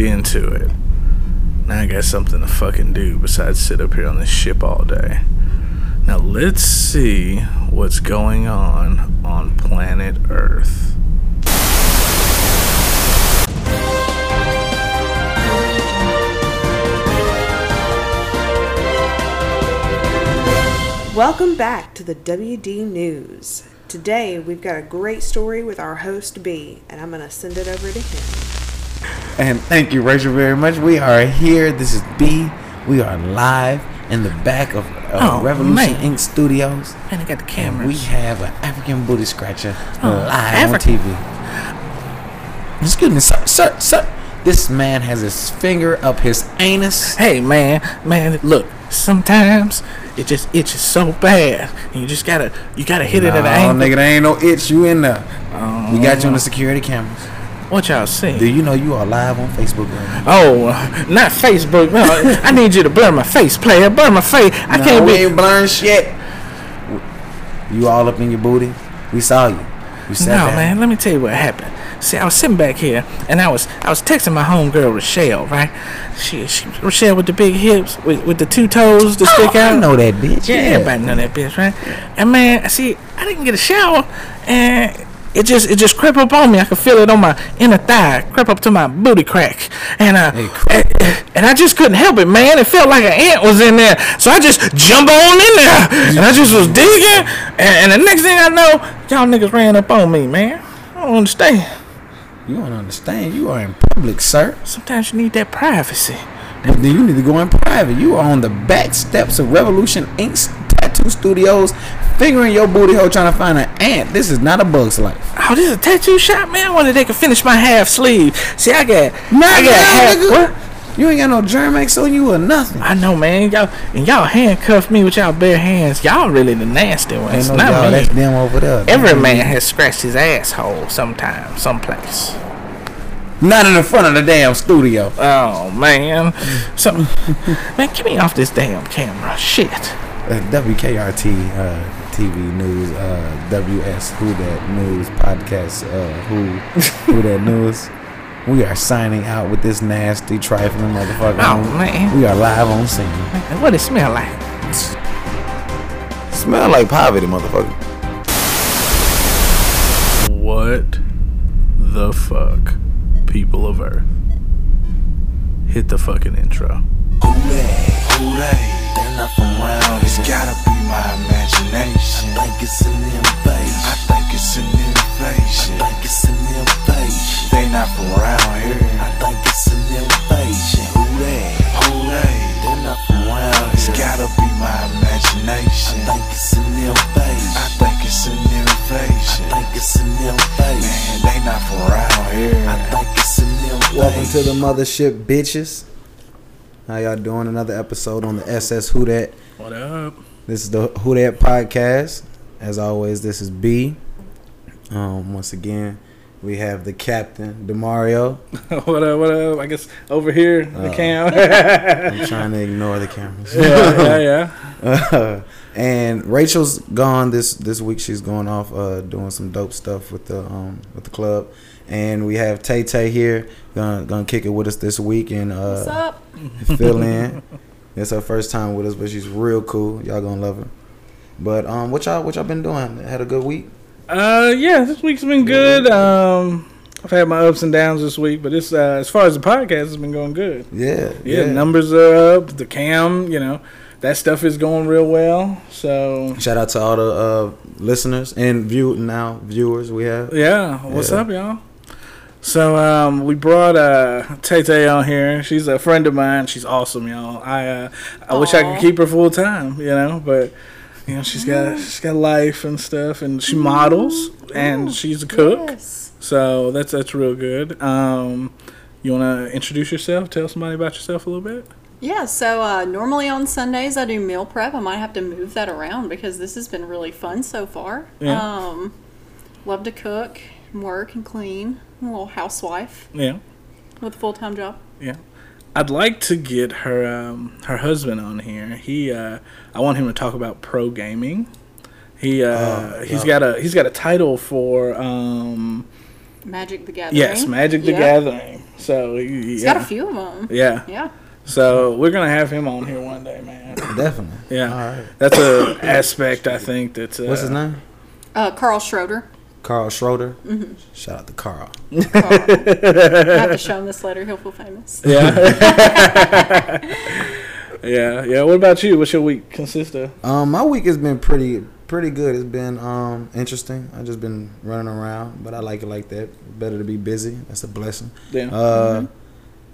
into it. Now I got something to fucking do besides sit up here on this ship all day. Now let's see what's going on on planet Earth. Welcome back to the WD News. Today we've got a great story with our host B, and I'm going to send it over to him. And thank you, Rachel, very much. We are here. This is B. We are live in the back of uh, Oh, Revolution man. Ink. Studios. Man, I got the And we have an African booty scratcher Oh, live Afri- on TV. Excuse me, sir, sir, sir. This man has his finger up his anus. Hey man, man, look. Sometimes it just itches so bad, and you just gotta you gotta hit it at an No, angle. nigga, there ain't no itch. You in there. we got you on the security cameras. What y'all see? Do you know you are live on Facebook right? Oh, uh, not Facebook. No, I need you to blur my face, player. Blur my face. I No, can't we be. ain't blurring shit. You all up in your booty. We saw you. You sat No, down. man. Let me tell you what happened. See, I was sitting back here, and I was I was texting my homegirl Rochelle, right? She, she Rochelle with the big hips, with, with the two toes stick Oh, out. I know that bitch. Yeah, Yeah, everybody know that bitch, right? And man, see, I didn't get a shower, and it just it just crept up on me. I could feel it on my inner thigh, crept up to my booty crack, and uh, Hey, and, and I just couldn't help it, man. It felt like an ant was in there, so I just jumped on in there, and I just was digging, and, and the next thing I know, y'all niggas ran up on me, man. I don't understand. You don't understand. You are in public, sir. Sometimes you need that privacy. But then you need to go in private. You are on the back steps of Revolution Ink's tattoo studios, fingering your booty hole trying to find an ant. This is not a bug's life. Oh, this is a tattoo shop, man. I wonder they could finish my half sleeve. See, I got, Nah, I got half. nigga. What? You ain't got no Germ-X on you or nothing. I know, man. Y'all and y'all handcuffed me with y'all bare hands. Y'all really the nasty ones. Ain't no y'all. me. That's them over there. Every man has scratched his asshole sometime, someplace. Not in the front of the damn studio. Oh man, so man, get me off this damn camera. Shit. Uh, WKRT uh, TV News, uh, WS WhoDat News podcast, uh, Who WhoDat News. We are signing out with this nasty trifling motherfucker. Oh, man. We are live on scene. Man, what it smell like? Smell like poverty, motherfucker. What the fuck, people of Earth? Hit the fucking intro. Who they? Who they? They're not from around. It's gotta be my imagination. I think it's an invasion. I think it's an invasion. I think it's an invasion. They not from around here. I think it's an invasion. Who they? Who they? They're not from around. It's gotta be my imagination. I think it's an invasion. I think it's an invasion. I think it's an invasion. Man, they not from around here. I think it's an invasion. Welcome to the mothership, bitches. How y'all doing? Another episode on the SS WhoDat. What up? This is the WhoDat podcast. As always, this is B. Um, once again, we have the captain, Demario. what up? What up? I guess over here the Uh, cam. I'm trying to ignore the cameras. yeah, yeah, yeah. and Rachel's gone this this week. She's going off uh, doing some dope stuff with the um, with the club. And we have Tay Tay here, gonna gonna kick it with us this week and uh, What's up? fill in. It's her first time with us, but she's real cool. Y'all gonna love her. But um, what y'all what y'all been doing? Had a good week. Uh, yeah, this week's been good. Um, I've had my ups and downs this week, but it's uh, as far as the podcast, it's been going good. Yeah, Yeah, numbers are up. The cam, you know, that stuff is going real well. So Shout out to all the uh, listeners and view now viewers we have. yeah, what's Yeah. up, y'all? So um, we brought uh, Tay Tay on here. She's a friend of mine. She's awesome, y'all. I uh, I wish I could keep her full time, you know, but you know she's got she's got life and stuff, and she models and she's a cook. Yes. So that's that's real good. Um, you want to introduce yourself? Tell somebody about yourself a little bit. Yeah, so uh, normally on Sundays I do meal prep. I might have to move that around because this has been really fun so far. Yeah. Um, love to cook, work, and clean. I'm a little housewife Yeah, with a full time job. yeah. I'd like to get her um, her husband on here. He uh, I want him to talk about pro gaming. He uh, Oh, he's yeah. got a he's got a title for um, Magic the Gathering. Yes, Magic the Yeah. Gathering. So he- He's yeah. got a few of them. Yeah. Yeah. So we're gonna have him on here one day, man. Definitely. Yeah. All right. That's a aspect I think that's. Uh, What's his name? Uh, Carl Schroeder. Carl Schroeder. Mm-hmm. Shout out to Carl. Carl. I have to show him this letter. He'll feel famous. Yeah. yeah, yeah. What about you? What's your week consist of? Um, my week has been pretty pretty good. It's been um interesting. I just been running around, but I like it like that. Better to be busy. That's a blessing. Yeah. Uh,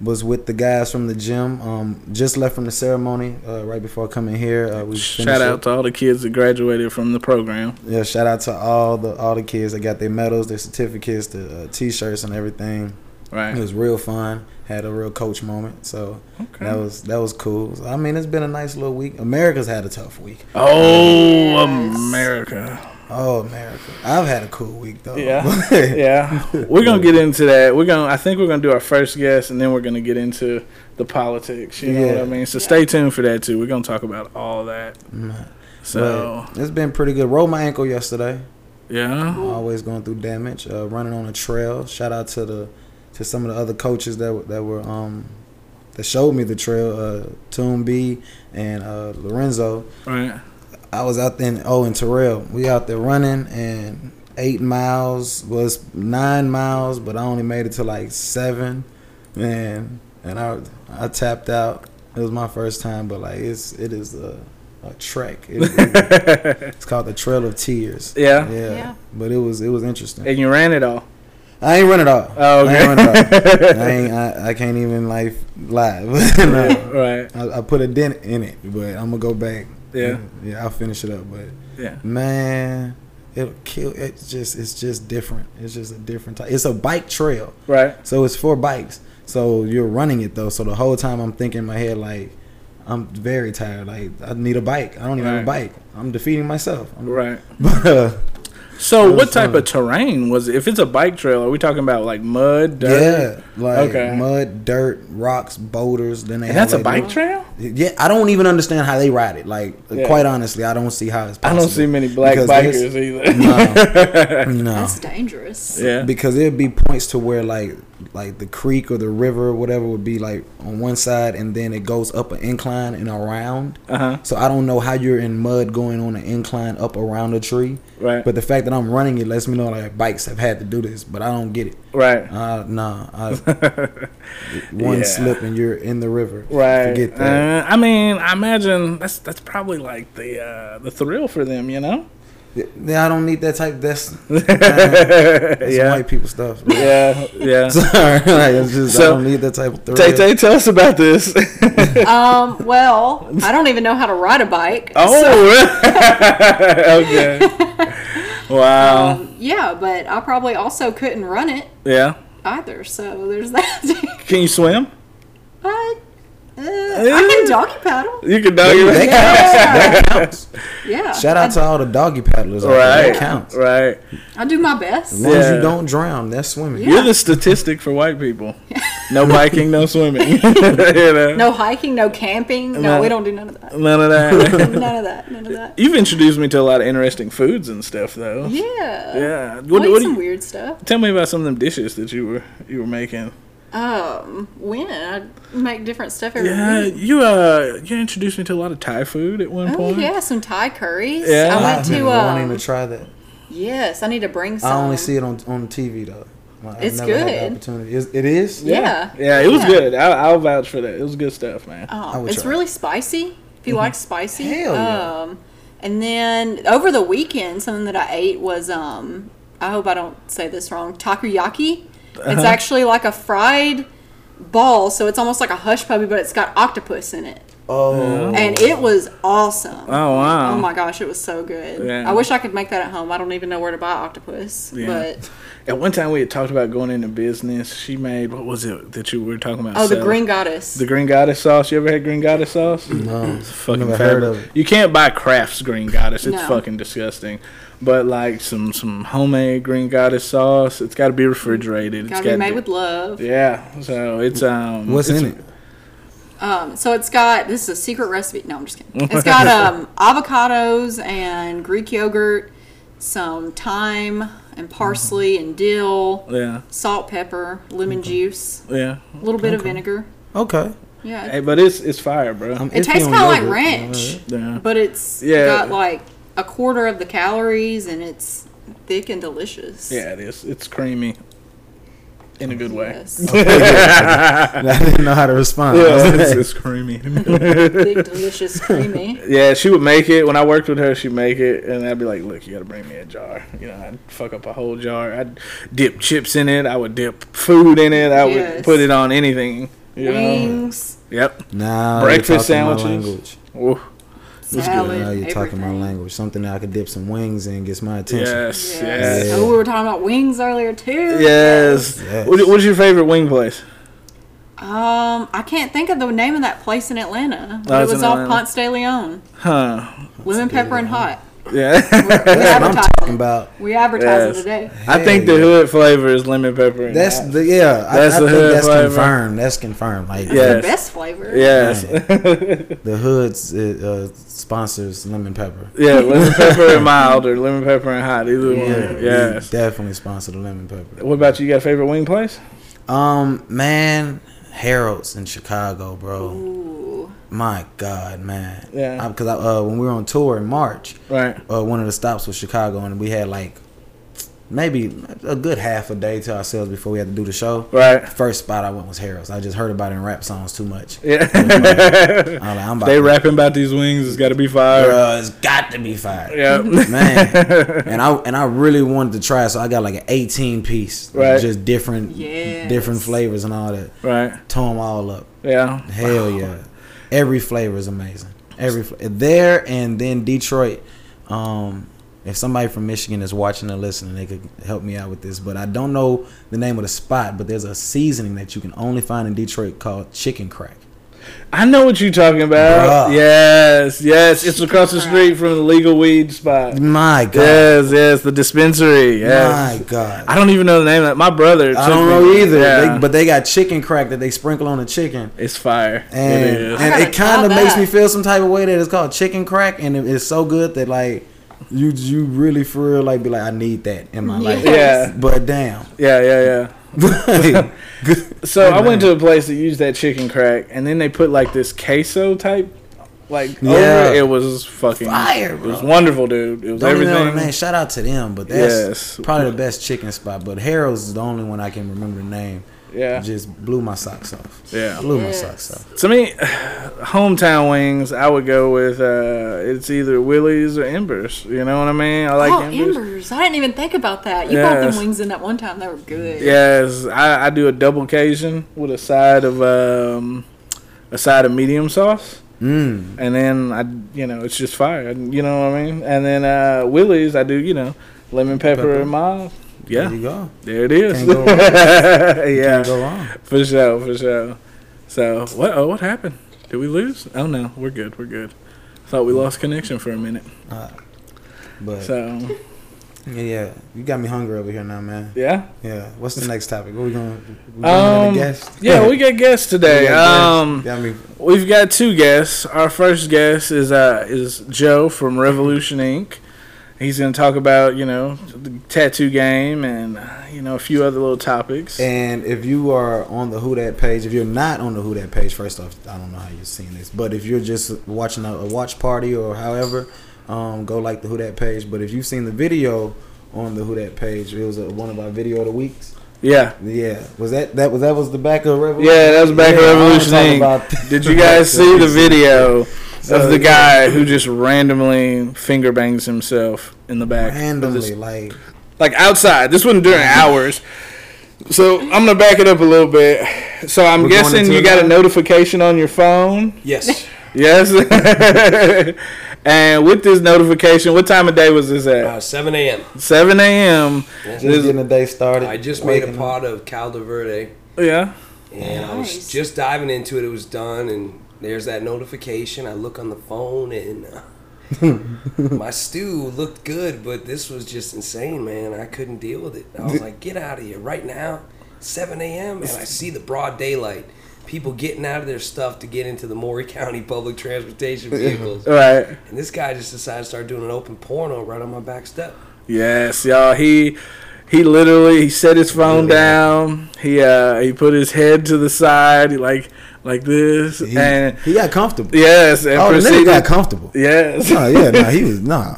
was with the guys from the gym. Um, just left from the ceremony uh, right before coming here. Uh, we Shout out it. to all the kids that graduated from the program. Yeah, shout out to all the all the kids that got their medals, their certificates, the uh, t-shirts, and everything. Right, it was real fun. Had a real coach moment, so Okay. that was that was cool. So, I mean, it's been a nice little week. America's had a tough week. Oh, Yes. America. Oh, America! I've had a cool week though. Yeah. Yeah. We're gonna get into that. We're gonna. I think we're gonna do our first guest, and then we're gonna get into the politics. You know what Yeah. I mean? So stay tuned for that too. We're gonna talk about all that. So But it's been pretty good. Rolled my ankle yesterday. yeah. Always going through damage. Uh, running on a trail. Shout out to the to some of the other coaches that that were um that showed me the trail. Uh, Toon B and uh, Lorenzo. Right. I was out there. In, oh, and Terrell. We out there running and eight miles was nine miles, but I only made it to like seven. Man, and I I tapped out. It was my first time, but like it's it is a a trek. It- it- it's called the Trail of Tears. Yeah. Yeah. Yeah. But it was it was interesting. And you ran it all. I ain't run it all. Oh, okay. I ain't run it off. I ain't. I, I can't even like lie. no. Right. I, I put a dent in it, but I'm gonna go back. Yeah. Yeah. I'll finish it up, but. Yeah. Man, it'll kill. It's just it's just different. It's just a different type. It's a bike trail, Right. so it's for bikes. So you're running it though. So the whole time I'm thinking in my head like, I'm very tired. Like I need a bike. I don't even have a bike. I'm defeating myself. I'm, Right. But uh, So It what type fun. of terrain was it? If it's a bike trail, are we talking about like mud, dirt? yeah, like Okay. mud, dirt, rocks, boulders. Then they And have that's a like, bike trail? Yeah, I don't even understand how they ride it. Like Yeah. quite honestly, I don't see how it's. I don't see many black Because bikers either. No, no. That's dangerous. yeah. because there'd be points to where like like the creek or the river or whatever would be like on one side and then it goes up an incline and around Uh huh. so i don't know how you're in mud going on an incline up around a tree Right. but the fact that i'm running it lets me know like bikes have had to do this but i don't get it right. uh nah I, one Yeah. slip and you're in the river Right. forget that Uh, I mean, I imagine that's that's probably like the uh, the thrill for them, you know? Yeah i don't need that type that's, that's Yeah. white people stuff Yeah. Yeah. sorry like, it's just i don't need that type of thrill. Tay Tay, tell us about this. Um, well, I don't even know how to ride a bike. oh. okay. Wow. Um, yeah, but I probably also couldn't run it yeah. either. So there's that. Can you swim? I, uh, I can doggy paddle. You can dog that it. that counts Yeah. Shout out I, to all the doggy paddlers. out there. Right. That counts. Right. I do my best. As long as you don't drown, that's swimming. Yeah. You're the statistic for white people. No biking, no swimming. you know? No hiking, no camping. No, No. we don't do none of that. None of that. none of that. None of that. You've introduced me to a lot of interesting foods and stuff, though. Yeah. Yeah. What, eat what some you, weird stuff. tell me about some of them dishes that you were you were making. Um, when I make different stuff every Yeah, week. you uh you introduced me to a lot of Thai food at one Oh point. yeah, some Thai curries. Yeah. I went I've been to wanting um, to try that. Yes, I need to bring some. I only see it on on TV though. I've It's never had the good. opportunity. Is, it is. Yeah. Yeah, it was Yeah. good. I, I'll vouch for that. It was good stuff, man. Oh, it's try. really spicy. If you like spicy, Hell yeah. um, and then over the weekend, something that I ate was um, I hope I don't say this wrong, takoyaki. Uh-huh. It's actually like a fried ball, so it's almost like a hush puppy, but it's got octopus in it, Oh. and it was awesome. Oh wow. Oh my gosh, it was so good. Yeah. I wish I could make that at home. I don't even know where to buy octopus, Yeah. but At one time we had talked about going into business. She made what was it that you were talking about? oh, the green goddess. The green goddess sauce. You ever had green goddess sauce? No, It's fucking never heard of it. You can't buy Kraft's green goddess. It's No. fucking disgusting. But like some some homemade green goddess sauce, it's got to be refrigerated. It's Gotta be gotta made with love. Yeah. So it's um. What's it's- in it? Um, so it's got this is a secret recipe. No, I'm just kidding. It's got um, avocados and Greek yogurt some thyme and parsley and dill, Yeah, salt, pepper, lemon juice, yeah. a little bit of vinegar. Okay. Yeah, Hey, but it's it's fire, bro. I'm it iffy tastes kind of like ranch, yeah. but it's Yeah. got like a quarter of the calories and it's thick and delicious. Yeah, it is. It's creamy. In a good way. Yes. I didn't know how to respond. Yeah, it's, it's creamy. Big, delicious, creamy. Yeah, she would make it. When I worked with her, she'd make it, and I'd be like, "Look, you got to bring me a jar." You know, I'd fuck up a whole jar. I'd dip chips in it. I would dip food in it. I would put it on anything. You know? Wings, Yep. now Breakfast you're talking my sandwiches. Language. Ooh, salad, Now you're talking my language. Something that I could dip some wings in gets my attention. yes, Yes. yes, Oh, we were talking about wings earlier too. yes. Yes. What, what's your favorite wing place? Um, I can't think of the name of that place in Atlanta, but Oh, it was off Atlanta. Ponce de Leon. Huh? Lemon pepper and hot. Yeah. We That's what I'm advertise talking it. about. We advertise Yes. today. I think the hood flavor is lemon pepper. and That's hot. the yeah. That's I the think hood that's flavor. confirmed. That's confirmed. Like Yeah. The best flavor. yes. the hoods uh, uh, sponsors lemon pepper. yeah, lemon pepper and mild or lemon pepper and hot. Either Yeah, one. we Yes. definitely sponsor the lemon pepper. What about you? You got a favorite wing place? Um, man, Harold's in Chicago, bro. Ooh. My God, man. Yeah. Because I, uh, when we were on tour in March, Right. uh, one of the stops was Chicago, and we had like maybe a good half a day to ourselves before we had to do the show. Right. First spot I went was Harold's. I just heard about it in rap songs too much. Yeah. Like, I'm about they to- rapping about these wings. It's got to be fire. Bruh, it's got to be fire. Yeah. man. And I and I really wanted to try, it, so I got like an 18 piece, Right. just different, Yes. different flavors and all that. right. Tore them all up. Yeah. Hell yeah, every flavor is amazing. Every there and then Detroit. Um, if somebody from Michigan is watching and listening, they could help me out with this. But I don't know the name of the spot, but there's a seasoning that you can only find in Detroit called chicken crack. I know what you're talking about. Bruh. Yes. Yes. It's across the street from the legal weed spot. My God, Yes. Yes. The dispensary. Yes. my God. I don't even know the name of that. My brother. I don't me- know either. Yeah. They, but they got chicken crack that they sprinkle on the chicken. it's fire. And, it is. and it kind of makes me feel some type of way that it's called chicken crack, and it, it's so good that like you you really for real like be like I need that in my life. Yeah. But damn, Yeah. Yeah. Yeah. Good. So I went to a place that used that chicken crack, and then they put like this queso type, like Yeah. over it. It was fucking Fire, It was wonderful, dude. It was Don't even know the name. Shout out to them, but that's Yes. probably the best chicken spot. But Harold's is the only one I can remember the name. Yeah, Just blew my socks off. yeah. Blew my socks off. To me, hometown wings, I would go with. uh It's either Willie's or Embers. You know what I mean? I like oh, Embers. embers! I didn't even think about that. You bought Yes. them wings in that one time. They were good. Yes, I, I do a double Cajun with a side of um a side of medium sauce. Mm. and then I, you know, it's just fire. You know what I mean? And then uh Willie's, I do, you know, lemon pepper, Pepper. and mild. There Yeah, you go. there it is. Can't go wrong. yeah, go wrong. for sure, for sure. So what? Oh, what happened? Did we lose? Oh no, we're good. We're good. Thought we lost connection for a minute. But So yeah, yeah, you got me hungry over here now, man. yeah, Yeah. What's the next topic? What we going? To We going um, guest? yeah, we got guests We today. got Um, guests. got. We've got two guests. Our first guest is uh is Joe from Revolution Ink. He's going to talk about you know the tattoo game and uh, you know a few other little topics. And if you are on the WhoDat page, if you're not on the WhoDat page, first off, I don't know how you're seeing this, but if you're just watching a, a watch party or however, um, go like the WhoDat page. But if you've seen the video on the WhoDat page, it was a, one of our video of the weeks. yeah, Yeah, was that that was that was the back of Revolution? yeah, that was back Yeah, of Revolution talk Ink. about- Did you guys see the video So, of the yeah. guy who just randomly finger bangs himself in the back? randomly this- like like outside. This wasn't during hours. So I'm gonna back it up a little bit. So I'm We're guessing you it got a notification on your phone. Yes. Yes. and with this notification, what time of day was this at? Uh, 7 a.m. 7 a.m. just This- getting the day started. I just made a waking pot of Caldo Verde, Yeah. and I was just diving into it. It was done, and there's that notification. I look on the phone, and uh, my stew looked good, but this was just insane, man. I couldn't deal with it. I was like, "Get out of here right now!" 7 a.m. and I see the broad daylight. People getting out of their stuff to get into the Maury County public transportation vehicles. Right. And this guy just decided to start doing an open porno right on my back step. Yes, y'all. He he literally he set his phone down. He uh he put his head to the side He like like this He, and he got comfortable. yes and oh, the nigga proceeded. got comfortable. yes, Oh yeah, no, he was nah.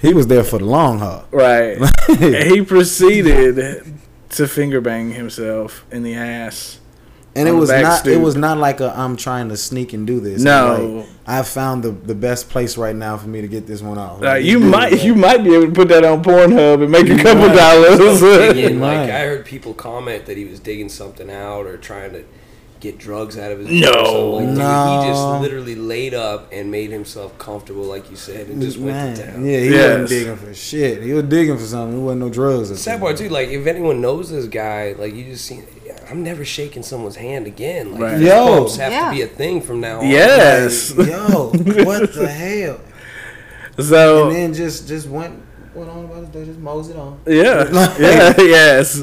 He was there for the long haul. right. and he proceeded to finger bang himself in the ass. And it was back not. It was not like a I'm trying to sneak and do this. No. Like, I found the the best place right now for me to get this one off. Uh, you might that. you might be able to put that on Pornhub and make a couple might. dollars. Digging, like I heard people comment that he was digging something out or trying to get drugs out of his No. dick like that. No. He just literally laid up and made himself comfortable, like you said, and just went to town. Yeah, he Yes. wasn't digging for shit. He was digging for something. It wasn't no drugs. or Sad something. part too, like if anyone knows this guy, like you just see, I'm never shaking someone's hand again. Like Right. fist Yo. bumps have Yeah. to be a thing from now on. yes. Yo, what the hell? So And then just just went went on about his day, just moseyed on. Yeah. yeah. Yes.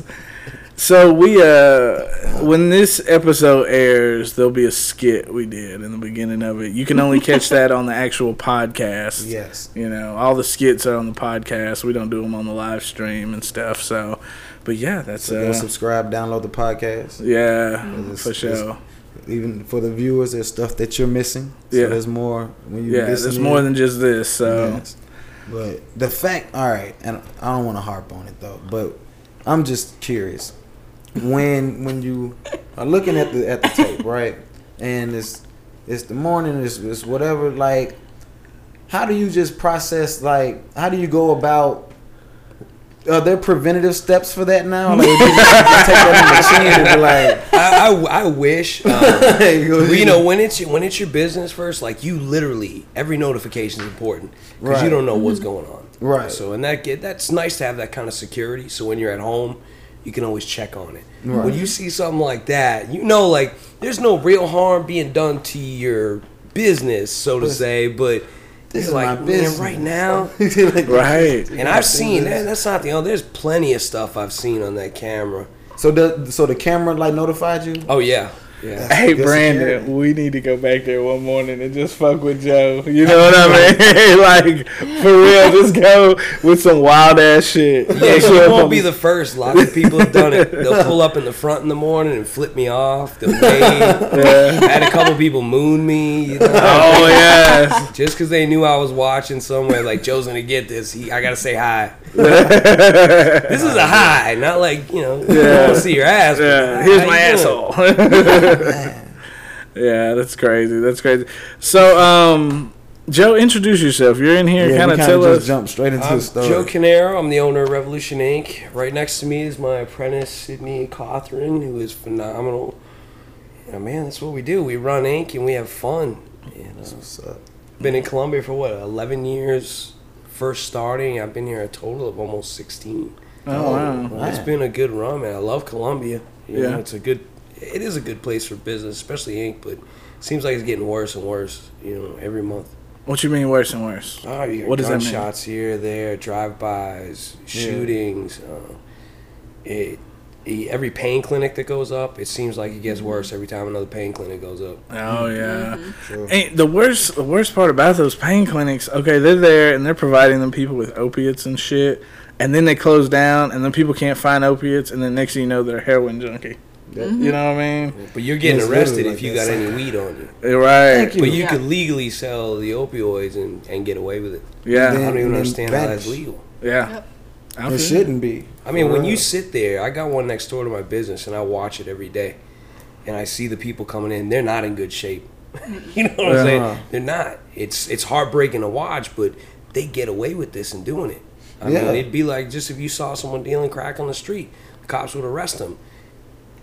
So we uh when this episode airs, there'll be a skit we did in the beginning of it. You can only catch that on the actual podcast. Yes. You know, all the skits are on the podcast. We don't do them on the live stream and stuff. So, but yeah, that's So go uh subscribe, download the podcast. yeah, for sure. Even for the viewers, there's stuff that you're missing. So Yeah. there's more when you Yeah, there's more than just this. So Yes. But the fact, all right, and I don't want to harp on it though, but I'm just curious. When when you are looking at the at the tape, right, and it's it's the morning, it's, it's whatever. Like, how do you just process? Like, how do you go about? Are there preventative steps for that now? Like, just, just take that on the chin and be like, I, I, I wish. Um, you know, when it's when it's your business first, like you literally every notification is important because Right. you don't know what's going on. Right. So and that get that's nice to have that kind of security. So when you're at home, you can always check on it. Right. When you see something like that, you know, like there's no real harm being done to your business, so to But say. But this it's is like my man, business right now. Like, right. And I've seen that. That's not the only. There's plenty of stuff I've seen on that camera. So the so the camera like notified you. Oh yeah, yeah. Hey Brandon, security. we need to go back there one morning and just fuck with Joe. You know what I mean? like for real, just go with some wild ass shit. Yeah, Show you won't on- be the first. Lots of people have done it. They'll pull up in the front in the morning and flip me off. They'll wave. Yeah. I had a couple people moon me. You know, Oh yes. just because they knew I was watching somewhere. Like Joe's gonna get this. He, I gotta say hi. this is a high, not like you know. I Yeah. want to see your ass. Yeah. Here's my asshole. yeah, that's crazy. That's crazy. So, um, Joe, introduce yourself. You're in here. Yeah, kind of tell just us. jump straight into I'm the story. Joe Canero. I'm the owner of Revolution Ink. Right next to me is my apprentice Sydney Cawthron, who is phenomenal. Yeah, man, that's what we do. We run Ink. and we have fun. You know, What's up? been in Columbia for what 11 years. First starting, I've been here a total of almost 16. Oh wow. Right. It's been a good run, man. I love Columbia. You Yeah. know, it's a good. It is a good place for business, especially ink, But it seems like it's getting worse and worse. You know, every month. What you mean worse and worse? Oh, you got What does that mean? gunshots here, there, drive-bys, shootings. Uh, it, e- every pain clinic that goes up, it seems like it gets worse every time another pain clinic goes up. Oh yeah. True. Ain't the worst the worst part about those pain clinics, okay, they're there and they're providing them people with opiates and shit. And then they close down and then people can't find opiates and then next thing you know they're a heroin junkie. You know what I mean? But you're getting It's arrested literally if you that. got any weed on you. Right. Thank you. But you Yeah. could legally sell the opioids and, and get away with it. Yeah. I don't even And then understand how that's legal. Yeah. Yep. It shouldn't be. I mean, when you sit there, I got one next door to my business, and I watch it every day, and I see the people coming in. They're not in good shape. you know what I'm Uh-huh. saying? They're not. It's it's heartbreaking to watch, but they get away with this and doing it. I Yeah. mean, it'd be like just if you saw someone dealing crack on the street, the cops would arrest them.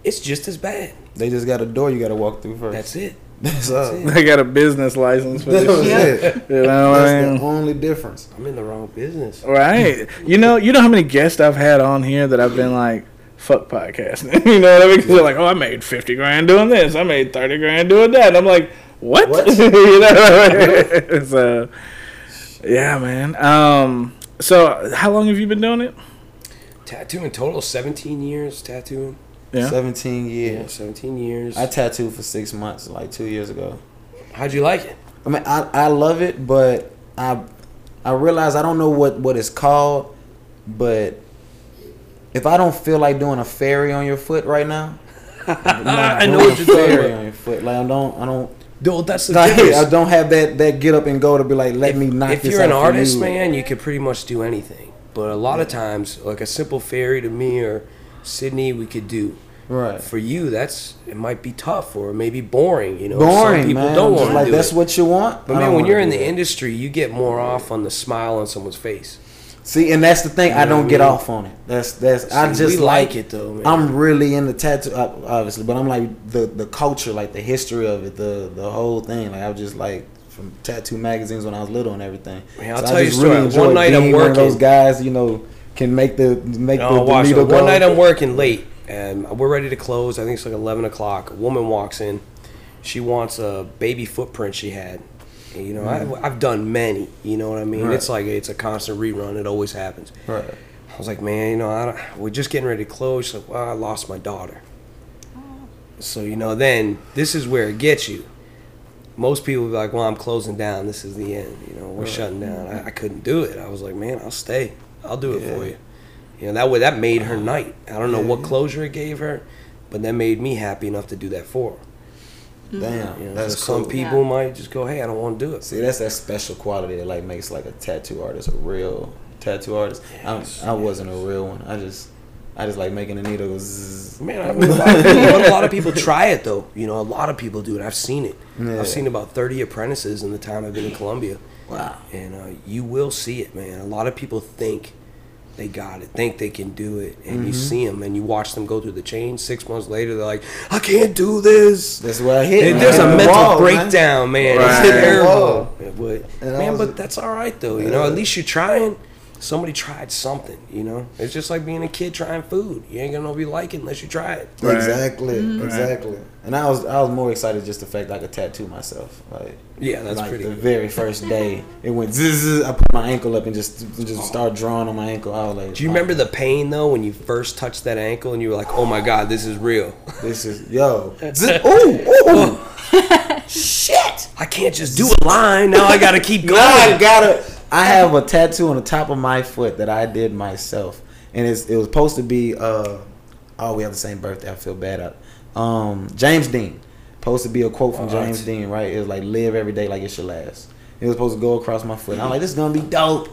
It's just as bad. They just got a door you got to walk through first. That's it. That's all. it. They got a business license for That's this. shit. it. You know what I That's mean? the only difference. I'm in the wrong business. Right. You know, you know how many guests I've had on here that I've been like, fuck podcasting. you know what I mean? Because they're like, oh, I made 50 grand doing this. I made 30 grand doing that. And I'm like, what? What? you know what I mean? so, yeah, man. Um, so, how long have you been doing it? Tattooing total 17 years tattooing. Yeah. 17 Yeah, years. 17 years. I tattooed for six months, like two years ago. How'd you like it? I mean, I, I love it, but I I realize I don't know what, what it's called, but if I don't feel like doing a fairy on your foot right now, I'm I know what you're talking fairy on your foot. Like I don't, I don't. Dude, that's the Like. I don't have that that get up and go to be like, let me knock if this you're an artist, you. man, you could pretty much do anything. But a lot of times, like a simple fairy to me or Sydney, we could do. Right. For you, that's it might be tough or maybe boring. You know, Boring, Some people man. don't want to like do that's it. what you want. But I man, when you're in the that. industry, you get more off on the smile on someone's face. See, and that's the thing. I know what don't I get mean? off on it. That's that's. I just like, like it, though, man. I'm really in the tattoo, obviously, but I'm like the the culture, like the history of it, the the whole thing. Like I was just like from tattoo magazines when I was little and everything. Man, I'll I tell you a just story. enjoy One night I'm being one of those guys, you know, can make the make Oh, the, the watch needle it. One go. night I'm working late, and we're ready to close. I think it's like 11 o'clock. A woman walks in. She wants a baby footprint she had. And, you know, I've, I've done many. You know what I mean? Mm. Right. It's like it's a constant rerun. It always happens. Right. I was like, man, you know, I don't, we're just getting ready to close. She's like, well, I lost my daughter. So you know, then this is where it gets you. Most people be like, well, I'm closing down. This is the end. You know, we're shutting down. I, I couldn't do it. I was like, man, I'll stay. I'll do it for you. You know, that way that made her night. I don't know what closure it gave her, but that made me happy enough to do that for her. Mm-hmm. Damn, You know, that's so some people Yeah. might just go, hey, I don't want to do it. See, that's that special quality that like makes like a tattoo artist a real tattoo artist. Yes, I, I wasn't a real one. I just I just like making a needle go zzz. Man, I mean, a, lot of people, you know, a lot of people try it though. You know, a lot of people do it. I've seen it. Yeah. I've seen about thirty apprentices in the time I've been in Columbia, Wow. and uh, you will see it, man. A lot of people think they got it, think they can do it, and Mm-hmm. you see them, and you watch them go through the change. Six months later, they're like, "I can't do this." That's where I hit. Man. There's a mental wall, breakdown, man. Right. It's terrible. But man, but that's all right though. You know, at least you're trying. Somebody tried something. You know, it's just like being a kid trying food. You ain't gonna know if you like it unless you try it. Right. Exactly, Mm-hmm. exactly. And I was I was more excited just the fact I could tattoo myself. Like Yeah, that's like pretty. the good. very first day, it went zzz, zzz, I put my ankle up and just just start drawing on my ankle. I was like, Do you remember the pain though when you first touched that ankle and you were like, "Oh my god, this is real." This is yo. Zzz, ooh, ooh. Shit. I can't just do a line. Now I gotta keep going. Now I gotta. I have a tattoo on the top of my foot that I did myself, and it's, it was supposed to be. Uh, oh, we have the same birthday. I feel bad. Um, James Dean. Supposed to be a quote from? James Dean, right? It was like, "Live every day like it's your last." It was supposed to go across my foot. I'm like, "This is gonna be dope."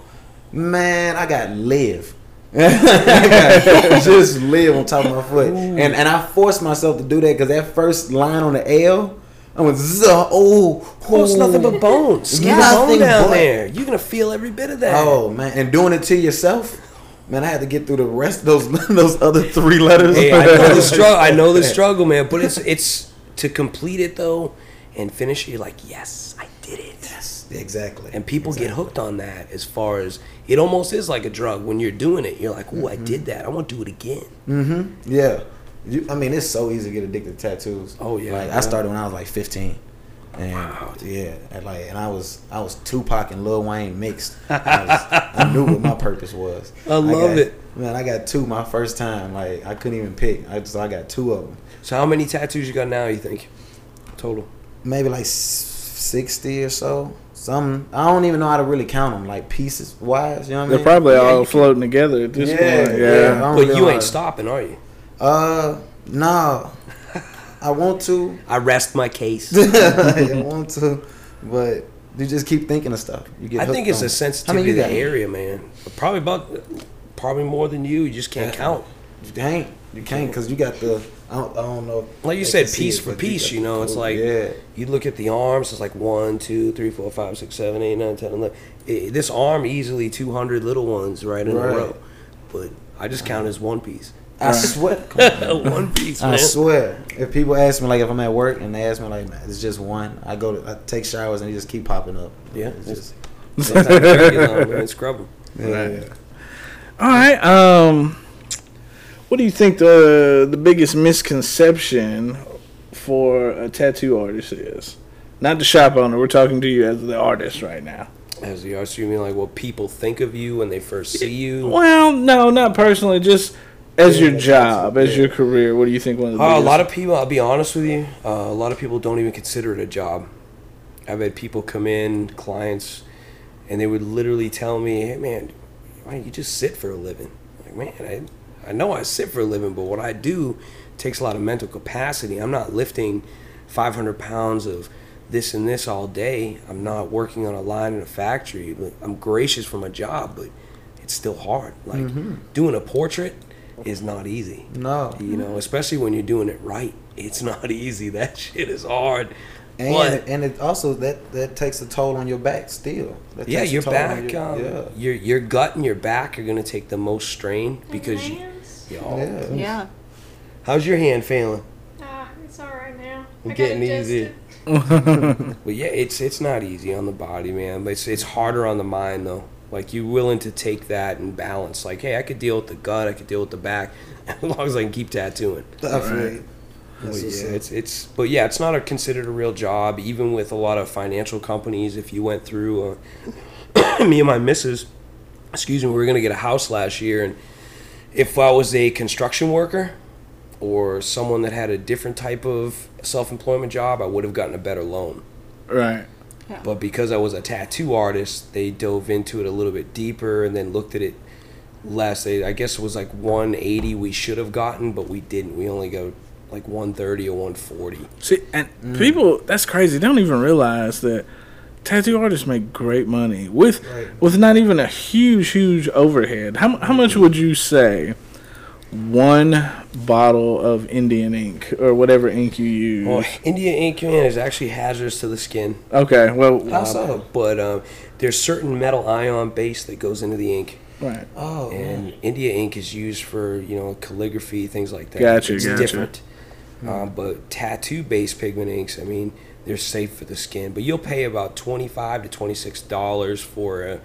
Man, I got live. I got just live on top of my foot, and and I forced myself to do that because that first line on the L, I went, "Zuh, oh, Well, it's nothing oh." but bones. Skin Nothing bone down but- there. You're gonna feel every bit of that. Oh man, and doing it to yourself, man, I had to get through the rest of those those other three letters. Hey, I know the struggle. I know the struggle, man. But it's it's to complete it though and finish it. You're like, yes, I did it. Yes, exactly. And people get hooked on that. As far as it almost is like a drug when you're doing it. You're like, oh, I did that. I want to do it again. Mm-hmm. Yeah, you, I mean, it's so easy to get addicted to tattoos. Oh, yeah, like yeah. I started when I was like 15. And yeah, and like, and I was I was Tupac and Lil Wayne mixed. I, was, I knew what my purpose was. I love got- it. man. I got two my first time. Like I couldn't even pick. I just I got two of them. So how many tattoos you got now? You think total? maybe like sixty or so. Some I don't even know how to really count them, like pieces wise. You know what I mean? They're probably Yeah, all floating together at this Yeah, point. yeah. Yeah. I But know you ain't stopping, are you? Uh, no. I want to. I rest my case. I want to, but you just keep thinking of stuff. You get. I think it's on a it. sensitivity to the area, man. Probably about, probably more than you. You just can't count. You can't. You can't because you got the. I don't, I don't know. Like you said, piece it, for piece. You know, it's like yeah. you look at the arms. It's like one, two, three, four, five, six, seven, eight, nine, ten, eleven. Eh, this arm easily two hundred little ones right in Right. a row. But I just count as one piece. I swear. one piece, man. I swear. If people ask me like if I'm at work and they ask me like it's just one, I go to I take showers and they just keep popping up. Yeah. It's just Sometimes you gotta get on, man, Scrub 'em. yeah. yeah. All right. Um, what do you think the the biggest misconception for a tattoo artist is? Not the shop owner. We're talking to you as the artist right now. As the artist, you mean like what people think of you when they first see you? Well, no, not personally. Just as Yeah, your job, as your career. What do you think? One of the Uh, a lot of people, I'll be honest with you, uh, a lot of people don't even consider it a job. I've had people come in, clients, and they would literally tell me, "Hey, man, why don't you just sit for a living? Like, man, I, I know I sit for a living, but what I do takes a lot of mental capacity. I'm not lifting 500 pounds of this and this all day. I'm not working on a line in a factory. I'm gracious for my job, but it's still hard. Like doing a portrait is not easy. No. You know, especially when you're doing it right. It's not easy. That shit is hard. And But- and it also that that takes a toll on your back still. That yeah, your back, your- um, yeah. your your gut and your back are gonna take the most strain because you. Yo, Yeah. Yeah. How's your hand feeling? Ah, it's all right now. I'm I getting adjusted. easier. But yeah, it's it's not easy on the body, man. But it's it's harder on the mind though. Like you're willing to take that and balance. Like, hey, I could deal with the gut, I could deal with the back, as long as I can keep tattooing. Definitely. But That's what's yeah, up. it's it's but yeah, it's not a considered a real job. Even with a lot of financial companies, if you went through, uh, me and my missus, excuse me, we were gonna get a house last year, and if I was a construction worker or someone that had a different type of self-employment job, I would have gotten a better loan. Right. But because I was a tattoo artist, they dove into it a little bit deeper and then looked at it less. They, I guess it was like 180 we should have gotten, but we didn't. We only go like 130 or 140. See, and mm. people, that's crazy. They don't even realize that tattoo artists make great money with Right. with not even a huge, huge overhead. How, how much would you say one bottle of Indian ink or whatever ink you use? Well, India ink, man, is actually hazardous to the skin. okay, well, How Um, so? But um, there's certain metal ion base that goes into the ink. right. Oh, and India ink is used for you know calligraphy things like that. Gotcha, it's gotcha. different. Um, but tattoo-based pigment inks, I mean, they're safe for the skin. But you'll pay about twenty-five to twenty-six dollars for a,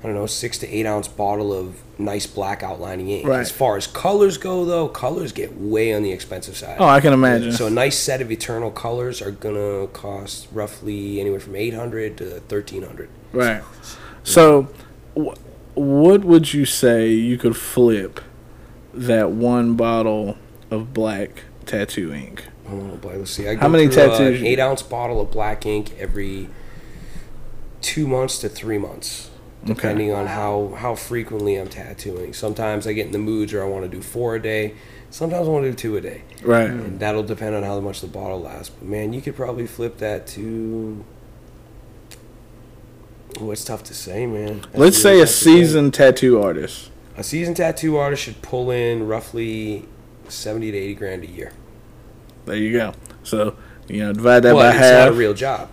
I don't know, six to eight ounce bottle of nice black outlining ink. Right. As far as colors go, though, colors get way on the expensive side. Oh, I can imagine. So a nice set of eternal colors are gonna cost roughly anywhere from eight hundred to thirteen hundred. Right. So, wh- what would you say you could flip that one bottle of black tattoo ink? Oh boy, let's see. I How many uh, tattoos an eight ounce bottle of black ink every two months to three months, depending on how how frequently I'm tattooing. Sometimes I get in the moods where I want to do four a day. Sometimes I want to do two a day, Right. and that'll depend on how much the bottle lasts. But man, you could probably flip that to. Oh, it's tough to say, man. That's Let's really say a tough to say. seasoned tattoo artist. A seasoned tattoo artist should pull in roughly seventy to eighty grand a year. There you go. So, you know, divide that Well, by it's half. not a real job.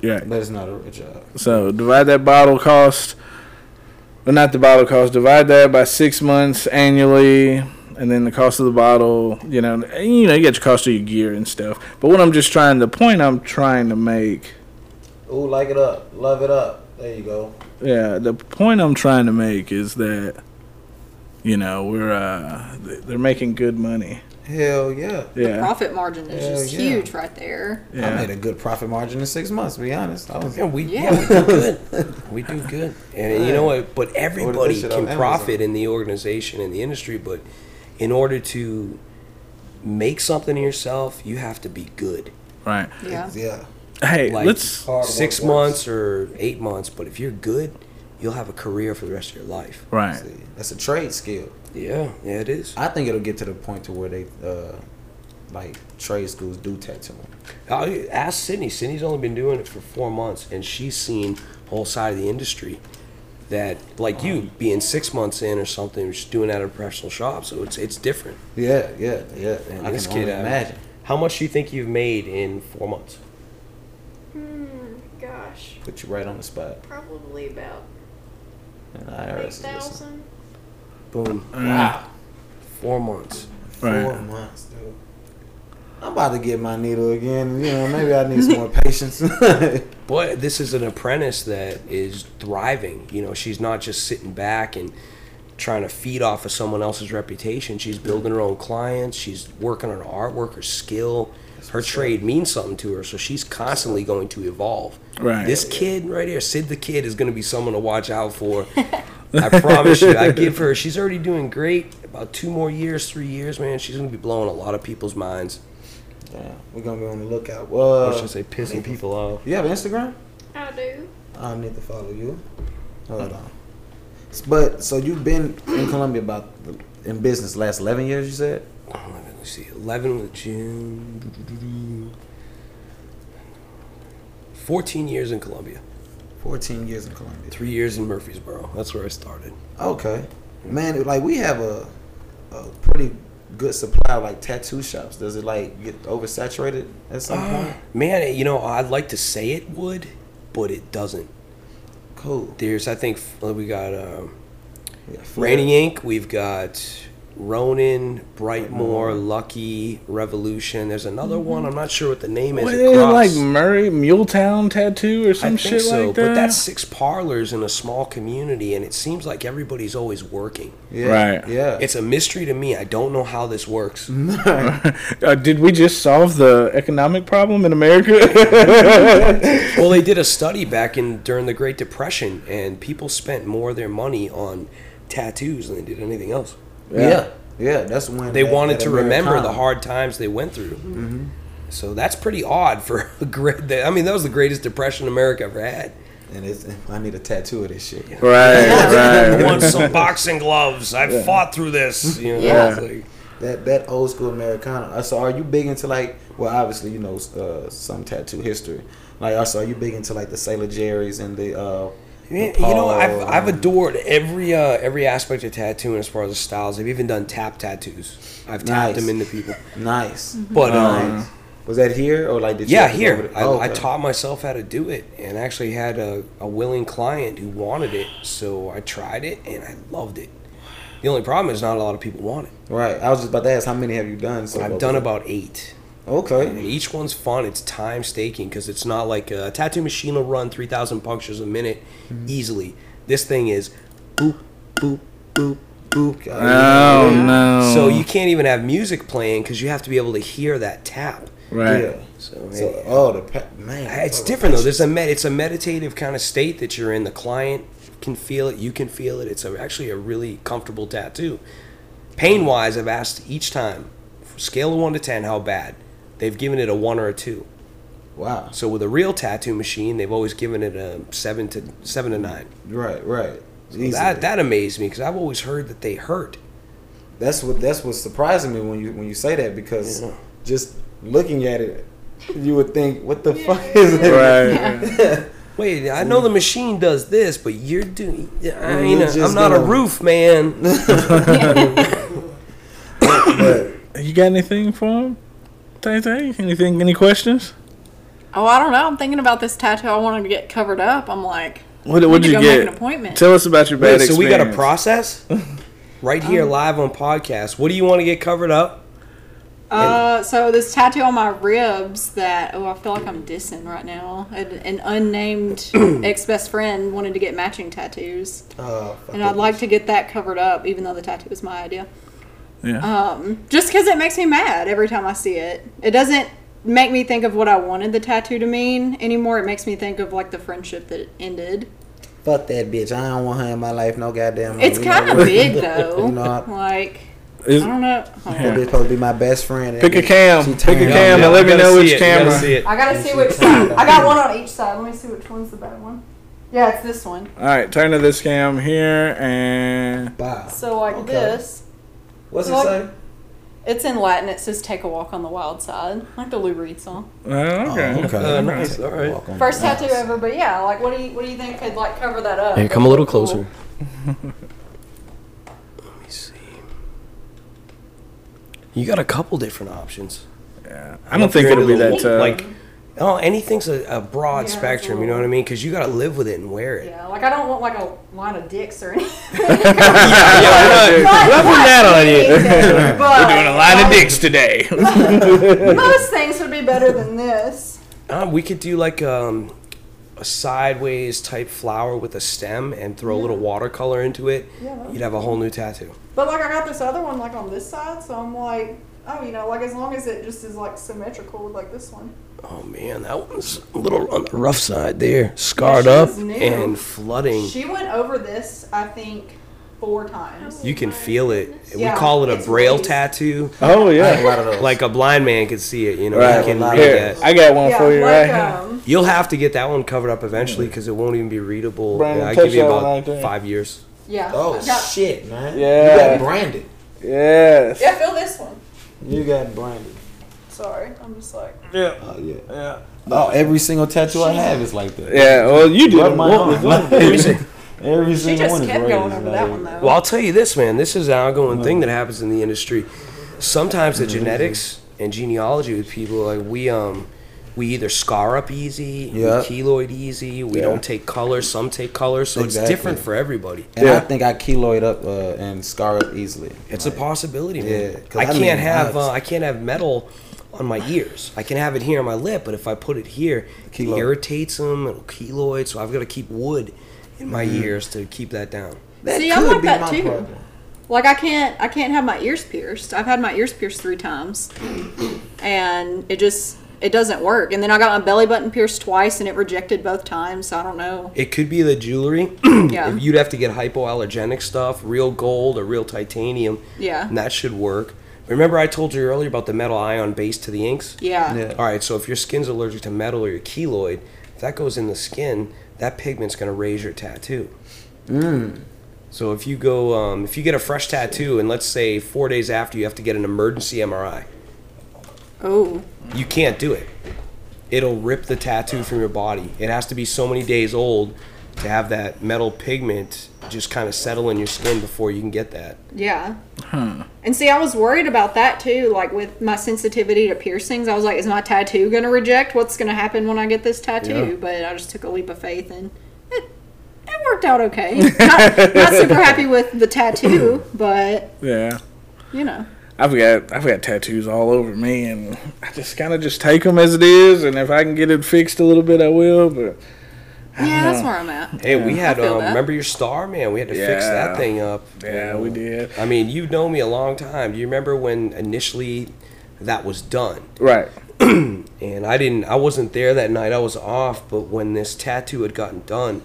yeah. But it's not a real job. So divide that bottle cost, but not the bottle cost. Divide that by six months annually, and then the cost of the bottle. You know, you know, you get your cost of your gear and stuff. But what I'm just trying, the point I'm trying to make, Ooh, like it up, love it up. There you go. yeah, the point I'm trying to make is that, you know, we're uh, they're making good money. Hell yeah. Yeah, Profit margin is Hell just yeah. huge right there. Yeah. I made a good profit margin in six months. To be honest, I was. Yeah, we Yeah. yeah, we do good. we do good, and you know what? But everybody can profit in the organization in the industry. But in order to make something of yourself, you have to be good. right. Yeah. Yeah. Hey, Like let's. Six months or eight months. But if you're good, you'll have a career for the rest of your life. Right. See, that's a trade skill. Yeah, yeah, it is. I think it'll get to the point to where they, uh, like trade schools do tattooing. I ask Sydney. Sydney's only been doing it for four months, and she's seen whole side of the industry. That, like you, being six months in or something, just doing that at a professional shop, so it's it's different. Yeah, yeah, yeah. And I this can kid, only imagine. How much do you think you've made in four months? Hmm, gosh, Put you right on the spot. probably about And IRS is thousand. Boom. Wow. Four months. Right. Four months, dude. I'm about to get my needle again. You know, maybe I need some more patience. But this is an apprentice that is thriving. You know, she's not just sitting back and trying to feed off of someone else's reputation. She's building her own clients. She's working on her artwork, her skill. Her trade means something to her, so she's constantly going to evolve. Right. This kid right here, Sid the kid, is going to be someone to watch out for. I promise you. I give her. She's already doing great. About two more years, three years, man. She's going to be blowing a lot of people's minds. yeah, we're gonna be on the lookout. Or Well, should I say, pissing people off. you have Instagram? I do. I need to follow you. Hold on. But so you've been in Columbia about in business the last eleven years. You said. Oh, let me see. 11 with June. 14 years in Columbia. Fourteen years in Columbia. Three years in Murfreesboro. That's where I started. Okay, man. Like we have a, a pretty good supply of like tattoo shops. Does it like get oversaturated at some point? Man, you know, I'd like to say it would, but it doesn't. Cool. There's, I think, uh, we got um, Yeah, Rainy Ink. We've got Ronin, Brightmore, Lucky, Revolution. There's another one. I'm not sure what the name is. What It is it, like Murray Muletown tattoo or some I shit think so, like that? but that's six parlors in a small community, and it seems like everybody's always working. Yeah. Right. Yeah. It's a mystery to me. I don't know how this works. uh, did we just solve the economic problem in America? well, they did a study back in during the Great Depression, and people spent more of their money on tattoos than they did anything else. Yeah. yeah. That's when They that- wanted that to remember the hard times they went through. So that's pretty odd for a great. I mean, that was the greatest depression America ever had. And it's, I need a tattoo of this shit. right, I right. want some boxing gloves. I fought through this. You know, Yeah. like- That that old school Americana. So are you big into like? Well, obviously you know uh, some tattoo history. Like also, are you big into like the Sailor Jerry's and the? Uh, the Man, you know, I've, I've adored every uh, every aspect of tattooing as far as the styles. I've even done tap tattoos. I've tapped Nice. them into people. Nice. But um, Nice. Was that here or like did you yeah, here? I, Oh, I taught myself how to do it, and actually had a, a willing client who wanted it. So I tried it, and I loved it. The only problem is not a lot of people want it. Right. I was just about to ask how many have you done? So I've done about eight. And Okay. each one's fun. It's time staking because it's not like a tattoo machine will run 3,000 punctures a minute Mm-hmm. easily. This thing is boop, boop, boop, boop. Oh no. So you can't even have music playing because you have to be able to hear that tap. right. Yeah. So, So yeah. oh the pa- man. it's oh, different though. There's a med- it's a meditative kind of state that you're in. The client can feel it. You can feel it. It's a, actually a really comfortable tattoo. Pain wise, I've asked each time, scale of one to ten, how bad. They've given it a one or a two. Wow. So with a real tattoo machine, they've always given it a seven to seven to nine. Right. Right. Easily. That that amazed me because I've always heard that they hurt. That's what that's what's surprising me when you when you say that because Yeah. just looking at it, you would think, what the fuck is it? Right. Wait, I know the machine does this, but you're doing. I You're ain't a, just I'm not a gonna- roof man. But You got anything for him? Tay Tay? Anything? Any questions? Oh, I don't know. I'm thinking about this tattoo. I wanted to get covered up. I'm like, What I would you go make get? an appointment. Tell us about your bad Wait, so we got a process right here live on podcast. What do you want to get covered up? Uh, so this tattoo on my ribs that oh I feel like I'm dissing right now. An, an unnamed ex best friend wanted to get matching tattoos, uh, and I'd like to get that covered up, even though the tattoo was my idea. Yeah. Um, just because it makes me mad every time I see it. It doesn't make me think of what I wanted the tattoo to mean anymore. It makes me think of like the friendship that ended. fuck that bitch. I don't want her in my life. No goddamn. It's you know kind of big though. You know, I- like Is- I don't know. Hold on. That bitch supposed to be my best friend. Pick a That cam. Pick a turned cam and let me know which it, you gotta camera. see it. I gotta see which side. I got one on each side. Let me see which one's the bad one. Yeah, it's this one. All right, turn to this cam here and Wow. So like Okay. this, What's it say? it's in Latin. It says "Take a walk on the wild side," like the Lou Reed song. oh, okay. Oh, okay. Uh, nice, all right. First the tattoo glass. ever, but yeah, like what do you what do you think could like cover that up? Here, come a little closer. Cool. Let me see. You got a couple different options. Yeah. I don't think it'll be that tough. Like, oh, anything's a, a broad Yeah, spectrum. You know what I mean? Because you got to live with it and wear it. Yeah, like I don't want like a line of dicks or anything. yeah, we're not, not that on you. We're We're doing a line of dicks today. Most things would be better than this. Uh, we could do like um, a sideways type flower with a stem and throw a little watercolor into it. Yeah. You'd have a whole new tattoo. But like I got this other one like on this side, so I'm like, oh, you know, like as long as it just is like symmetrical with like this one. Oh man, that one's a little on the rough side there. Scarred Yeah, up and flooding. She went over this, I think, four times. You can feel it. Yeah, we call it a braille raised. tattoo. oh I have a yeah. lot. Like a blind man can see it, you know. Right. He can read Here, that. I got one yeah, for you like right here. um, You'll have to get that one covered up eventually because it won't even be readable. Brandon, Yeah, I give you about right five years. Yeah. Oh I got- shit, man! Yeah. you got branded. Yes. Yeah, feel this one. You got branded. Sorry, I'm just like. Yeah. Oh yeah. Yeah. Oh, every single tattoo I have is like that. Yeah. Well, you did Rub it my once. arm. She just one kept raised, going over that one though. Well, I'll tell you this, man. This is an ongoing thing that happens in the industry. Sometimes the genetics and genealogy with people, like we um, we either scar up easy, Yeah. we keloid easy, we Yeah. don't take color. Some take color, so Exactly. it's different for everybody. And Yeah. I think I keloid up uh, and scar up easily. It's Like, a possibility, Yeah, I I can't mean, have I- uh, I can't have metal on my ears. I can have it here on my lip, but if I put it here, it irritates them. It'll keloid, so I've got to keep wood in my Mm-hmm. ears to keep that down. That See, I'm like be that my too. problem. Like I can't I can't have my ears pierced. I've had my ears pierced three times. And it just it doesn't work. And then I got my belly button pierced twice and it rejected both times. So I don't know. It could be the jewelry. Yeah. You'd have to get hypoallergenic stuff, real gold or real titanium, Yeah. and that should work. Remember, I told you earlier about the metal ion base to the inks? Yeah. Yeah. All right, so if your skin's allergic to metal or your keloid, if that goes in the skin, that pigment's going to raise your tattoo. Mm. So if you go, um, if you get a fresh tattoo, and let's say four days after you have to get an emergency MRI, Oh. you can't do it. It'll rip the tattoo from your body. It has to be so many days old to have that metal pigment just kind of settle in your skin before you can get that. Yeah. And see, I was worried about that too. Like with my sensitivity to piercings, I was like, is my tattoo going to reject? What's going to happen when I get this tattoo? Yeah. But I just took a leap of faith and it, it worked out okay. not, not super happy with the tattoo, but Yeah. you know. I've got I've got tattoos all over me, and I just kind of just take them as it is, and if I can get it fixed a little bit, I will. But Yeah, that's where I'm at. Hey, we had, um, remember your star, man? We had to fix that thing up. yeah, we did. I mean, you know me a long time. Do you remember when initially that was done? Right. and I didn't I wasn't there that night. I was off, but when this tattoo had gotten done,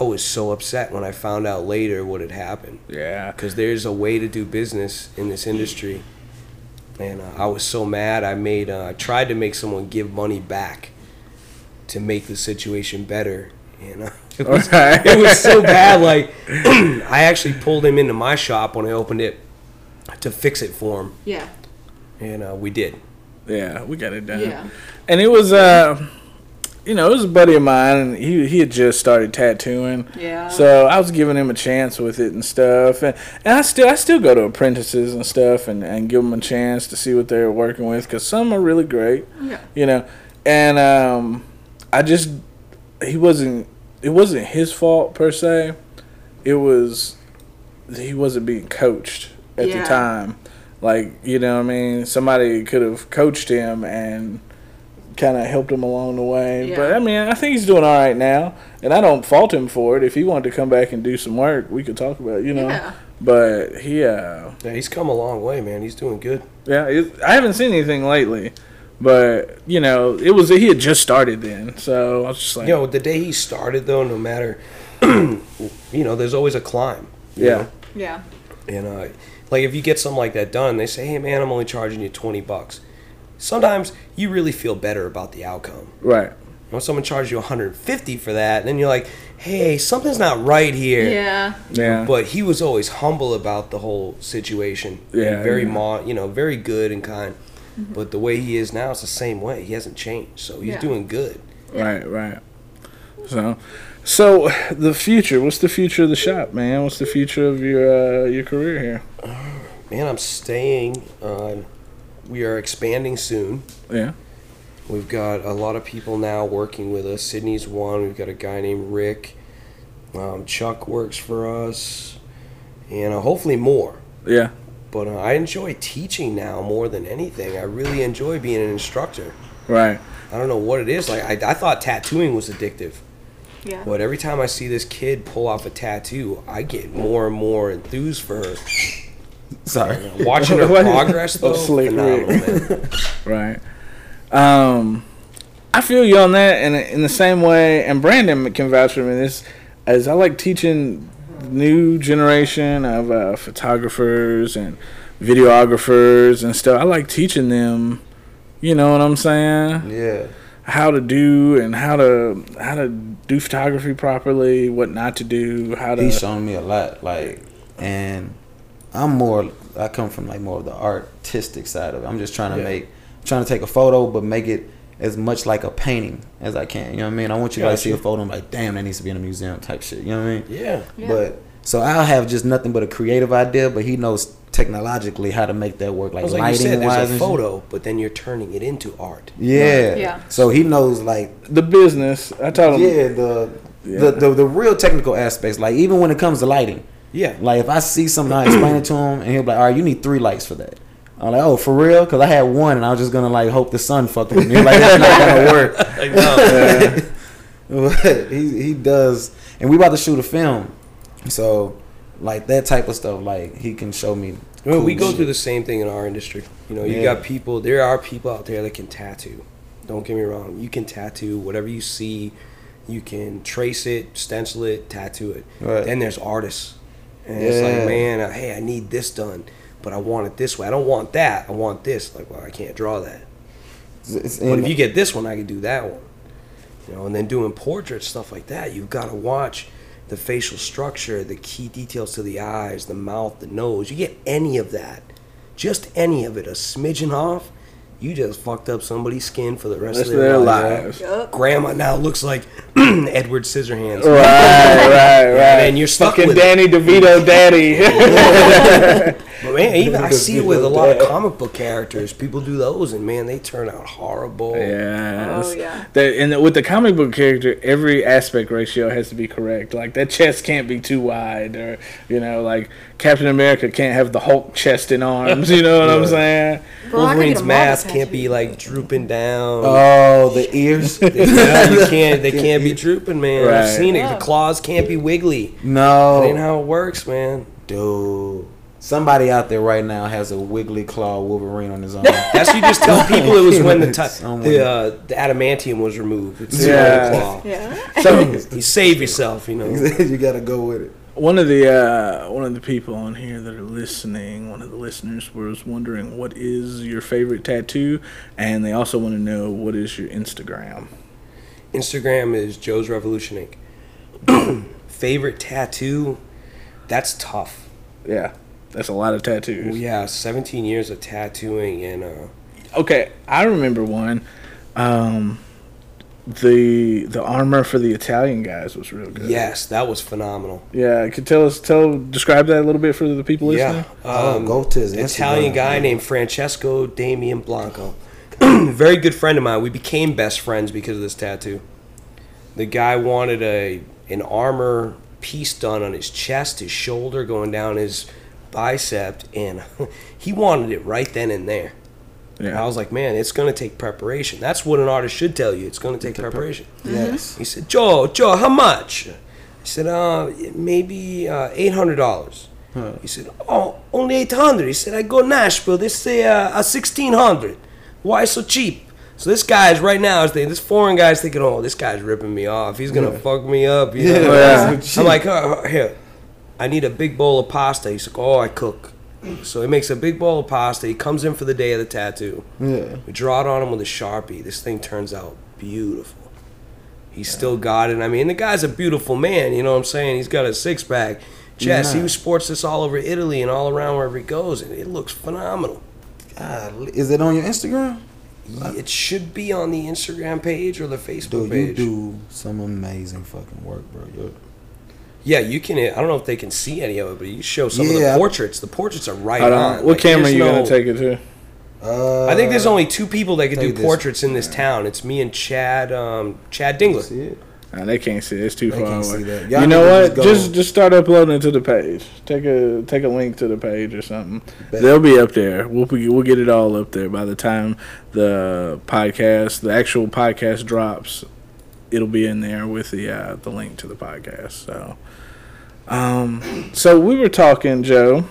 I was so upset when I found out later what had happened Yeah. cuz there's a way to do business in this industry. And uh, I was so mad. I made uh, I tried to make someone give money back to make the situation better. And uh, it was Okay. it was so bad like I actually pulled him into my shop when I opened it to fix it for him. Yeah. And uh, we did. Yeah, we got it done. Yeah. And it was uh you know, it was a buddy of mine and he he had just started tattooing. Yeah. So I was giving him a chance with it and stuff. And, and I still I still go to apprentices and stuff and, and give them a chance to see what they're working with cuz some are really great. Yeah. You know. And um I just he wasn't it wasn't his fault per se. It was he wasn't being coached at Yeah. the time. Like, you know what I mean? Somebody could have coached him and kind of helped him along the way. But I mean, I think he's doing all right now, and I don't fault him for it. If he wanted to come back and do some work, we could talk about, it, you know. Yeah. But he, uh, Yeah, he's come a long way, man. He's doing good. yeah, it, I haven't seen anything lately. But you know, it was he had just started then, so I was just like, You know, the day he started, though, no matter, you know, there's always a climb. yeah, know? Yeah. And, uh, like, if you get something like that done, they say, hey, man, I'm only charging you 20 bucks. Sometimes you really feel better about the outcome. right, When someone charges you 150 for that, and then you're like, hey, something's not right here. Yeah. yeah, But he was always humble about the whole situation. and Yeah, very yeah. mo- you know, very good and kind. But the way he is now, it's the same way. He hasn't changed, so he's Yeah. doing good. right, right. So, so the future. What's the future of the shop, man? What's the future of your uh, your career here? Man, I'm staying. Uh, we are expanding soon. Yeah, We've got a lot of people now working with us. Sydney's one. We've got a guy named Rick. Um, Chuck works for us, and uh, hopefully more. yeah, But uh, I enjoy teaching now more than anything. I really enjoy being an instructor. right. I don't know what it is. Like I, I thought tattooing was addictive, Yeah. but every time I see this kid pull off a tattoo, I get more and more enthused for her. Sorry. Watching her progress, though, Oh, slick phenomenal, man. Right. Um, I feel you on that, and in the same way, and Brandon can vouch for me. This, as I like teaching new generation of uh, photographers and videographers and stuff. I like teaching them. You know what I'm saying? Yeah. how to do and how to how to do photography properly, what not to do, how to. He's shown me a lot, like, and I'm more. I come from like more of the artistic side of it. I'm just trying to Yeah. make, trying to take a photo, but make it as much like a painting as I can. You know what I mean? I want you guys to like see a photo and be like, damn, that needs to be in a museum type shit. You know what I mean? Yeah. Yeah. But so I'll have just nothing but a creative idea, but he knows technologically how to make that work, like Because like you lighting said, wise. there's a photo, but then you're turning it into art. Yeah. Yeah. So he knows like the business. I told him. yeah the, Yeah. The, the the real technical aspects. Like even when it comes to lighting, Yeah. like if I see something, I explain it to him, and he'll be like, "All right, you need three lights for that." I'm like, "Oh, for real?" Because I had one, and I was just gonna like hope the sun fucked with me. Like that's not gonna work. Like, no. But he he does, and we about to shoot a film, so like that type of stuff. Like he can show me. Well, we go shit. through the same thing in our industry. You know, you Yeah. got people. There are people out there that can tattoo. Don't get me wrong. You can tattoo whatever you see. You can trace it, stencil it, tattoo it. Right. Then there's artists, and it's like, man, hey, I need this done, but I want it this way. I don't want that. I want this. Like, well, I can't draw that. It's- But if you get this one, I can do that one. You know, and then doing portraits, stuff like that, you've got to watch the facial structure, the key details to the eyes, the mouth, the nose. You get any of that, just any of it, a smidgen off, you just fucked up somebody's skin for the rest, Rest of their, lives. Yup. Grandma now looks like Edward Scissorhands. Right, right, right. and you're stuck Fucking with it. Danny DeVito, daddy. But man, even I see it with a lot of comic book characters. People do those, and man, they turn out horrible. Yeah. Oh, yeah. That, and with the comic book character, every aspect ratio has to be correct. Like that chest can't be too wide, or you know, like Captain America can't have the Hulk chest and arms. You know what I'm saying? Bro, I could get Wolverine's mask can't be like drooping down. oh, the ears. yeah, you can't. They can't be drooping, man. Right. I've seen it. Yeah. The claws can't be wiggly. no, That ain't how it works, man. Dude, somebody out there right now has a wiggly claw Wolverine on his arm. That's you just tell people it was when the ti- Someone- the uh, the adamantium was removed. It's Yeah. yeah. claw. Yeah. So You save yourself, you know. you gotta go with it. One of the uh, one of the people on here that are listening, one of the listeners was wondering what is your favorite tattoo, and they also want to know what is your Instagram. Instagram is Joe's Revolution Ink. Favorite tattoo? That's tough. Yeah, that's a lot of tattoos. Well, yeah, 17 years of tattooing and uh, Okay, I remember one. Um, the the armor for the Italian guys was real good. yes, that was phenomenal. Yeah, could tell us tell describe that a little bit for the people listening. Yeah, Oh, um, go to his Italian Instagram. guy named Francesco Damian Blanco. Very good friend of mine. We became best friends because of this tattoo. The guy wanted a an armor piece done on his chest, his shoulder, going down his bicep, and he wanted it right then and there. And I was like, man, it's going to take preparation. That's what an artist should tell you. It's going to take preparation. Yes. He said, Joe, Joe, how much? I said, uh, maybe uh, eight hundred dollars. He said, oh, only eight hundred. He said, I go Nashville. They say uh, a sixteen hundred. Why so cheap? So this guy's right now is thinking, this foreign guy's thinking, oh, this guy's ripping me off. He's gonna fuck me up. You know? Yeah. I'm like, oh, here, I need a big bowl of pasta. He's like, oh, I cook. So he makes a big bowl of pasta. He comes in for the day of the tattoo. Yeah. We draw it on him with a sharpie. This thing turns out beautiful. He's still got it. I mean, the guy's a beautiful man. You know what I'm saying? He's got a six pack chest. Yeah. He sports this all over Italy and all around wherever he goes, and it looks phenomenal. God, is it on your Instagram? It should be on the Instagram page or the Facebook Dude, you page. do some amazing fucking work, bro. You're- Yeah, you can. I don't know if they can see any of it, but you show some of the portraits. The portraits are right on. What Like, camera there's you gonna take it to? Uh, I think there's only two people that can do take this. portraits in this town. It's me and Chad. Um, Chad Dingler. See? Nah, they can't see. it. It's too They far can't away. see that. Y'all know what? just Just just start uploading it to the page. Take a take a link to the page or something. Bet. They'll be up there. We'll be, we'll get it all up there by the time the podcast, the actual podcast drops. It'll be in there with the uh, the link to the podcast. So, um, so we were talking, Joe,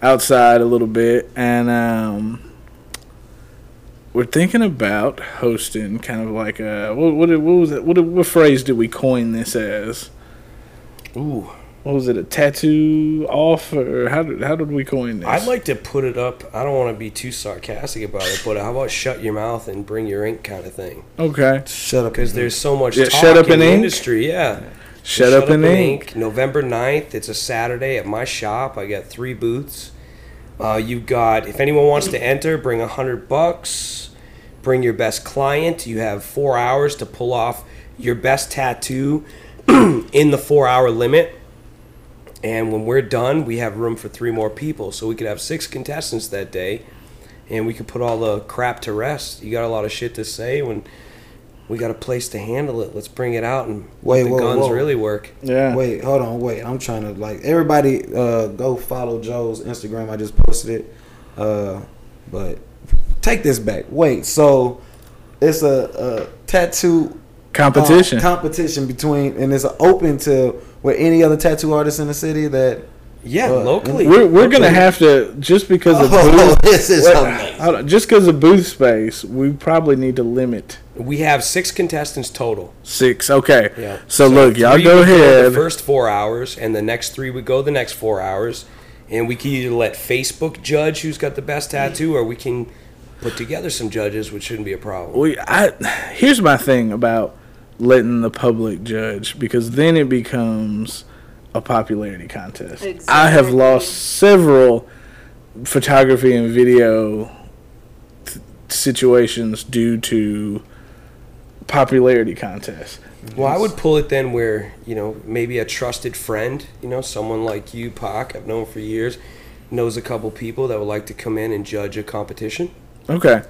outside a little bit, and um, we're thinking about hosting kind of like a what what, what was it? What, what phrase did we coin this as? Ooh, what was it? A tattoo off, or how did how did we coin this? I'd like to put it up. I don't want to be too sarcastic about it, but how about shut your mouth and bring your ink kind of thing? okay. Shut up. Because there's so much Yeah, talk shut up in in the ink? industry. Yeah. Shut, up, in ink. November 9th. It's a Saturday at my shop. I got three booths. Uh, you got if anyone wants to enter, bring a hundred bucks. Bring your best client. You have four hours to pull off your best tattoo in the four hour limit. And when we're done, we have room for three more people. So we could have six contestants that day. And we could put all the crap to rest. You got a lot of shit to say when we got a place to handle it. Let's bring it out and Wait, let the whoa, guns whoa. really work. Yeah. Wait, hold on, wait. I'm trying to like everybody uh go follow Joe's Instagram. I just posted it. Uh but take this back. Wait, so it's a, a tattoo Competition. uh, competition between and it's open to with any other tattoo artists in the city that Yeah, Uh, locally. we're we're gonna have to just because of Oh, booth, this is wait, amazing. hold on, just because of booth space, we probably need to limit we have six contestants total. six. Okay. Yeah. So, look, y'all go ahead. the first four hours, and the next three would go the next four hours, and we can either let Facebook judge who's got the best tattoo, or we can put together some judges, which shouldn't be a problem. we I here's my thing about letting the public judge because then it becomes a popularity contest. I have lost several photography and video th- situations due to popularity contests. Well, I would pull it then where you know maybe a trusted friend, you know, someone like you, Pac, I've known for years, knows a couple people that would like to come in and judge a competition. Okay.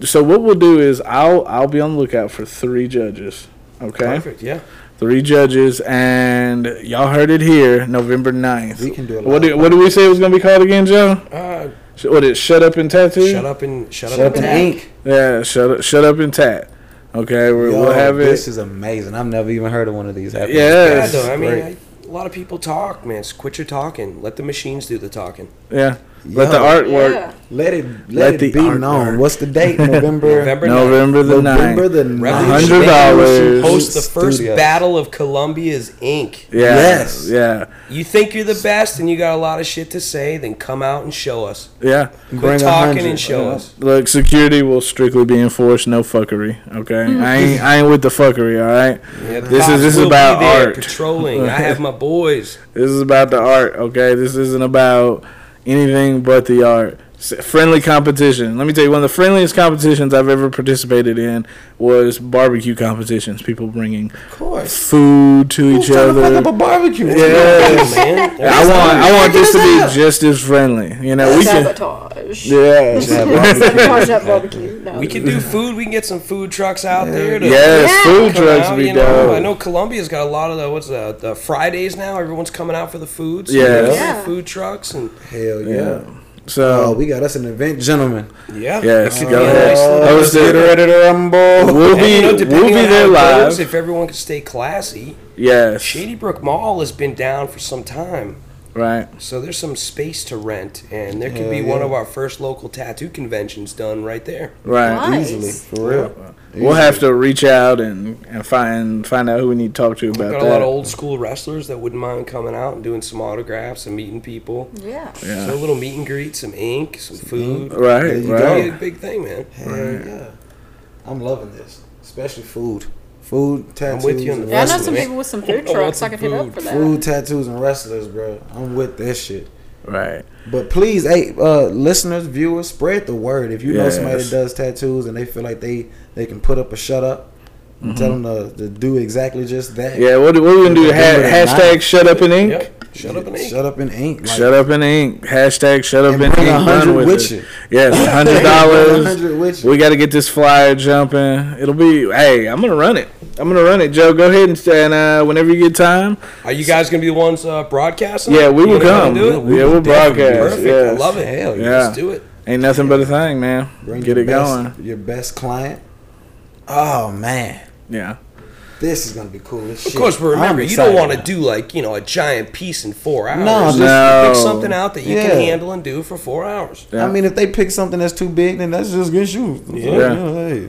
So what we'll do is I'll I'll be on the lookout for three judges. Okay. Perfect. Yeah. Three judges and y'all heard it here, November 9th. We can do a What did, what did we say it was gonna be called again, Joe? Uh, Sh- What is shut up and tattoo? shut up and shut, shut up up in and ink. Yeah, shut up, shut up and tat. Okay, we're, Yo, we'll have it. This is amazing. I've never even heard of one of these happening. Yeah. Yeah, though. I mean, Great. I, a lot of people talk, man. Just quit your talking. Let the machines do the talking. yeah, let the artwork. Yeah. Let it let, Let it the be art known. What's the date? November November November the November 9th. the Revolution $100. Host the first Studios. battle of Columbia's Inc. Yeah, Yes. yeah, You think you're the best and you got a lot of shit to say, then come out and show us. yeah. Quit Bring a talking hundred. and show Yeah. us. Look, security will strictly be enforced. No fuckery. Okay, mm-hmm. I ain't I ain't with the fuckery. All right. Yeah, This is- this is about there art. Patrolling. I have my boys. This is about the art, okay? This isn't about anything but the art. S- Friendly competition. Let me tell you, one of the friendliest competitions I've ever participated in was barbecue competitions. People bringing Of course. food to Who's each trying to fuck other. up a barbecue? Yes. man. I want, I want this to Yes. be just as friendly. You know, we can. Sabotage. Yeah. Sabotage that barbecue. No. We can do food. We can get some food trucks out there. To Yes, Yeah. food trucks out, be you know. I know Columbia's got a lot of the what's the, the Fridays now. Everyone's coming out for the food. So Yes. Yeah. food trucks and Hell yeah. Yeah. Oh, So we got us an event, gentlemen. yeah. yes, It could go be a ahead. nice little- Host Get it. ready to rumble. We'll be you know, we'll be there how it goes, live. if everyone can stay classy. Yes. Shady Brook Mall has been down for some time. Right. So there's some space to rent, and there could Hell be yeah. one of our first local tattoo conventions done right there. Right. Nice. Easily, for real. We'll have to reach out and, and find find out who we need to talk to We've about got that. a lot of old school wrestlers that wouldn't mind coming out and doing some autographs and meeting people. Yeah. Yeah. So a little meet and greet, some ink, some food. Right, There you right. be a big thing, man. Hell yeah. I'm loving this, especially food. Food, tattoos, with you on the and Yeah, I know some people with some food trucks. I some could hit up food. for that. Food, tattoos, and wrestlers, bro. I'm with this shit. Right. But please, hey, uh, listeners, viewers, spread the word. If you know somebody that does tattoos and they feel like they they can put up a shut up, and tell them to, to do exactly just that. Mm-hmm. Yeah, what, what we gonna do? Ha- hashtag ninth. shut up in ink. Yep. Shut up and ink. Shut up in ink. Like, Shut up in ink. Hashtag shut up And in ink. bring a Run hundred with, with it. you. Yes, hundred Bring a dollars. hundred with you. We got to get this flyer jumping. It'll be. Hey, I'm gonna run it. I'm gonna run it, Joe. Go ahead and stand. Uh, whenever you get time. Are you guys gonna be the ones uh, broadcasting? Yeah, we will gonna go come. Do it? Yeah, we'll broadcast. Perfect. I love it. Hell yeah. Let's do it. Ain't nothing but a thing, man. Bring Get it best, going. Your best client. Oh man, Yeah. this is gonna be cool as shit. Of course, but remember, you don't want to do like you know a giant piece in four hours. No, just- No. pick something out that you Yeah. can handle and do for four hours. Yeah. I mean, if they pick something that's too big, then that's just good shoes. Yeah. You know, hey.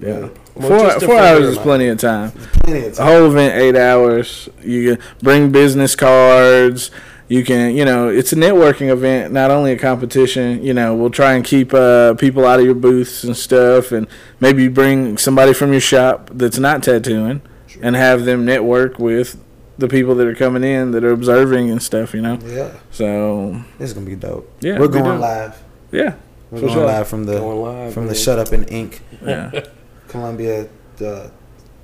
Yeah. Well, four just four hours is plenty of time. Plenty of The time. whole event eight hours. You can bring business cards. You can, you know, it's a networking event, not only a competition. You know, we'll try and keep uh, people out of your booths and stuff, and maybe bring somebody from your shop that's not tattooing, and have them network with the people that are coming in that are observing and stuff. You know, Yeah, so this is gonna be dope. Yeah, we're going do. live. yeah, We're going sure. live from the live, from the. Shut Up and Ink yeah, Columbia the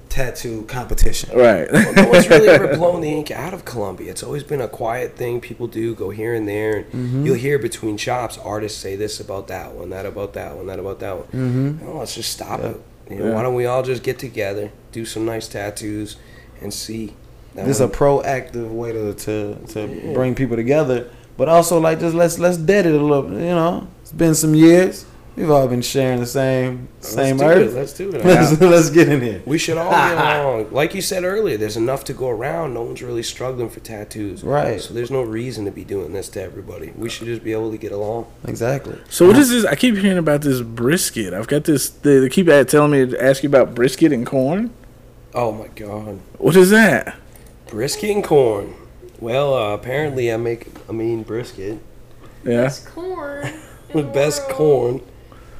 tattoo competition. right. Well, no one's really ever blown the ink out of Columbia. It's always been a quiet thing people do, go here and there. And Mm-hmm. You'll hear between shops artists say this about that one, that about that one, that about that one. Mm-hmm. No, let's just stop it. You know, Yeah. why don't we all just get together, do some nice tattoos, and see? This is a proactive way to, to, to bring people together, but also like just let's let's dead it a little. You know, it's been some years. We've all been sharing the same same let's earth. It. Let's do it. Let's, let's get in here. We should all get along. Like you said earlier, there's enough to go around. No one's really struggling for tattoos. Right. So there's no reason to be doing this to everybody. We should just be able to get along. Exactly. So what is this? I keep hearing about this brisket. I've got this. They, they keep at- telling me to ask you about brisket and corn. Oh my god. What is that? Brisket and corn. Well, uh, apparently I make a mean brisket Yeah. Best corn. the best world. corn.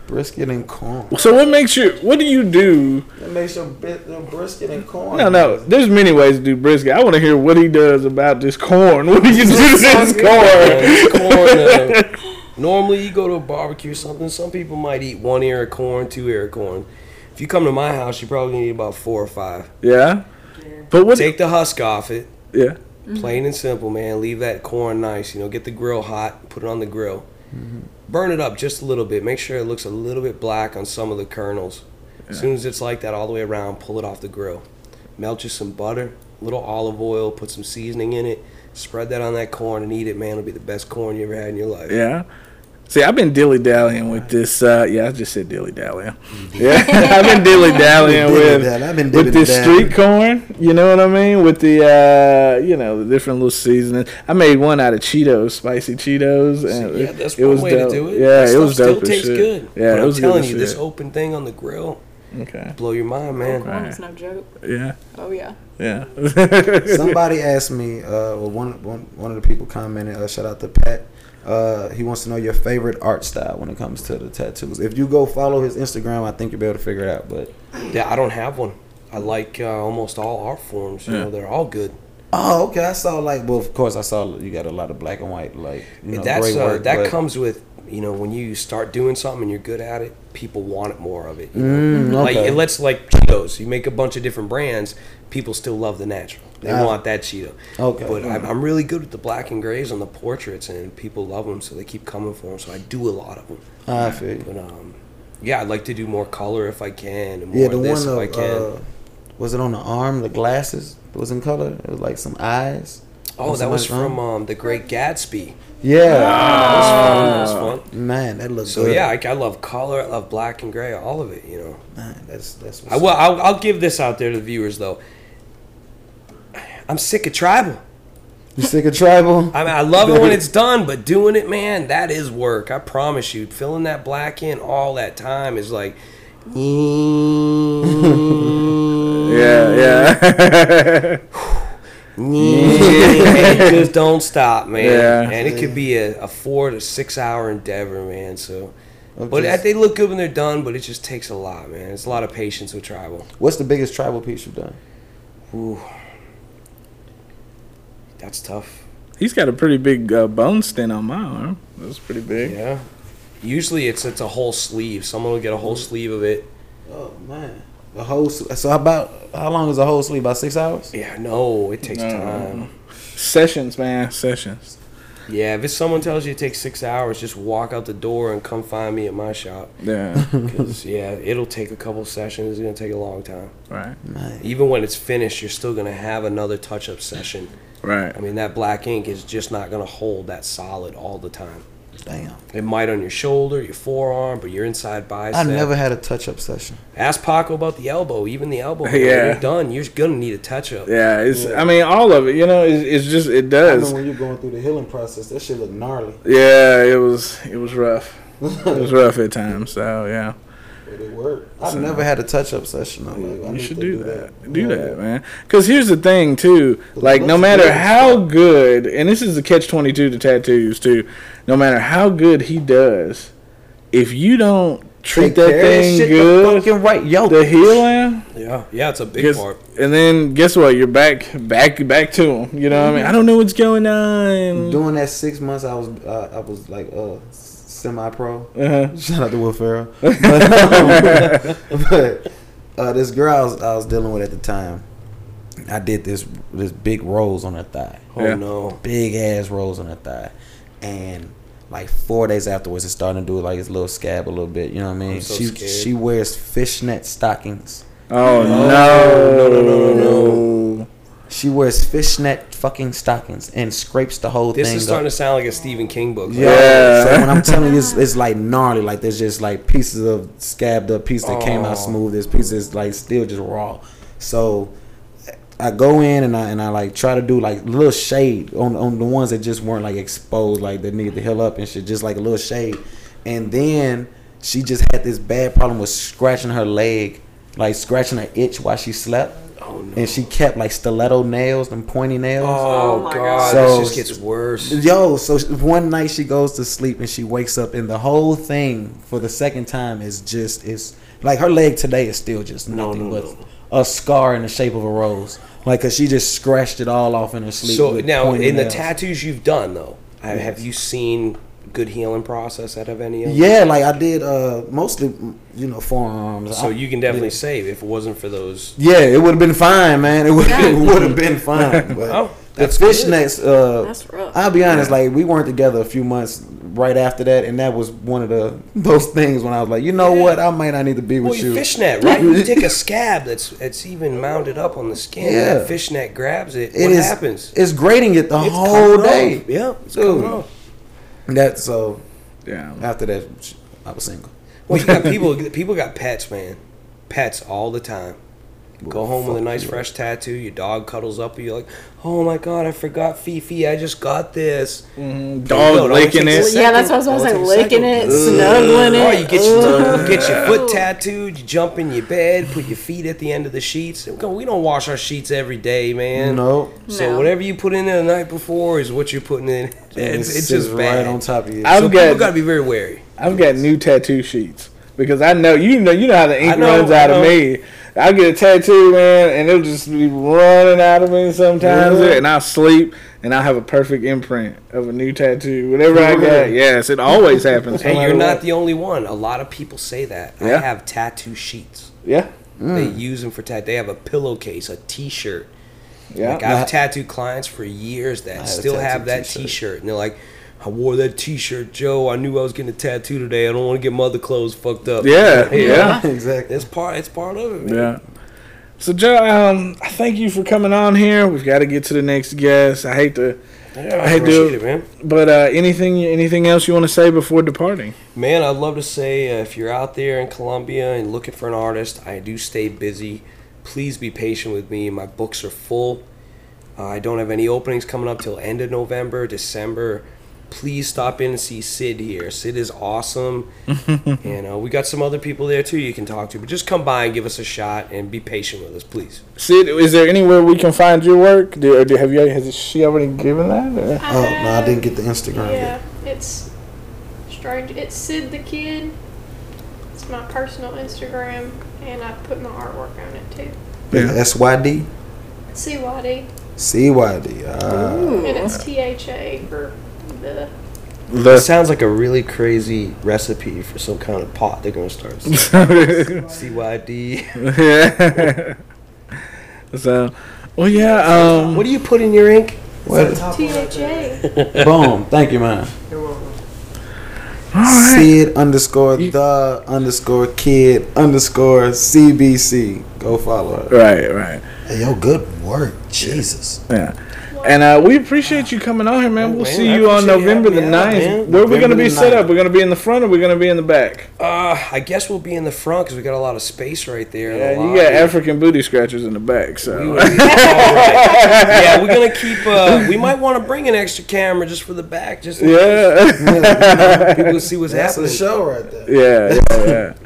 Brisket and corn. So what makes you? What do you do? That makes your bit your brisket and corn. No, no. There's many ways to do brisket. I want to hear what he does about this corn. What do you do to this corn? It's corn. Uh, normally you go to a barbecue or something. Some people might eat one ear of corn, two ear of corn. If you come to my house, you probably need about four or five. Yeah. But what? Take the husk off it. yeah. Plain and simple, man. Leave that corn nice. You know, get the grill hot. Put it on the grill. Burn it up just a little bit. Make sure it looks a little bit black on some of the kernels. As soon as it's like that all the way around, pull it off the grill. Melt you some butter, a little olive oil, put some seasoning in it. Spread that on that corn and eat it, man. It'll be the best corn you ever had in your life. Yeah. See, I've been dilly dallying with this. Uh, yeah, I just said dilly dallying. Yeah, I've been dilly dallying with I've with this street corn. You know what I mean? With the uh, you know the different little seasonings. I made one out of Cheetos, spicy Cheetos, and Yeah, that's it one was way dope. to do it. Yeah, That it was stuff dope. Still tastes shit. good. Yeah, but it I'm was good telling as you, this open thing on the grill Okay. blow your mind, man. Corn is no joke. Yeah. Oh yeah. Yeah. Somebody asked me, uh, well, one, one, one of the people commented, uh, shout out to Pat. Uh, he wants to know your favorite art style when it comes to the tattoos. If you go follow his Instagram, I think you'll be able to figure it out. But Yeah, I don't have one. I like uh, almost all art forms. You Yeah. know, they're all good. oh, okay, I saw like, well, of course, I saw you got a lot of black and white, like you know, That's great uh, work. that but- comes with you know when you start doing something and you're good at it, people want it more of it. You know? Mm, Like it lets like Cheetos. You make a bunch of different brands, people still love the natural. They Ah. want that Cheeto. Okay. But I'm, I'm really good with the black and grays on the portraits, and people love them, so they keep coming for them. So I do a lot of them. I feel you. But um, yeah, I'd like to do more color if I can, and more Yeah, the of this one if of, I can. uh, was it on the arm? The glasses was in color. It was like some eyes. oh, that was from um, the Great Gatsby. Yeah, That was fun. That was fun. Ah. man, that looks So good. yeah, I, I love color. I love black and gray. All of it. You know. man, that's that's. What's I will. I'll, I'll give this out there to the viewers though. I'm sick of tribal. You sick of tribal? I mean, I love it when it's done, but doing it, man, that is work. I promise you. Filling that black in all that time is like. yeah. Yeah. Just don't stop, man. Yeah. And it could be a, a four to six hour endeavor, man. So, but just- they look good when they're done, but it just takes a lot, man. It's a lot of patience with tribal. What's the biggest tribal piece you've done? Ooh, that's tough. He's got a pretty big uh, bone stent on my arm. That's pretty big. Yeah. Usually it's it's a whole sleeve. Someone will get a whole sleeve of it. Oh man, the whole. So how about how long is a whole sleep? About six hours. Yeah, no, it takes No. time. Sessions, man. Sessions. Yeah, if it's someone tells you it takes six hours, just walk out the door and come find me at my shop. Yeah. Because yeah, it'll take a couple sessions. It's gonna take a long time. right. Man, Even when it's finished, you're still gonna have another touch-up session. Right. I mean, that black ink is just not gonna hold that solid all the time. Damn. It might on your shoulder, your forearm, but your inside bicep. I never had a touch-up session. Ask Paco about the elbow. Even the elbow. man, When Yeah. you're done, you're gonna need a touch-up. Yeah. It's. I mean, all of it. You know, it's, it's just. It I does. know when you're going through the healing process, that shit looked gnarly. Yeah. It was. It was rough. it was rough at times. So yeah. It worked. I've never had a touch up session. I'm like, I You should to do that. Do that, man. Because here's the thing, too. Like, no matter do it. how good, and this is the catch 22 to tattoos, too. No matter how good he does, if you don't treat Take that thing shit good, fucking right, yo. the healing, Yeah, yeah, it's a big part. and then guess what? You're back, back, back to him. You know what I mean? I don't know what's going on. During that six months, I was uh, I was like uh, semi pro. Uh-huh. Shout out to Will Ferrell. But, um, but uh, this girl I was, I was dealing with at the time, I did this this big rose on her thigh, Oh Yeah. no. big ass rose on her thigh, and like four days afterwards, it's starting to do like its little scab a little bit. You know what I mean? I'm so she scared. she wears fishnet stockings. Oh, no. no, no, no, no, She wears fishnet fucking stockings and scrapes the whole This thing. This is up. starting to sound like a Stephen King book. Yeah. So when I'm telling you, it's, it's like gnarly. Like there's just like pieces of scabbed up, piece that came Oh. out smooth. There's pieces like still just raw. So I go in and I and I like try to do like little shade on on the ones that just weren't like exposed, like that needed to heal up and shit, just like a little shade. And then she just had this bad problem with scratching her leg, like scratching her itch while she slept. Oh no. And she kept like stiletto nails and pointy nails. Oh, Oh, my god, God. So- this just gets worse. Yo, so one night she goes to sleep and she wakes up and the whole thing for the second time is just it's like her leg today is still just No, nothing no, but no. a scar in the shape of a rose. Like, cause she just scratched it all off in her sleep. So with now, pointy in the tattoos you've done though, I- have you seen good healing process out of any of them? yeah, like I did, uh, mostly, you know, forearms. So I- you can definitely yeah. say if it wasn't for those. Yeah, it would have been fine, man. It would have been fine. But Oh, the that's good. fishnets, uh, That's rough. I'll be honest, like we weren't together a few months right after that, and that was one of the those things when I was like, you know what, I might not need to be Well, with you you. fishnet, right? You take a scab that's it's even mounted up on the skin. Yeah. That fishnet grabs it. It what is- happens? It's grating it the It's whole day. off. Yeah, it's Dude. coming off. That so Yeah. after that, I was single. Well, you got people. People got pets, man. Pets all the time. Go home with a nice you. fresh tattoo. Your dog cuddles up. and You're like, oh my god, I forgot Fifi. I just got this. Mm-hmm. Dog No, it only licking it. yeah, that's what I was Second. gonna say. It'll take a Licking it, second. snuggling it. Oh, you get your uh, Ugh. get your foot tattooed. You jump in your bed, put your feet at the end of the sheets. We don't wash our sheets every day, man. No, So No. whatever you put in there the night before is what you're putting in. It's, it it's just bad. right on top of you. I've so got- people got to be very wary. I've got new tattoo sheets because I know you know you know how the ink know, runs out of me. I get a tattoo, man, and it'll just be running out of me sometimes, Really? and I'll sleep, and I'll have a perfect imprint of a new tattoo. Whatever I got, yes, it always happens. no Hey, you're not what. the only one. A lot of people say that. I have tattoo sheets. yeah, They use them for tattoo. They have a pillowcase, a T-shirt. yeah. Like I've tattooed clients for years that still have that t-shirt. T-shirt, and they're like, "I wore that T-shirt, Joe. I knew I was getting a tattoo today. I don't want to get mother clothes fucked up." Yeah, yeah. exactly. It's part. It's part of it, man. Yeah. So Joe, um, I thank you for coming on here. We've got to get to the next guest. I hate to, Yeah, I I do- appreciate it, man. but uh, anything, anything else you want to say before departing? Man, I'd love to say uh, if you're out there in Columbia and looking for an artist, I do stay busy. Please be patient with me. My books are full. Uh, I don't have any openings coming up till end of November, December. Please stop in and see Sid here. Sid is awesome, and uh, we got some other people there too you can talk to. But just come by and give us a shot and be patient with us, please. Sid, is there anywhere we can find your work? Do, or do, have you? Has she already given that? Or? Oh no, I didn't get the Instagram Yeah, yet. it's strange. It's Sid the Kid. It's my personal Instagram, and I put my artwork on it too. Yeah. S Y D CYD, C Y D. Ah. and it's THA for the. It sounds like a really crazy recipe for some kind of pot they're gonna start. CYD. yeah. so, well, yeah. Um, What do you put in your ink? What? THA. Boom. Thank you, man. You're welcome. Sid underscore the underscore kid underscore CBC. Go follow her. right, right. Hey, yo, good work. Jesus. Yeah. And uh, we appreciate you coming on here, man. We'll man, see you on appreciate you November the having me out, 9th. man. Where are we going to be set 9th. up? We're going to be in the front or we're going to be in the back? Uh, I guess we'll be in the front because we got a lot of space right there. in the Yeah, you got African booty scratchers in the back, so. will be- all right. Yeah, we're gonna keep. Uh, we might want to bring an extra camera just for the back, just in case yeah. people see what's That's happening. the show right there. yeah, yeah, yeah.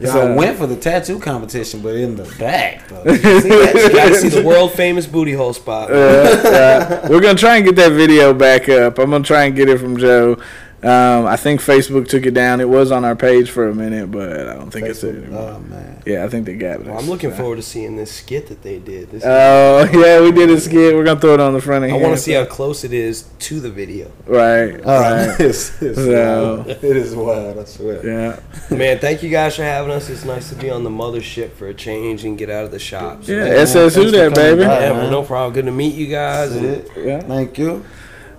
Y'all So- went for the tattoo competition, but in the back. Though. You see that You gotta see the world famous booty hole spot. Uh, we're gonna try and get that video back up. I'm gonna try and get it from Joe. Um, I think Facebook took it down. It was on our page for a minute, but I don't think it's there anymore. Oh man. Yeah, I think they got it. Well, I'm looking So- forward to seeing this skit that they did. This Oh yeah, we did a skit. We're gonna throw it on the front of I here. I want to see how close it is to the video. Right. Oh, right. it's, it's So- wild. It is wild. I swear. Yeah. Man, thank you guys for having us. It's nice to be on the mothership for a change and get out of the shops. Yeah. man, SS who thanks for that baby. by. Yeah, no problem. Good to meet you guys. That's it. Yeah. Thank you.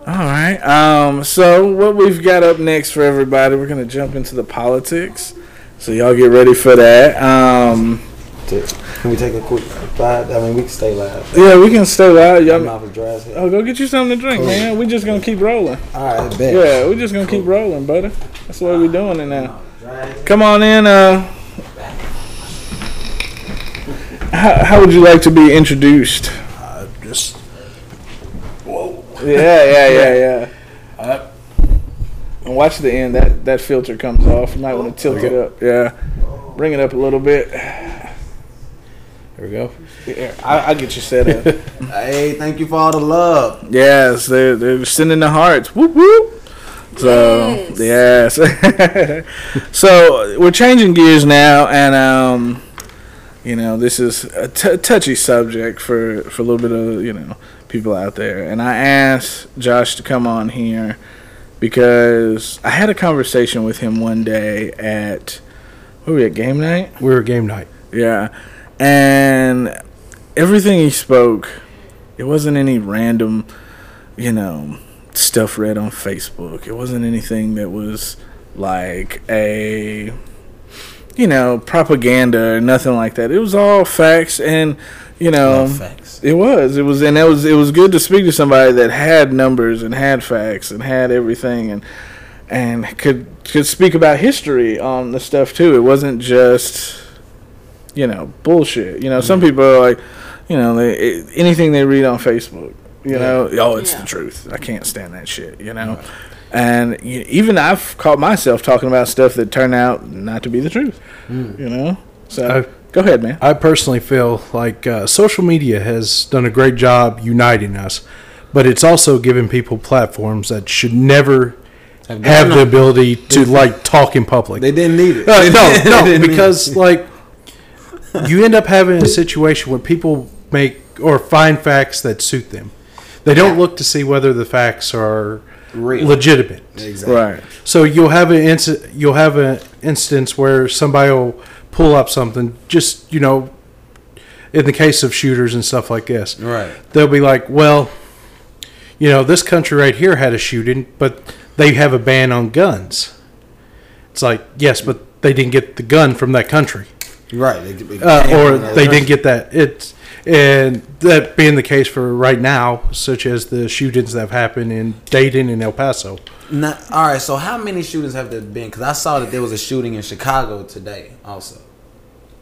All right. Um. So what we've got up next for everybody, we're gonna jump into the politics. So y'all get ready for that. Um. Can we take a quick five? I mean, we can stay live. Yeah, we can stay. I'm Y'all. off of dry as hell. Oh, go get you something to drink, man. We just gonna keep rolling. All right, bet. Yeah, we just gonna keep rolling, buddy. That's the way we doing it now. Come on in. Uh. How, how would you like to be introduced? Just Yeah, yeah, yeah, yeah. And watch the end. That that filter comes off. You might want to tilt it up. Yeah, bring it up a little bit. There we go. Yeah, I, I'll get you set up. Hey, thank you for all the love. yes, they're they're sending the hearts. Whoop whoop. So yes. so we're changing gears now, and um, you know, this is a t- touchy subject for for a little bit of you know people out there. And I asked Josh to come on here because I had a conversation with him one day at where were we at game night. we were game night. Yeah, and everything he spoke, it wasn't any random, you know, stuff read on Facebook. It wasn't anything that was like a, you know, propaganda or nothing like that. It was all facts, and you know, facts. It was. It was, and it was. It was good to speak to somebody that had numbers and had facts and had everything, and and could could speak about history on the stuff too. It wasn't just, you know, bullshit. You know, some mm-hmm. people are like, you know, they, it, anything they read on Facebook. You know, oh, it's Yeah. the truth. I can't stand that shit. You know, and you, even I've caught myself talking about stuff that turned out not to be the truth. Mm. You know, so I- go ahead, man. I personally feel like uh, social media has done a great job uniting us, but it's also given people platforms that should never have the ability to like talk in public. They didn't need it. Uh, no, no, because like you end up having a situation where people make or find facts that suit them. They don't look to see whether the facts are Real. legitimate. Exactly. Right. So you'll have an inc- you'll have an instance where somebody will pull up something. Just you know, in the case of shooters and stuff like this, Right. they'll be like, well, you know, this country right here had a shooting, but they have a ban on guns. It's like yes, but they didn't get the gun from that country, Right. They, they uh, or they didn't get that. It's and that being the case for right now, such as the shootings that have happened in Dayton and El Paso. Now, all right. So how many shootings have there been? Because I saw that there was a shooting in Chicago today. Also,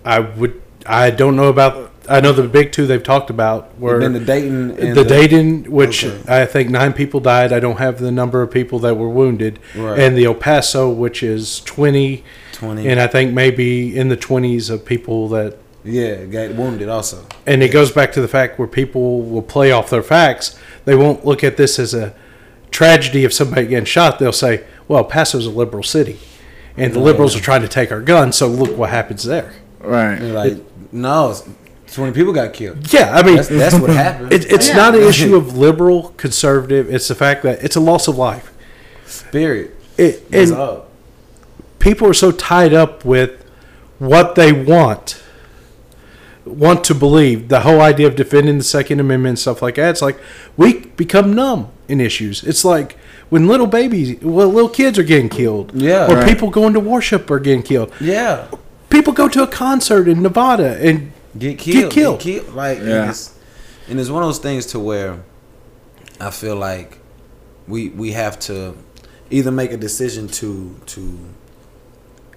I would. I don't know about. I know the big two they've talked about were then the Dayton and the Dayton, which Okay. I think nine people died. I don't have the number of people that were wounded, Right. and the El Paso, which is twenty, twenty. and I think maybe in the twenties of people that. yeah, got wounded also. And it goes back to the fact where people will play off their facts. They won't look at this as a tragedy of somebody getting shot. They'll say, "Well, El Paso's a liberal city, and the liberals are trying to take our guns. So look what happens there." Right. They're like, no, it's- twenty people got killed. Yeah, I mean, That's, that's what happened. It, it's Yeah. not an issue of liberal, conservative. It's the fact that it's a loss of life. Spirit. It, That's and all. people are so tied up with what they want, want to believe. The whole idea of defending the Second Amendment and stuff like that. It's like we become numb in issues. It's like when little babies, well, little kids are getting killed. Yeah. Or Right. people going to worship are getting killed. Yeah. People go to a concert in Nevada and Get killed. killed. Get killed. Like, Yeah. and, it's, and it's one of those things to where I feel like we we have to either make a decision to to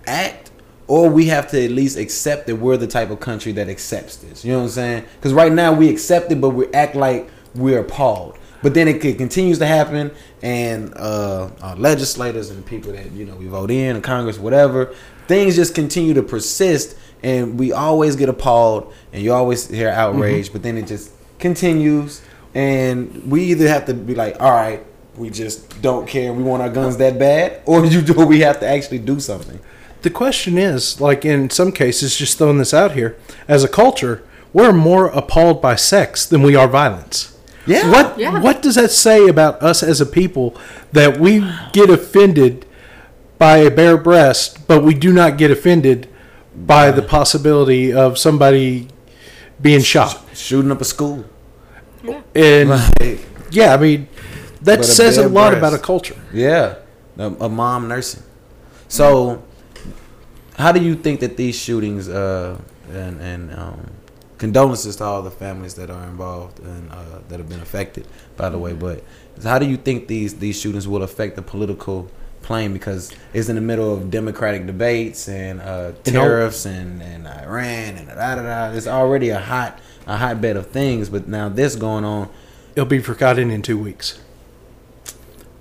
act or we have to at least accept that we're the type of country that accepts this. You know what I'm saying? Because right now we accept it, but we act like we're appalled. But But then it, it continues to happen, and uh, our legislators and the people that you know we vote in, and Congress, whatever, things just continue to persist, and we always get appalled, and you always hear mm-hmm. outrage, but then it just continues, and we either have to be like, all right, we just don't care, we want our guns that bad, or you do we have to actually do something. The question is, like in some cases, just throwing this out here, as a culture, we're more appalled by sex than we are violence. Yeah. What Yeah. what does that say about us as a people that we get offended by a bare breast, but we do not get offended by the possibility of somebody being shot? Shooting up a school. And Like, yeah, I mean that But says a bare lot breast. about a culture. Yeah, a, a mom nursing. So, how do you think that these shootings uh, and and um, condolences to all the families that are involved and uh, that have been affected, by the way, but how do you think these these shootings will affect the political plane because it's in the middle of democratic debates and uh, You know- tariffs and, and Iran and da da da. It's already a hot a hotbed of things, but now this going on. It'll be forgotten in two weeks.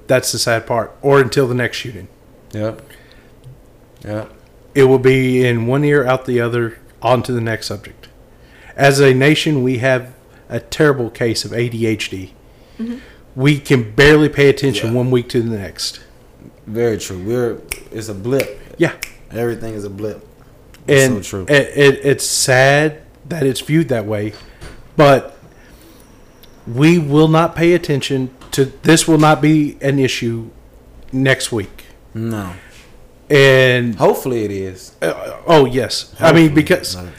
That's the sad part. Or until the next shooting. Yep. Yep. It will be in one ear, out the other, on to the next subject. As a nation, we have a terrible case of ADHD. We can barely pay attention Yeah. one week to the next. Very true. We're it's a blip. Yeah. Everything is a blip. It's And so true. It, it, it's sad that it's viewed that way, but we will not pay attention to this. Will not be an issue next week. no. And Hopefully it is. uh, oh yes, I mean because it-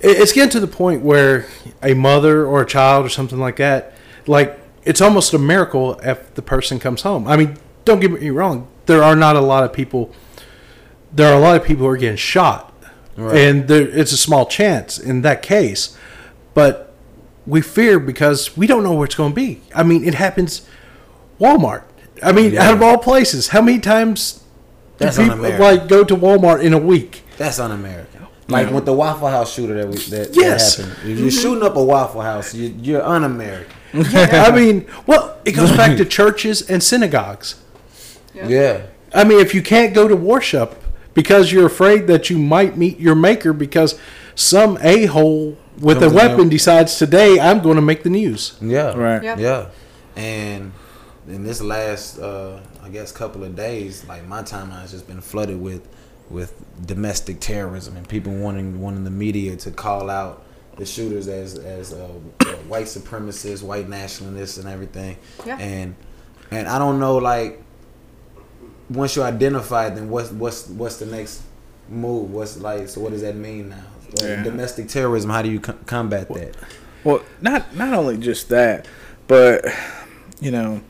it's getting to the point where a mother or a child or something like that, like it's almost a miracle if the person comes home. I mean, don't get me wrong. There are not a lot of people. There are a lot of people who are getting shot, Right. and there, it's a small chance in that case. But we fear because we don't know where it's going to be. I mean, it happens. Walmart. I mean, Yeah. out of all places, how many times do That's people un-American. like go to Walmart in a week? that's un-American. Like with the Waffle House shooter that we, that, Yes. that happened. If you're mm-hmm. shooting up a Waffle House, you, you're un-American. I mean, well, it goes back to churches and synagogues. Yeah. I mean, if you can't go to worship because you're afraid that you might meet your maker because some a hole with a Comes in weapon there. decides today I'm going to make the news. Yeah. Right. Yeah. Yeah. And in this last, uh, I guess, couple of days, like my timeline has just been flooded with with domestic terrorism and people wanting wanting the media to call out the shooters as as uh, uh, white supremacists, white nationalists, and everything. Yeah. And and I don't know, like once you identify, then what's what's what's the next move? What's like? So what does that mean now? Uh, Yeah. Domestic terrorism. How do you co- combat that? Well, not not only just that, but you know,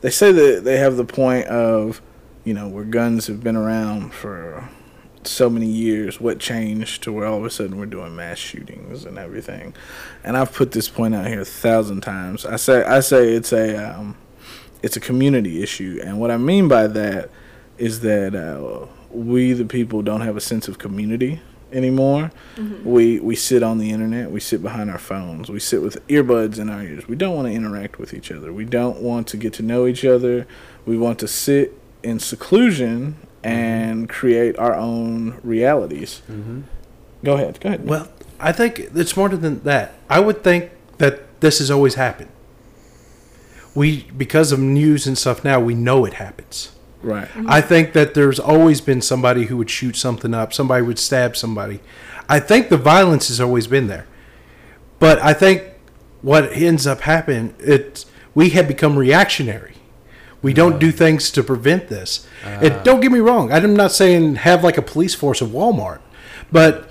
they say that they have the point of, you know, where guns have been around for so many years. What changed to where all of a sudden we're doing mass shootings and everything? And I've put this point out here a thousand times. I say I say it's a um, it's a community issue, and what I mean by that is that uh, we the people don't have a sense of community anymore. Mm-hmm. We we sit on the internet, we sit behind our phones, we sit with earbuds in our ears. We don't want to interact with each other. We don't want to get to know each other. We want to sit in seclusion mm-hmm. and create our own realities. Mm-hmm. Go ahead. Go ahead. Well, I think it's more than that. I would think that this has always happened. We because of news and stuff now, we know it happens. right. Mm-hmm. I think that there's always been somebody who would shoot something up, somebody would stab somebody. I think the violence has always been there. But I think what ends up happening, it's we have become reactionary. We don't do things to prevent this. Ah. and don't get me wrong, I'm not saying have like a police force of Walmart, but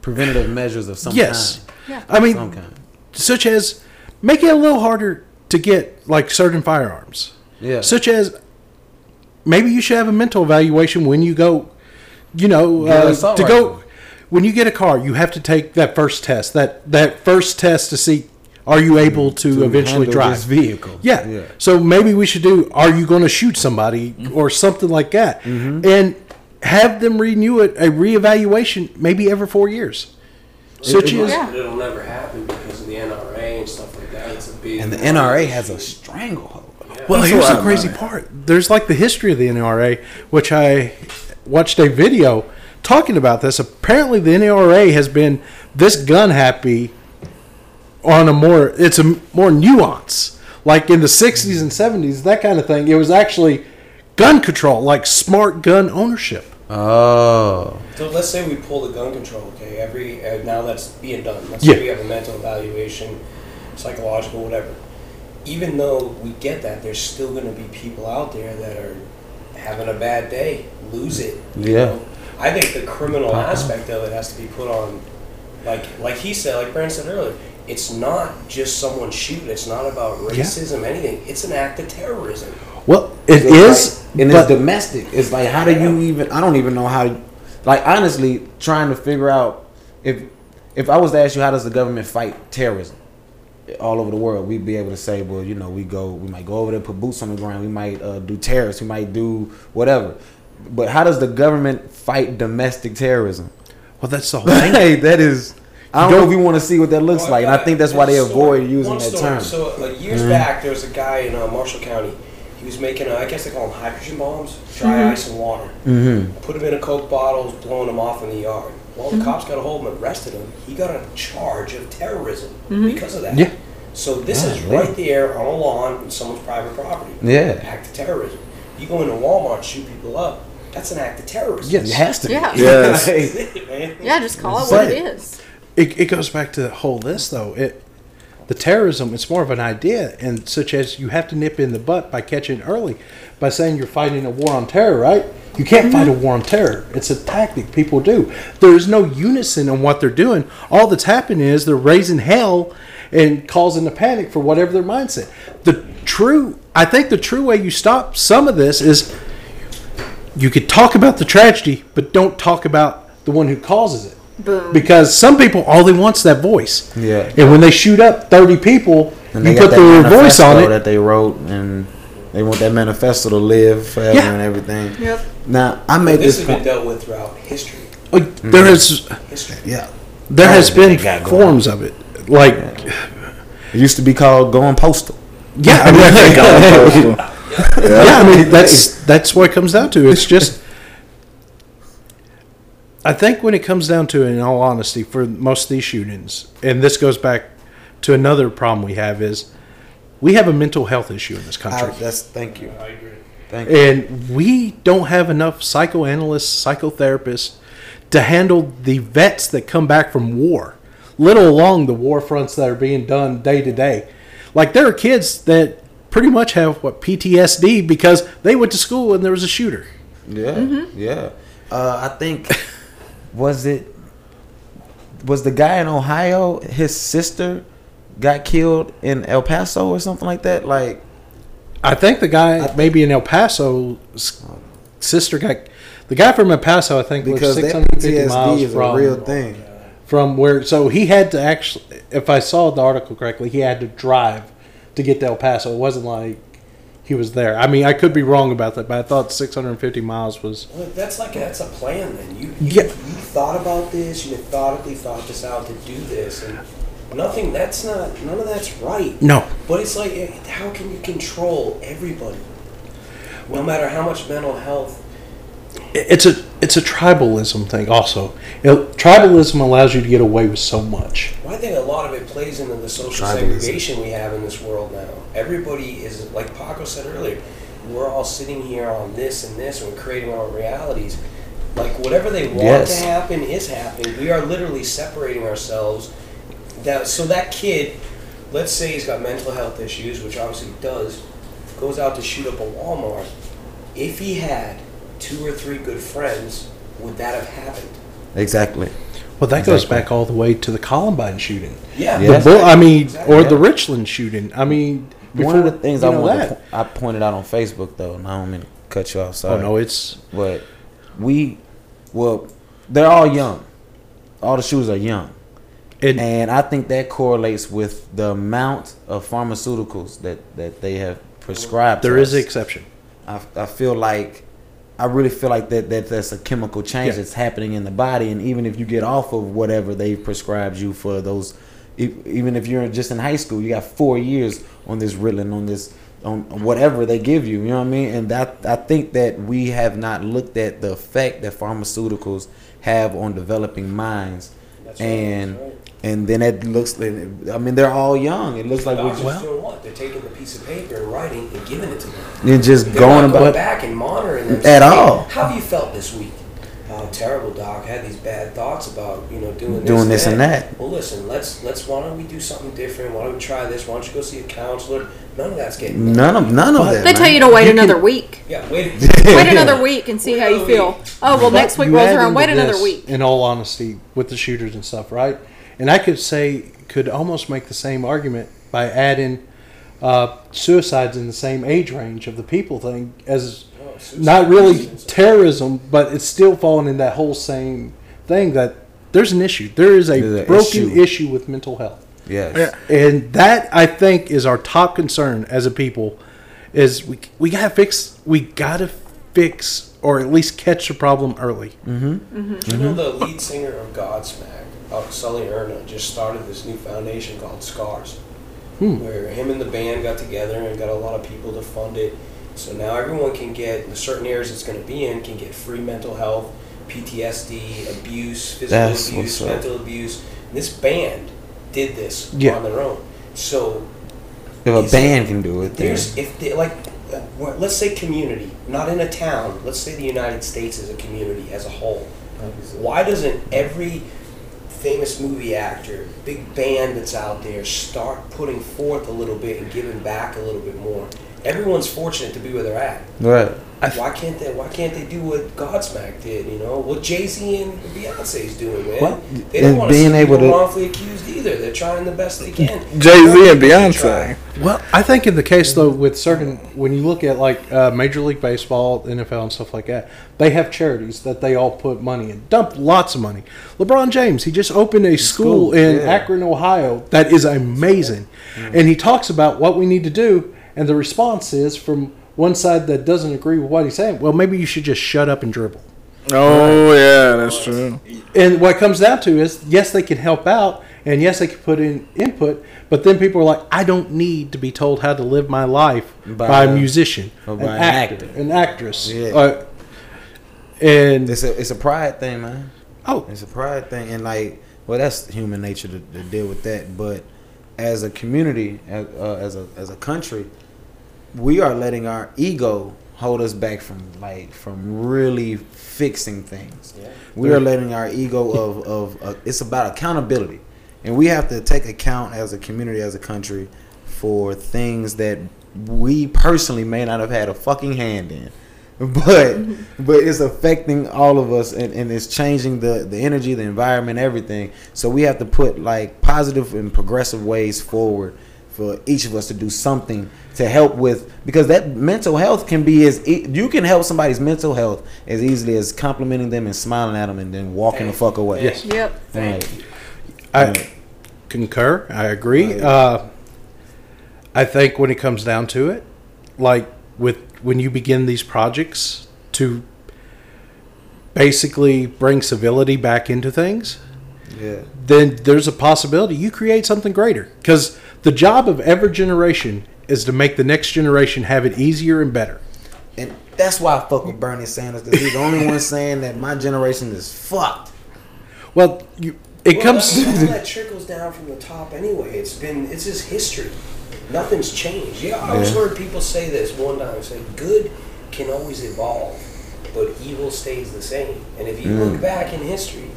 Preventative measures of some yes. kind. Yeah. I mean, such as make it a little harder to get like certain firearms. Yeah. Such as maybe you should have a mental evaluation when you go, you know, Get uh, assault to go when you get a car. You have to take that first test. That that first test to see are you able mm-hmm. to, To eventually drive this vehicle. Yeah. Yeah. So maybe we should do are you going to shoot somebody mm-hmm. or something like that, mm-hmm. and have them renew it a reevaluation maybe every four years. Such it- as Yeah. It'll never happen because of the NRA and stuff like that. It's a big big. And the NRA has a stranglehold. Well, That's here's what the crazy learned. part. There's like the history of the NRA, which I watched a video talking about this. Apparently, the NRA has been this gun happy on a more it's a more nuance. Like in the 60s and 70s, that kind of thing. It was actually gun control, like smart gun ownership. Oh. So let's say we pull the gun control, okay? Every uh, now that's being done. Let's Yeah. say we have a mental evaluation, psychological, whatever. Even though we get that, there's still going to be people out there that are having a bad day, lose it. you Yeah. know? I think the criminal uh-huh. aspect of it has to be put on, like like he said, like Brandon said earlier. It's not just someone shooting. It's not about Yeah. racism, anything. It's an act of terrorism. Well, it So, is, like, and it's domestic. It's like how do you even? I don't even know how. Like honestly, trying to figure out if if I was to ask you how does the government fight terrorism all over the world, we'd be able to say, well, you know, we go, we might go over there, put boots on the ground, we might uh, do terrorists, we might do whatever. But how does the government fight domestic terrorism? well, that's the whole thing. hey, that is. I don't know don't- if we want to see what that looks Well, like, and I think that's why they there's story- avoid using that story. term. So, like years back, there was a guy in uh, Marshall County. He was making, uh, I guess they call them hydrogen bombs, dry ice and water. Mm-hmm. Put them in a Coke bottles, blowing them off in the yard. Well, the mm-hmm. cops got a hold of him, arrested him. He got a charge of terrorism mm-hmm. because of that. Yeah. So this Yeah, is yeah. right there on a lawn in someone's private property. Yeah. Act of terrorism. You go into Walmart, and shoot people up. That's an act of terrorism. Yes. It has to be. Yeah. Yes. Yeah, just call it what it it. is. it, it goes back to the whole list though it the terrorism it's more of an idea and such as you have to nip in the butt by catching early by saying you're fighting a war on terror right you can't mm-hmm. fight a war on terror it's a tactic people do there's no unison in what they're doing all that's happening is they're raising hell and causing a panic for whatever their mindset the true i think the true way you stop some of this is you could talk about the tragedy but don't talk about the one who causes it Boom. because some people all they want's that voice. Yeah. And when they shoot up thirty people, And you put their voice on it. that they wrote, and they want that manifesto to live forever Yeah. and everything. Yep. Now I made This this has been point. dealt with throughout history. Uh, There has History. Yeah, there has Oh, been they going. forms of it. Like it used to be called going postal. yeah, I mean, Yeah. yeah, I mean that's that's what it comes down to. It's just I think when it comes down to it, in all honesty, for most of these shootings, and this goes back to another problem we have is we have a mental health issue in this country. I, that's thank you. I agree. Thank you. and we don't have enough psychoanalysts, psychotherapists to handle the vets that come back from war, let alone the war fronts that are being done day to day. Like there are kids that pretty much have what PTSD because they went to school and there was a shooter. Yeah, yeah. Uh, I think was it was the guy in Ohio. His sister got killed in El Paso or something like that. Like I think the guy maybe in El Paso's sister got the guy from El Paso. I think because was that 650 PTSD miles is from a real thing. from where so he had to actually if i saw the article correctly he had to drive to get to el paso it wasn't like he was there i mean i could be wrong about that but i thought 650 miles was Look, that's like that's a plan. Then you you, Yeah. you thought about this. You methodically thought this out to do this, and nothing. That's not none of that's right. no But it's like, eh, how can you control everybody? No matter how much mental health. it's a it's a tribalism thing also It- tribalism allows you to get away with so much Well, I think a lot of it plays into the social Tribalism. segregation we have in this world now. Everybody is like Paco said earlier. We're all sitting here on this and this, and we're creating our own realities. Like whatever they want Yes. to happen is happening. We are literally separating ourselves. That so that kid, let's say he's got mental health issues, which obviously he does, goes out to shoot up a Walmart. If he had two or three good friends, would that have happened? Exactly. well that goes back all the way to the columbine shooting Yeah. Yeah. the bull, i mean Exactly. or the richland shooting i mean One of the things I know want to I pointed out on Facebook though, and I don't mean to cut you off. Sorry. oh Sorry. no it's But we, well, they're all young. All the shoes are young. And, And I think that correlates with the amount of pharmaceuticals that, that they have prescribed. there to is us. an exception I, I feel like I really feel like that, that that's a chemical change Yeah. that's happening in the body, and even if you get off of whatever they've prescribed you for those e- even if you're just in high school, you got four years on this Ritalin, on this, on whatever they give you. You know what I mean? And that I think that we have not looked at the effect that pharmaceuticals have on developing minds, That's right, and that's right. And then it looks. I mean, they're all young. It looks like we're Doctors just, doing what? They're taking a piece of paper and writing and giving it to them. they're just They're going not going about. back and monitoring them. At saying, "Hey, all. How have you felt this week? Oh, terrible, doc. I had these bad thoughts about you know doing this, Doing this and that. Well, listen. Let's let's. Why don't we do something different? Why don't we try this? Why don't you go see a counselor? None of that's getting. done. None of none of that. They man. tell you to wait You can- another week. Yeah. Wait. Wait another week and see how you feel. Oh well, next week You rolls around. into Wait another week. In all honesty, with the shooters and stuff, right? And I could say could almost make the same argument by adding uh, suicides in the same age range of the people thing as not really terrorism, but it's still falling in that whole same thing that there's an issue. There is a There's broken issue. issue. with mental health. Yes. Yeah. And that I think is our top concern as a people is we we gotta fix we gotta fix or at least catch the problem early. You know the lead singer of Godsmack, uh, Sully Erna, just started this new foundation called Scars, where him and the band got together and got a lot of people to fund it. So now everyone can get the certain areas it's going to be in can get free mental health, PTSD, abuse, physical That's abuse, what's up. mental abuse. And this band did this Yeah. on their own. So If a band it- can do it, then there's if they like, uh, let's say community, not in a town. Let's say the United States as a community as a whole. Why doesn't every famous movie actor, big band that's out there, start putting forth a little bit and giving back a little bit more? Everyone's fortunate to be where they're at. right. Why can't they? Why can't they do what Godsmack did? You know what Jay Z and Beyonce's doing, man. Well, they don't and want being able people to- wrongfully accused either. They're trying the best they can. Jay-Z and Beyonce. Well, I think in the case though, with certain when you look at like uh, Major League Baseball, NFL, and stuff like that, they have charities that they all put money in, dump lots of money. LeBron James, he just opened a school, School, in yeah. Akron, Ohio, that is amazing, and he talks about what we need to do, and the response is from one side that doesn't agree with what he's saying. Well, maybe you should just shut up and dribble. Oh yeah, that's true. And what it comes down to is, yes, they can help out, and yes, they can put in input, but then people are like, I don't need to be told how to live my life by, By a musician, or an by an actor, actor. an actress. Yeah. Uh, and It's a it's a pride thing, man. oh, It's a pride thing, and like, well, that's human nature to, to deal with that. But as a community, as, uh, as a as a country, we are letting our ego hold us back from like from really fixing things. Yeah. We are letting our ego of of uh, it's about accountability, and we have to take account as a community, as a country, for things that we personally may not have had a fucking hand in. But but it's affecting all of us and, and it's changing the, the energy, the environment, everything. So we have to put like positive and progressive ways forward for each of us to do something to help with because that mental health can be as e- you can help somebody's mental health as easily as complimenting them and smiling at them and then walking the fuck away. Yes. Yep. Right. I concur. I agree. Uh, I think when it comes down to it, like with when you begin these projects to basically bring civility back into things, Yeah. then there's a possibility you create something greater. Because the job of every generation is to make the next generation have it easier and better. And that's why I fuck with Bernie Sanders because he's the only one saying that my generation is fucked. Well, you, it Well, comes. I mean, all that trickles down from the top anyway. It's been it's just history. Nothing's changed. Yeah, I always Yeah. heard people say this one time. Say good can always evolve, but evil stays the same. And if you Mm. look back in history,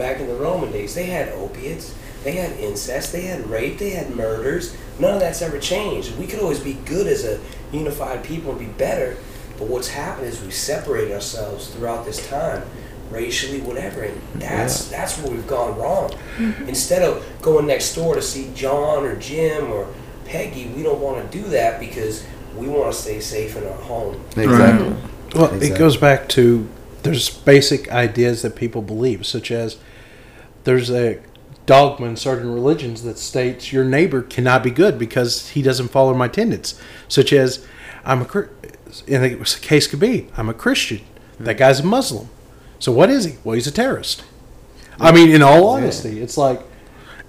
back in the Roman days, they had opiates, they had incest, they had rape, they had murders. None of that's ever changed. We could always be good as a unified people and be better. But what's happened is we separated ourselves throughout this time, racially, whatever, and that's that's where we've gone wrong. Instead of going next door to see John or Jim or Peggy, we don't want to do that because we want to stay safe in our home. Exactly. Well, it goes back to there's basic ideas that people believe, such as there's a dogma in certain religions that states your neighbor cannot be good because he doesn't follow my tenets, such as I'm a Chri- in the case could be I'm a Christian, hmm. that guy's a Muslim, so what is he? Well, he's a terrorist. I mean, in all honesty, it's like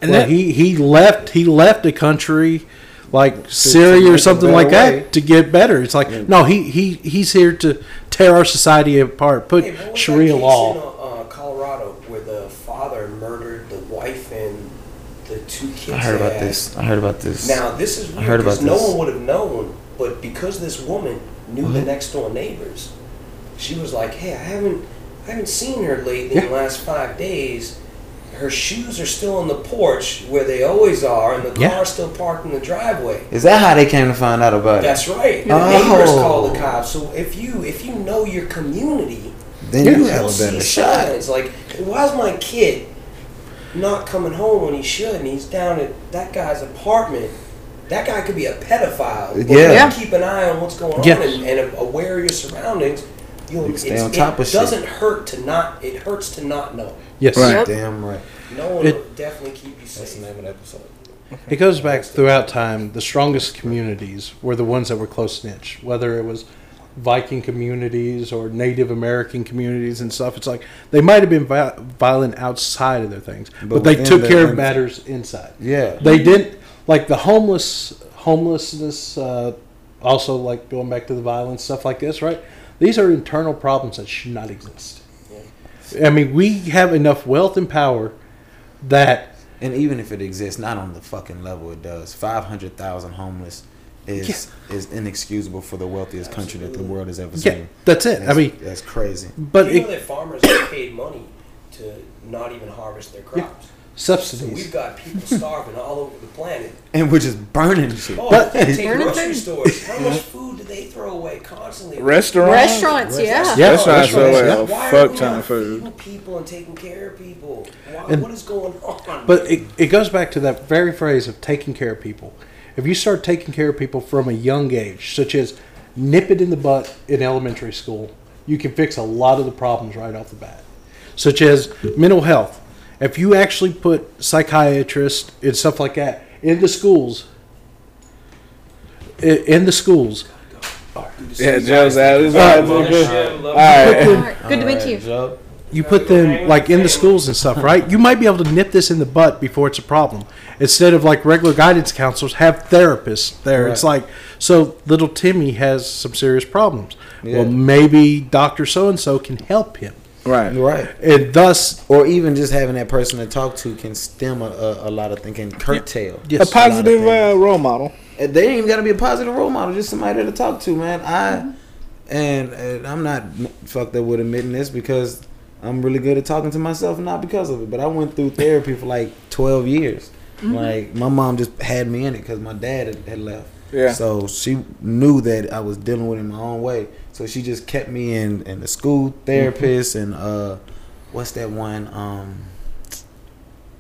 And well, that- he he left he left a country like Syria or something better like way. that to get better. It's like no, he he he's here to tear our society apart, put Hey, Sharia that case law. in uh, uh, Colorado where the father murdered the wife and the two kids? I heard about this. I heard about this. Now this is I heard about no one would have known, but because this woman knew Mm-hmm. the next door neighbors, she was like, "Hey, I haven't, I haven't seen her lately in the last five days. Her shoes are still on the porch where they always are, and the Yeah. car's still parked in the driveway." Is that how they came to find out about it? That's right. The Oh. neighbors call the cops. So if you if you know your community, then you you'll have better shot. signs. Like, why's my kid not coming home when he should, and he's down at that guy's apartment? That guy could be a pedophile. But Yeah. Yeah. keep an eye on what's going on and, and aware of your surroundings. You'll, You stay on top it of shit. doesn't hurt to not. It hurts to not know. Yes, Right. Yep. Damn right. No one It- will definitely keep you safe. That's safe. the name of the episode. It goes back throughout time. The strongest communities were the ones that were close knit, whether it was Viking communities or Native American communities and stuff. It's like they might have been vi- violent outside of their things, but, But they took care of matters inside. Yeah. They didn't like the homeless homelessness. Uh, also, like going back to the violence stuff like this, right? These are internal problems that should not exist. I mean, we have enough wealth and power that And even if it exists, not on the fucking level it does. Five hundred thousand homeless is is inexcusable for the wealthiest country that the world has ever yeah, seen. that's it. I mean, that's crazy. but you know it, that farmers get paid money to not even harvest their crops. So subsidies. we've got people starving all over the planet. And we're just burning shit. Oh, But- you take Burning grocery food. stores. How much food do they throw away constantly? Restaurants. Restaurants, yeah. Yeah. Restaurants throw away a Why are fuck ton not of food. feeding people and taking care of people? Why, And- what is going on? But it, it goes back to that very phrase of taking care of people. If you start taking care of people from a young age, such as nip it in the butt in elementary school, you can fix a lot of the problems right off the bat. Such as mental health. If you actually put psychiatrists and stuff like that in the schools, in the schools, Yeah, Joe's out. It's all Love good. the show, love All right. All right, Good to meet you. Joe. you put them like in the schools and stuff, right? You might be able to nip this in the butt before it's a problem. Instead of like regular guidance counselors, have therapists there. It's like so little Timmy has some serious problems. Yeah. Well, maybe Doctor So and So can help him, Right. Right. and thus Or even just having that person to talk to can stem a, a, a lot of things, thinking, curtail. yes, A positive a uh, role model. And They ain't even got to be a positive role model. Just somebody to talk to, man. I and, and I'm not fucked up with admitting this because I'm really good at talking to myself, not because of it. But I went through therapy for like 12 years. Like my mom just had me in it because my dad had, had left. Yeah. So she knew that I was dealing with it in my own way. So she just kept me in in the school therapist and uh, what's that one? Um,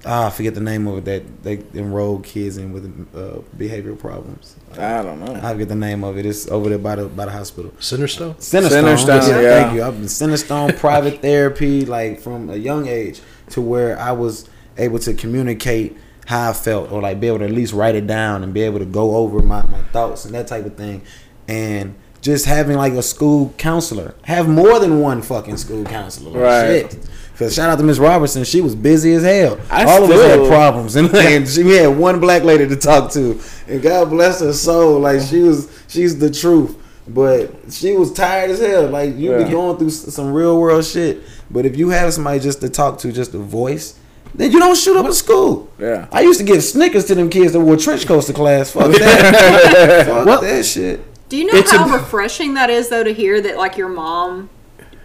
ah, I forget the name of it that they enroll kids in with uh, behavioral problems. I don't know. I forget the name of it. It's over there by the by the hospital. Centerstone. Centerstone. Centerstone, yeah, yeah. Thank you. I've been Centerstone private therapy like from a young age to where I was able to communicate how I felt or like be able to at least write it down and be able to go over my, my thoughts and that type of thing. And just having like a school counselor. Have more than one fucking school counselor. Like, Right. Shit. Cause shout out to Miss Robertson, she was busy as hell. I All of us had problems, and, and she we had one black lady to talk to, and God bless her soul. Like she was, she's the truth. But she was tired as hell. Like you Yeah. be going through some real world shit. But if you have somebody just to talk to, just a voice, then you don't shoot up a school. Yeah. I used to give Snickers to them kids that wore trench coats to class. Fuck that. Fuck that shit. Do you know It's how a- refreshing that is, though, to hear that like your mom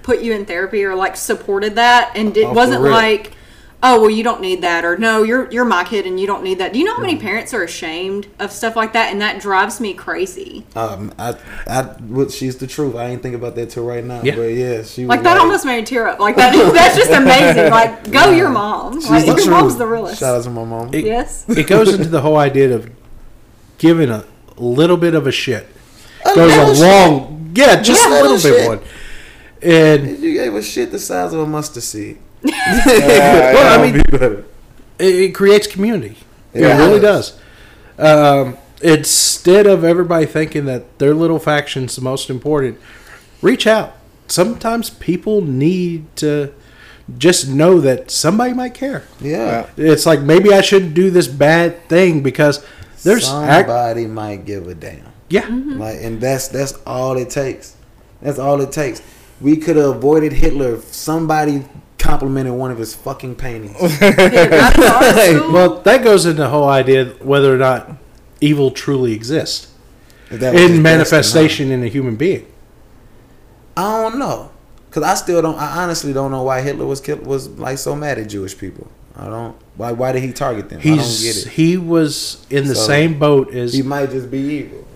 put you in therapy or like supported that, and it Oh, wasn't like, oh well, you don't need that, or no, you're you're my kid and you don't need that. Do you know how many parents are ashamed of stuff like that, and that drives me crazy. Um, I, I, well, she's the truth. I ain't think about that till right now. Yeah. But yeah, she was Like that almost made me tear up. Like that, that's just amazing. Like go your mom. she's Like the your mom's the realest. Shout out to my mom. It- Yes. it goes into the whole idea of giving a little bit of a shit. Goes little a shit. long, yeah, just Yeah, a little little bit shit. one. And You gave a shit the size of a mustard seed. well, I mean, Be it, it creates community. Yeah. It really does. Um, instead of everybody thinking that their little faction's the most important, reach out. Sometimes people need to just know that somebody might care. Yeah. It's like maybe I shouldn't do this bad thing because there's act- somebody might give a damn. yeah. Like, and that's that's all it takes. That's all it takes. We could have avoided Hitler if somebody complimented one of his fucking paintings. Well, that goes into the whole idea whether or not evil truly exists If that was his in best manifestation in a human being. I don't know, cause I still don't. I honestly don't know why Hitler was killed, was like so mad at Jewish people. I don't. Why? Why did he target them? I don't He's get it. he was in the So, same boat as He might just be evil.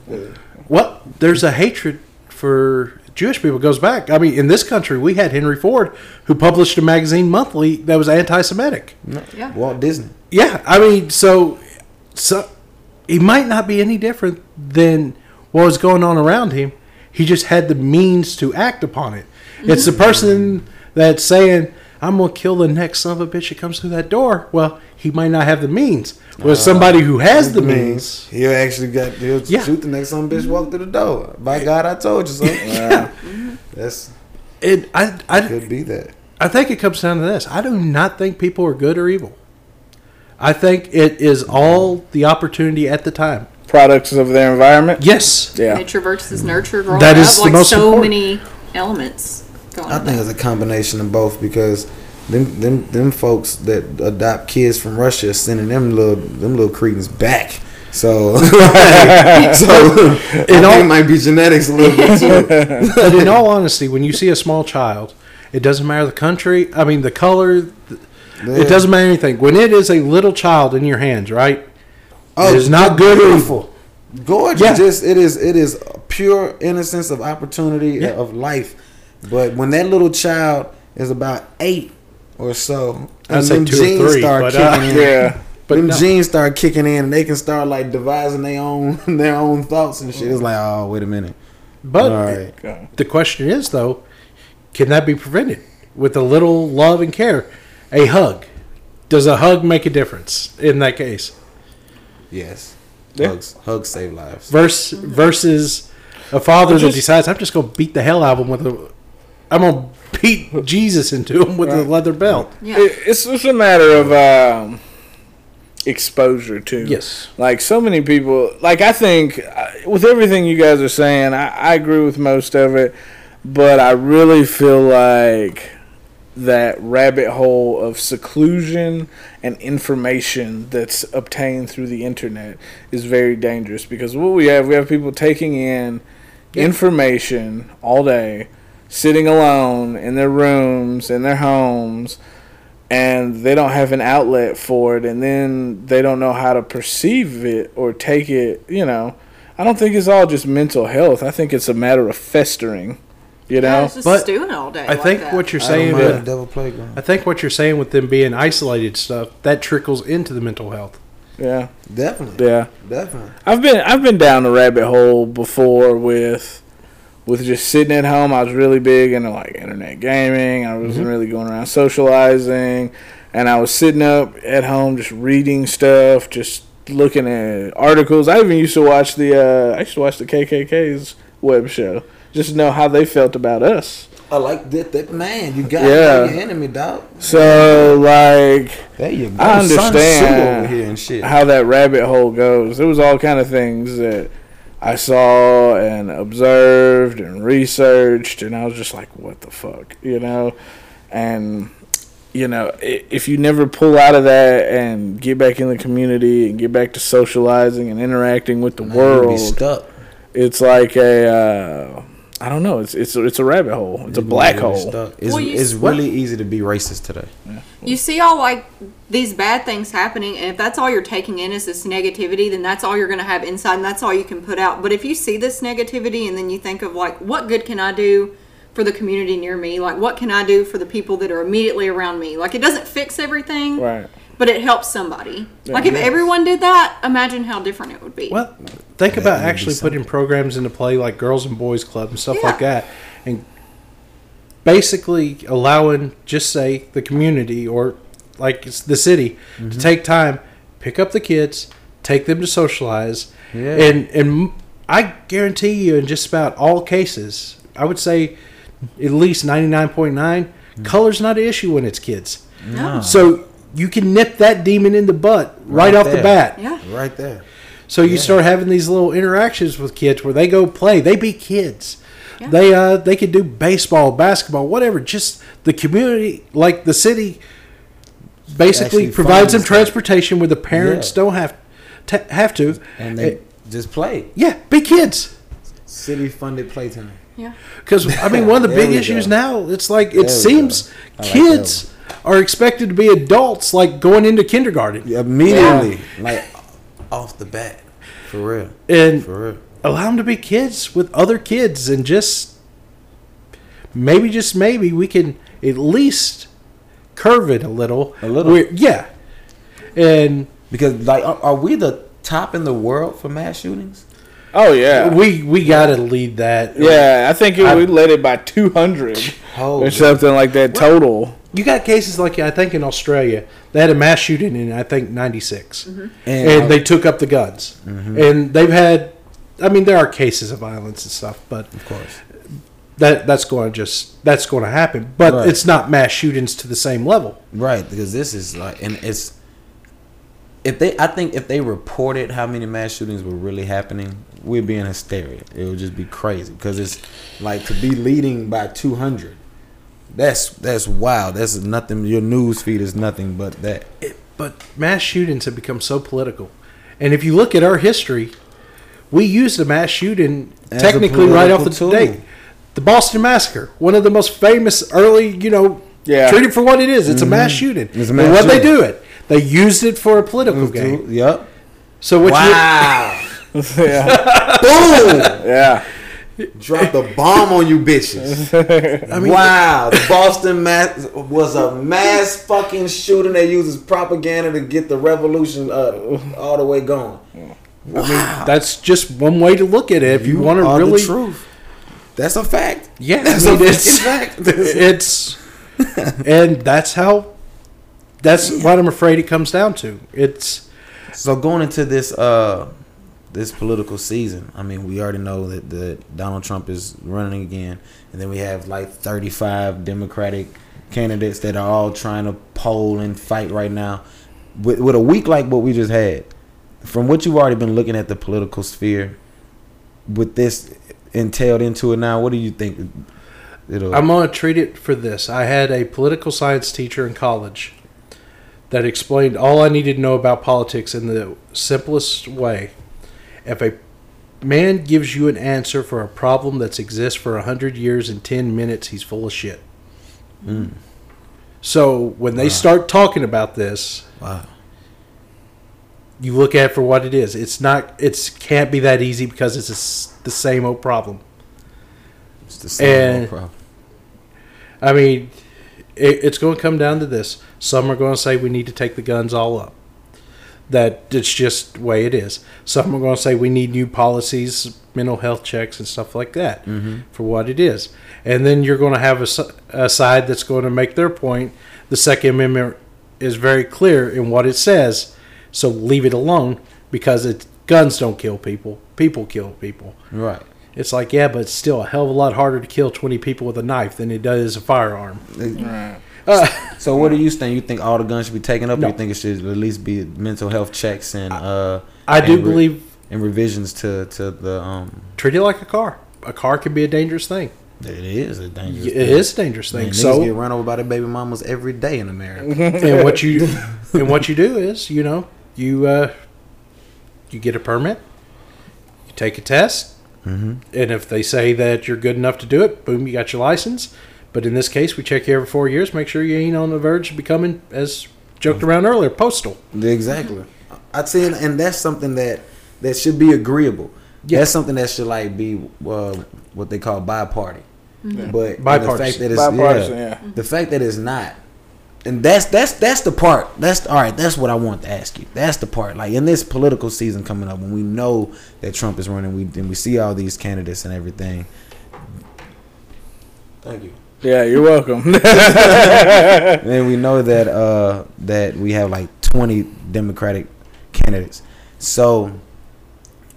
Well, there's a hatred for Jewish people. Goes back. I mean, in this country, we had Henry Ford, who published a magazine monthly that was anti-Semitic. Yeah. Walt Disney. Yeah, I mean, so so he might not be any different than what was going on around him. He just had the means to act upon it. Mm-hmm. It's the person that's saying, "I'm gonna kill the next son of a bitch that comes through that door." Well, he might not have the means. With somebody who has the means, He'll actually got he'll Yeah. shoot the next son bitch walk through the door. By God, I told you so. yeah, That's it. I I could be that. I think it comes down to this. I do not think people are good or evil. I think it is all the opportunity at the time. Products of their environment. Yes. Yeah. Nature versus nurture growing That up. the like most so important. many elements going I on. think it's a combination of both because them them them folks that adopt kids from Russia are sending them little them little cretins back. So, so I think all- it might be genetics a little bit too. but in all honesty, when you see a small child, it doesn't matter the country. I mean, the color. It doesn't matter anything. When it is a little child in your hands, right? Oh, it is not good or beautiful. Gorgeous. Yeah. Just it is it is pure innocence of opportunity Yeah. of life. But when that little child is about eight or so, and then them two or genes three, start but, kicking uh, in. Yeah. But them no. genes start kicking in, and they can start like devising their own their own thoughts and shit. It's like, oh, wait a minute. But All right. the question is, though, can that be prevented with a little love and care? A hug. Does a hug make a difference in that case? Yes. Yeah. Hugs, hugs save lives. Versus versus a father that decides I'm just gonna beat the hell out of him with a I'm gonna beat Jesus into him with a leather belt. Yeah. It, it's just a matter of um, exposure too. Yes. Like so many people, like I think uh, with everything you guys are saying, I, I agree with most of it, but I really feel like that rabbit hole of seclusion and information that's obtained through the internet is very dangerous because what we have, we have people taking in information all day, sitting alone in their rooms, in their homes, and they don't have an outlet for it, and then they don't know how to perceive it or take it. You know, I don't think it's all just mental health. I think it's a matter of festering. You Yeah, know, it's just But stewing all day. I like think that. what you're saying mind with devil playground. I think what you're saying with them being isolated stuff that trickles into the mental health. yeah, Definitely. yeah. Definitely. I've been I've been down the rabbit hole before with with just sitting at home. I was really big into like internet gaming. I wasn't really going around socializing, and I was sitting up at home just reading stuff, just looking at articles. I even used to watch the uh, I used to watch the KKK's web show just to know how they felt about us. I like that. That man, you got Yeah. your enemy, dog. So like There you go. I understand over here and shit. how that rabbit hole goes. There was all kind of things that I saw and observed and researched, and I was just like, "What the fuck," you know? And you know, if you never pull out of that and get back in the community and get back to socializing and interacting with the Man, world, stuck. it's like a uh, I don't know. It's it's it's a rabbit hole. It's a black really hole. stuck. It's, Well, it's s- really easy to be racist today. you see all like these bad things happening and if that's all you're taking in is this negativity then that's all you're going to have inside and that's all you can put out but if you see this negativity and then you think of like what good can i do for the community near me like what can i do for the people that are immediately around me like it doesn't fix everything Right. But it helps somebody. Like if everyone did that imagine how different it would be. Well, think Yeah, about actually putting programs into play like Girls and Boys Club and stuff like that, and basically allowing just say the community or like it's the city to take time, pick up the kids, take them to socialize, Yeah. and and I guarantee you in just about all cases, I would say at least ninety nine point nine Color's not an issue when it's kids. No. So you can nip that demon in the butt right, Right off the bat. Yeah. Right there. So you start having these little interactions with kids where they go play. They be kids. Yeah. They uh they could do baseball, basketball, whatever. Just the community, like the city, basically provides them funds that. transportation where the parents Yeah. don't have to have to. And they Eh, just play. yeah, be kids. City funded playtime. Yeah. Because I mean, one of the big issues go. now, it's like it we seems go. Like kids are expected to be adults, like going into kindergarten, Immediately. Like off the bat. For real. and For real. allow them to be kids with other kids, and just maybe, just maybe, we can at least curve it a little. A little. Where- yeah. And Because like are, are we the top in the world for mass shootings? Oh yeah. we we gotta lead that. yeah, I think it, I- we led it by 200 Oh, or something like that total. You got cases like I think in Australia they had a mass shooting in I think '96, mm-hmm. and, and they took up the guns, mm-hmm. and they've had. I mean, there are cases of violence and stuff, but of course. that that's going to just that's going to happen. But Right. it's not mass shootings to the same level. Right, because this is like, and it's if they, I think if they reported how many mass shootings were really happening, we'd be in hysteria. It would just be crazy because it's like to be leading by two hundred. That's that's wild. That's nothing. Your news feed is nothing but that. But mass shootings have become so political, and if you look at our history, we used a mass shooting As technically right off the political date. The Boston Massacre, one of the most famous early, you know, Yeah. treat it for what it is. It's a mass shooting. Mm-hmm. It's a and mass what they do it, they used it for a political game. Yep. So what Wow. yeah. Boom. Yeah. Drop the bomb on you bitches. wow, the Boston mass was a mass fucking shooting that uses propaganda to get the revolution uh, all the way going. you, that's just one way to look at it. If you, want to really, truth. That's a fact. yeah, That's I a mean, it's, fact. it's, and that's how. That's what I'm afraid it comes down to. It's So going into this uh this political season, I mean, we already know that, that Donald Trump is running again, and then we have like 35 Democratic candidates that are all trying to poll and fight right now. With, with a week like what we just had, from what you've already been looking at the political sphere, with this entailed into it now, what do you think? It'll, I'm to treat it for this. I had a political science teacher in college that explained all I needed to know about politics in the simplest way. If a man gives you an answer for a problem that's exists for 100 years in 10 minutes, he's full of shit. Mm. So when they start talking about this, wow. you look at it for what it is. It's not. It's can't be that easy because it's a the same old problem. It's the same And- problem. I mean, it, it's going to come down to this. Some are going to say we need to take the guns all up. That it's just the way it is. Some are going to say we need new policies, mental health checks, and stuff like that mm-hmm. for what it is. And then you're going to have a side that's going to make their point. The Second Amendment is very clear in what it says, so leave it alone because it, guns don't kill people. People kill people. Right. It's like, yeah, but it's still a hell of a lot harder to kill 20 people with a knife than it does a firearm. So what do you think? You think all the guns should be taken up? No. Or you think it should at least be mental health checks and uh I do and re- believe and revisions to to the um treat it like a car. A car can be a dangerous thing. it is a dangerous It thing. is a dangerous thing. niggas So, get run over by their baby mamas every day in America. and what you and what you do is, you know, you uh, you get a permit, you take a test, mm-hmm. and if they say that you're good enough to do it, boom, you got your license. But in this case, we check you every four years, make sure you ain't on the verge of becoming, as joked around earlier, postal. Exactly. I'd say, and- and that's something that that should be agreeable. Yeah. That's something that should like be uh, what they call bi-party. But the fact that it's Bipartisan, yeah, yeah. the fact that it's not, and that's that's that's the part. That's all right. That's what I want to ask you. That's the part. Like in this political season coming up, when we know that Trump is running, we and we see all these candidates and everything. Thank you. Yeah, you're welcome. And we know that uh that we have like 20 Democratic candidates. So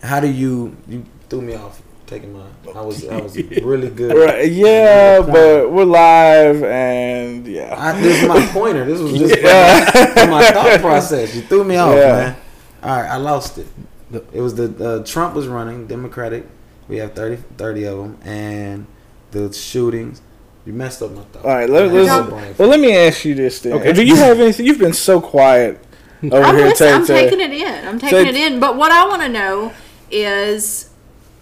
how do you you threw me off taking my. I was I was really good. Right, yeah, but we're live and yeah. I, this is my pointer. This was just Yeah. my, my thought process. You threw me off, Yeah. man. All right, I lost it. It was the uh, Trump was running Democratic. We have 30, 30 of them, and the shootings. You messed up my thought. All right, let, let's, no well, let me ask you this then. Okay. Do you have anything? You've been so quiet over I'm, here. listening, I'm Tay Tay. taking it in. I'm taking it in. But what I want to know is,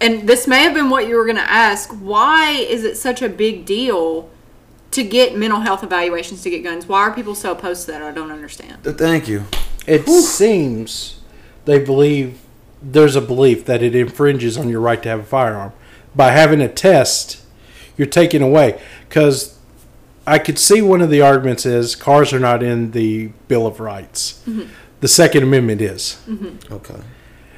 and this may have been what you were going to ask, why is it such a big deal to get mental health evaluations to get guns? Why are people so opposed to that? I don't understand. Thank you. It seems they believe there's a belief that it infringes on your right to have a firearm. By having a test, you're taking away. Because I could see one of the arguments is cars are not in the Bill of Rights. The Second Amendment is. Okay.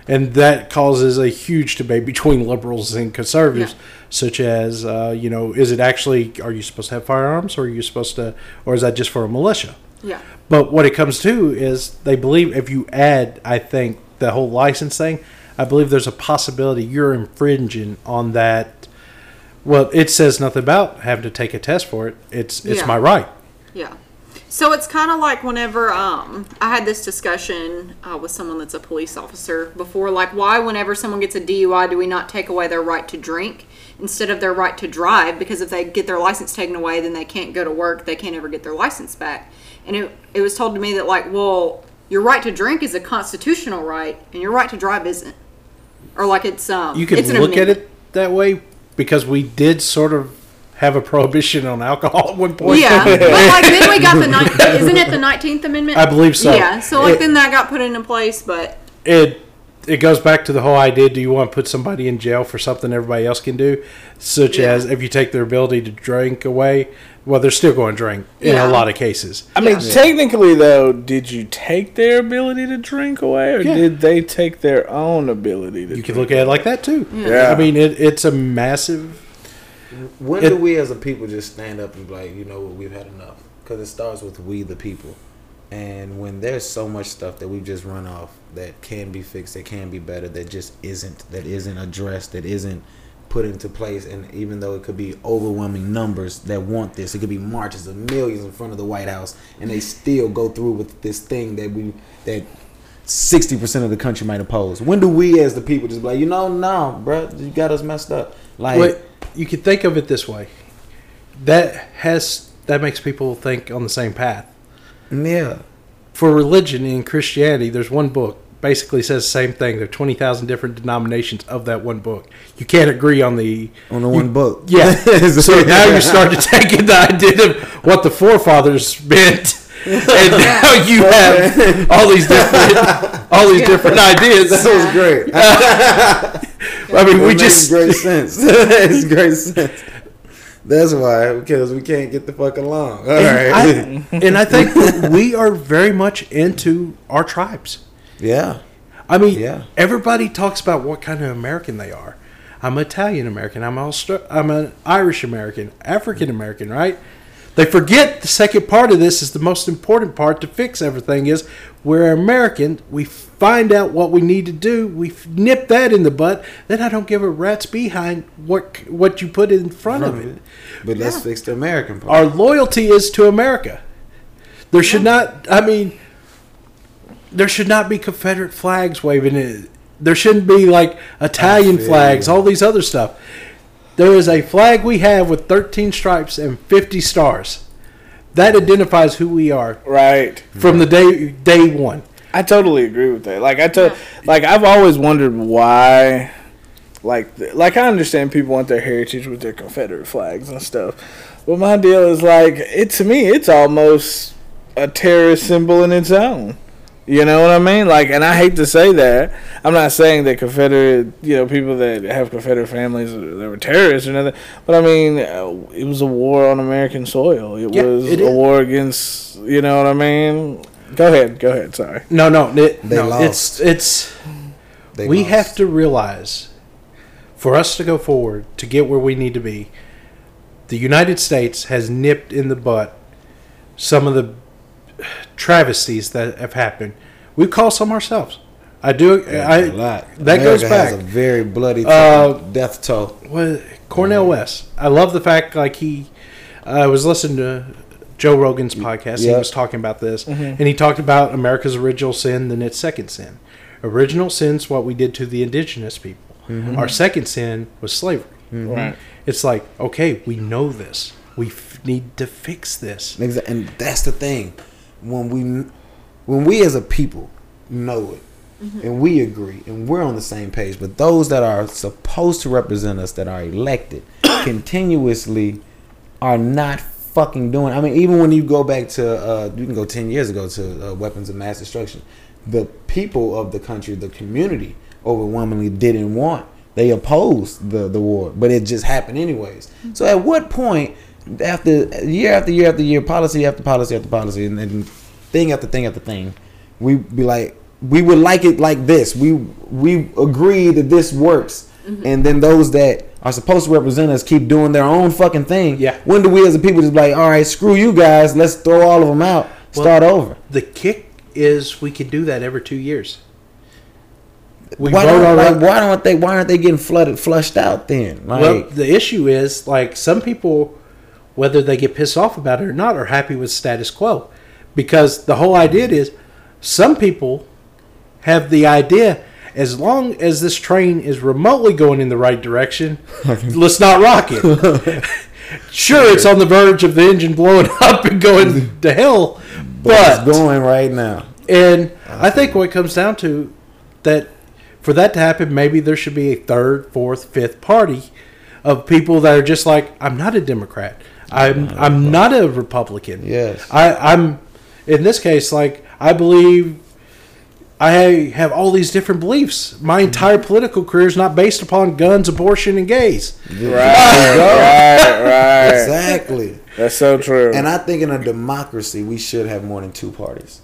And that causes a huge debate between liberals and conservatives, Yeah. such as, uh, you know, is it actually, are you supposed to have firearms or are you supposed to, or is that just for a militia? Yeah. But what it comes to is they believe if you add, I think, the whole license thing, I believe there's a possibility you're infringing on that. Well, it says nothing about having to take a test for it. It's it's Yeah. my right. Yeah. So it's kind of like whenever um, I had this discussion uh, with someone that's a police officer before, like why whenever someone gets a DUI do we not take away their right to drink instead of their right to drive? Because if they get their license taken away, then they can't go to work. They can't ever get their license back. And it, it was told to me that like, well, your right to drink is a constitutional right, and your right to drive isn't. Or like it's um, You can look at it that way because we did sort of have a prohibition on alcohol at one point. Yeah, but like then we got the ni- isn't it the Nineteenth Amendment? I believe so. Yeah, so like It- then that got put into place, but it it goes back to the whole idea do you want to put somebody in jail for something everybody else can do such Yeah. as if you take their ability to drink away well they're still going to drink in Yeah. a lot of cases I mean, Yeah. technically, though, did you take their ability to drink away, or Yeah. did they take their own ability to? you can drink look at it like that too mm. Yeah. i mean it, it's a massive When It- do we as a people just stand up and be like, you know what, we've had enough? Because it starts with we the people. And when there's so much stuff that we've just run off that can be fixed, that can be better, that just isn't, that isn't addressed, that isn't put into place, and even though it could be overwhelming numbers that want this, it could be marches of millions in front of the White House, and they still go through with this thing that we that sixty percent of the country might oppose. When do we as the people just be like, you know, no, bro, you got us messed up? Like, Well, you could think of it this way that has that makes people think on the same path yeah. for religion in christianity there's one book basically says the same thing there are 20000 different denominations of that one book you can't agree on the on the one book. Yeah. so now you start to take in the idea of what the forefathers meant. And now you have all these different all these different ideas. That was great. I mean, It we just great sense. it's great sense. That's why because we can't get the fuck along. All right. I, and I think we are very much into our tribes. yeah. I mean, Yeah. everybody talks about what kind of American they are. I'm Italian American. I'm Austra- I'm an Irish American, African American, right? They forget the second part of this is the most important part to fix everything is we're American. We find out what we need to do. We nip that in the butt. Then I don't give a rat's behind what what you put in front of it. But let's fix the American part. Our loyalty is to America. There should not. I mean, there should not be Confederate flags waving. It. There shouldn't be like Italian flags, all these other stuff. There is a flag we have with 13 stripes and 50 stars. That identifies who we are Right. from the day day one. I totally agree with that. Like I told, like I've always wondered why, like like I understand people want their heritage with their Confederate flags and stuff, but my deal is like it to me it's almost a terrorist symbol in its own. You know what I mean? Like, and I hate to say that. I'm not saying that Confederate, you know, people that have Confederate families they were terrorists or nothing. But I mean, uh, it was a war on American soil. It Yeah, was it a is. war against, you know what I mean? Go ahead, go ahead. Sorry. No, no, it, They no. lost. It's it's. They we lost. have to realize, for us to go forward to get where we need to be, the United States has nipped in the butt some of the travesties that have happened. We call some ourselves. I do. I a lot. that goes America back. Has a very bloody Uh, death toll. What Cornel West. I love the fact like he. I was listening to Joe Rogan's podcast. He was talking about this, mm-hmm. and he talked about America's original sin, then its second sin. Original sin's what we did to the indigenous people. Mm-hmm. Our second sin was slavery. Mm-hmm. Right. It's like okay, we know this. We f- need to fix this. Exa- And that's the thing. When we when we as a people know it and we agree and we're on the same page, but those that are supposed to represent us that are elected continuously are not fucking doing. I mean, even when you go back to uh, you can go ten years ago to uh, weapons of mass destruction, the people of the country, the community, overwhelmingly didn't want. They opposed the the war, but it just happened anyways. So at what point, after year after year after year, policy after policy after policy, and, and thing after thing after thing, we be like, we would like it like this. We we agree that this works, mm-hmm. and then those that are supposed to represent us keep doing their own fucking thing. Yeah. When do we as a people just be like, all right, screw you guys, let's throw all of them out, Well, start over? The kick is we can do that every two years. We why, don't, on like, why don't they? Why aren't they getting flooded, flushed out? Then, like, well, the issue is like some people, whether they get pissed off about it or not, are happy with status quo, because the whole idea is some people have the idea as long as this train is remotely going in the right direction, let's not rock it. sure, it's on the verge of the engine blowing up and going to hell, but but it's going right now. and I think what it comes down to that for that to happen, maybe there should be a third, fourth, fifth party of people that are just like, I'm not a Democrat. I'm I'm not a Republican. Yes. I, I'm in this case like I believe I have all these different beliefs. My entire political career is not based upon guns, abortion, and gays. Right. right. Right. Exactly. That's so true. And I think in a democracy, we should have more than two parties,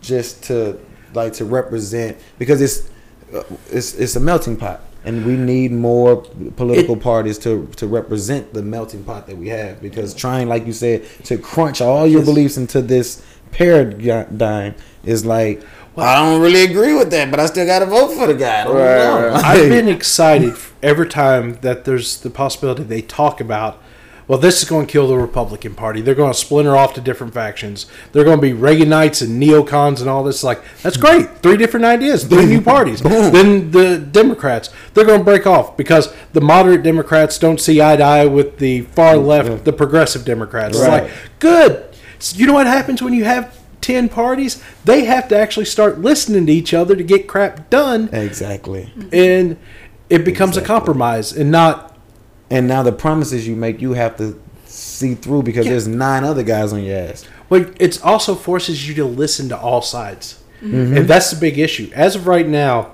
just to like to represent because it's uh, it's it's a melting pot, and we need more political It- parties to to represent the melting pot that we have. Because trying, like you said, to crunch all your beliefs into this paradigm is like. I don't really agree with that, but I still got to vote for the guy. I Right, right. I've been excited every time that there's the possibility they talk about. Well, this is going to kill the Republican Party. They're going to splinter off to different factions. They're going to be Reaganites and neocons and all this. Like that's hmm. great. Three different ideas, three new hmm. parties. Then the Democrats, they're going to break off because the moderate Democrats don't see eye to eye with the far hmm. left, the progressive Democrats. It's like good. You know what happens when you have ten parties? They have to actually start listening to each other to get crap done Exactly. and it becomes a compromise and not And now the promises you make, you have to see through because Yeah. there's nine other guys on your ass. like it also forces you to listen to all sides Mm-hmm. and that's the big issue as of right now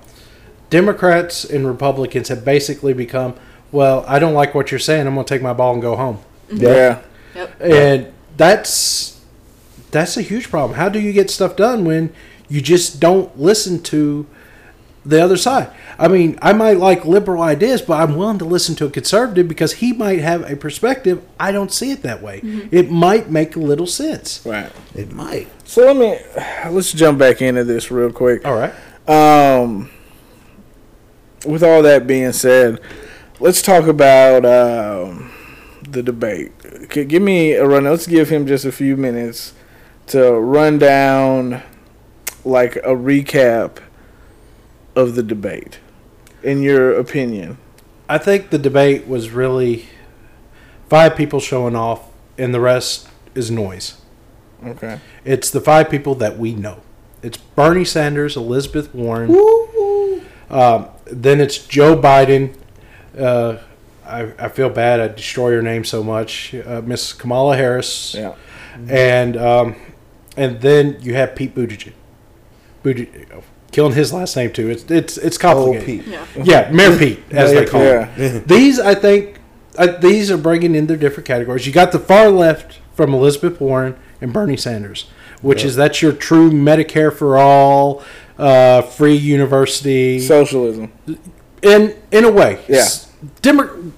democrats and republicans have basically become well i don't like what you're saying i'm going to take my ball and go home yeah. Yep. and that's that's a huge problem how do you get stuff done when you just don't listen to the other side i mean i might like liberal ideas but i'm willing to listen to a conservative because he might have a perspective i don't see it that way it might make a little sense Right. It might. So let me let's jump back into this real quick. all right Um, with all that being said, let's talk about um, the debate. Okay, give me a run. Let's give him just a few minutes to run down like a recap of the debate, in your opinion. I think the debate was really five people showing off, and the rest is noise. Okay. It's the five people that we know. It's Bernie Sanders, Elizabeth Warren. Um, then it's Joe Biden. Uh, I, I feel bad. I destroy her name so much. Uh, Miss Kamala Harris. Yeah. And um, and then you have Pete Buttigieg. Buttigieg, killing his last name too. It's it's it's complicated. Pete. Yeah. Yeah, Mayor Pete, as they call Yeah. him. These, I think, uh, these are bringing in their different categories. You got the far left from Elizabeth Warren and Bernie Sanders, which is that's your true Medicare for all, uh, free university, Socialism. in in a way. Yeah. S- Demo-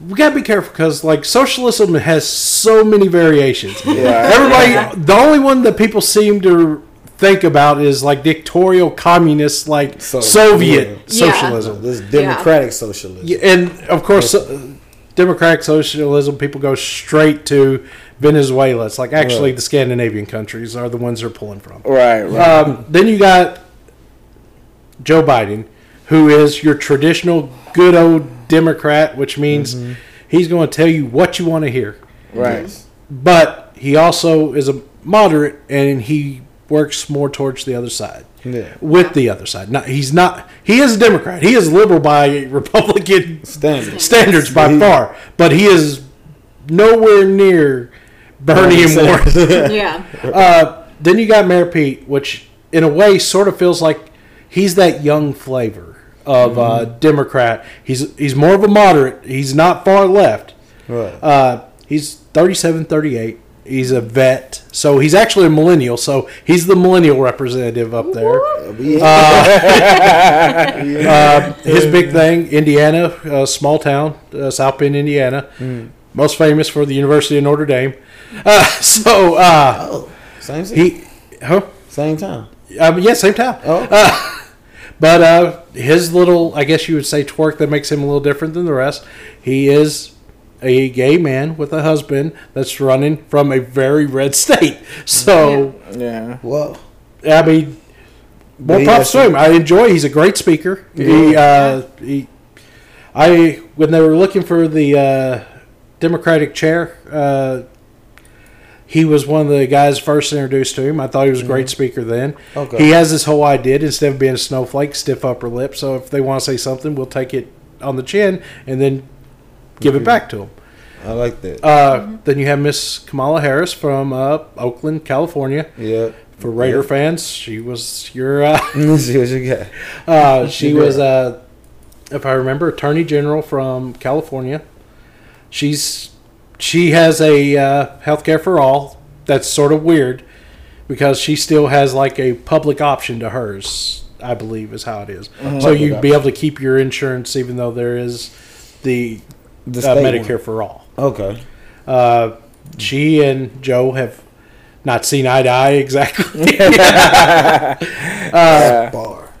we gotta be careful because like socialism has so many variations. Yeah. Everybody, the only one that people seem to think about is like dictatorial communist, like So- Soviet yeah. Yeah. socialism. This democratic socialism. Yeah, and of course, uh, democratic socialism, people go straight to Venezuela. It's like actually Right. the Scandinavian countries are the ones they're pulling from. Right, right. Um, then you got Joe Biden, who is your traditional good old Democrat, which means he's going to tell you what you want to hear. right. But he also is a moderate, and he works more towards the other side. Yeah. With the other side, not he's not. He is a Democrat. He is liberal by Republican Standard. standards by He- far, but he is nowhere near Bernie and Warren. Yeah. Uh, then you got Mayor Pete, which in a way sort of feels like he's that young flavor of uh, Democrat. He's he's more of a moderate. He's not far left. Right. Uh, he's 37, 38. He's a vet, so he's actually a millennial. So he's the millennial representative up there. Uh, his big thing, Indiana, uh, small town, uh, South Bend, Indiana, most famous for the University of Notre Dame. Uh, so uh, oh, same se- he, huh? same time. Um, yeah, same time. Oh, But uh, his little, I guess you would say, twerk that makes him a little different than the rest. He is a gay man with a husband that's running from a very red state. So, Yeah. well, I mean, more he props has to him. I enjoy. He's a great speaker. He, uh, he, I when they were looking for the uh, Democratic chair, uh, he was one of the guys first introduced to him. I thought he was a great speaker then. Okay. He has this whole idea instead of being a snowflake, stiff upper lip. So if they want to say something, we'll take it on the chin and then give it back to him. I like that. Uh, Then you have Miss Kamala Harris from uh, Oakland, California. yeah. For Raider fans, she was your. Uh, Let's see what you got. uh, she was, uh, if I remember, Attorney General from California. She's she has a uh, healthcare for all. That's sort of weird because she still has like a public option to hers. I believe is how it is. So you'd be able to keep your insurance even though there is the, The uh, state Medicare for all. Okay. Uh, she and Joe have not seen eye to eye exactly. Bar.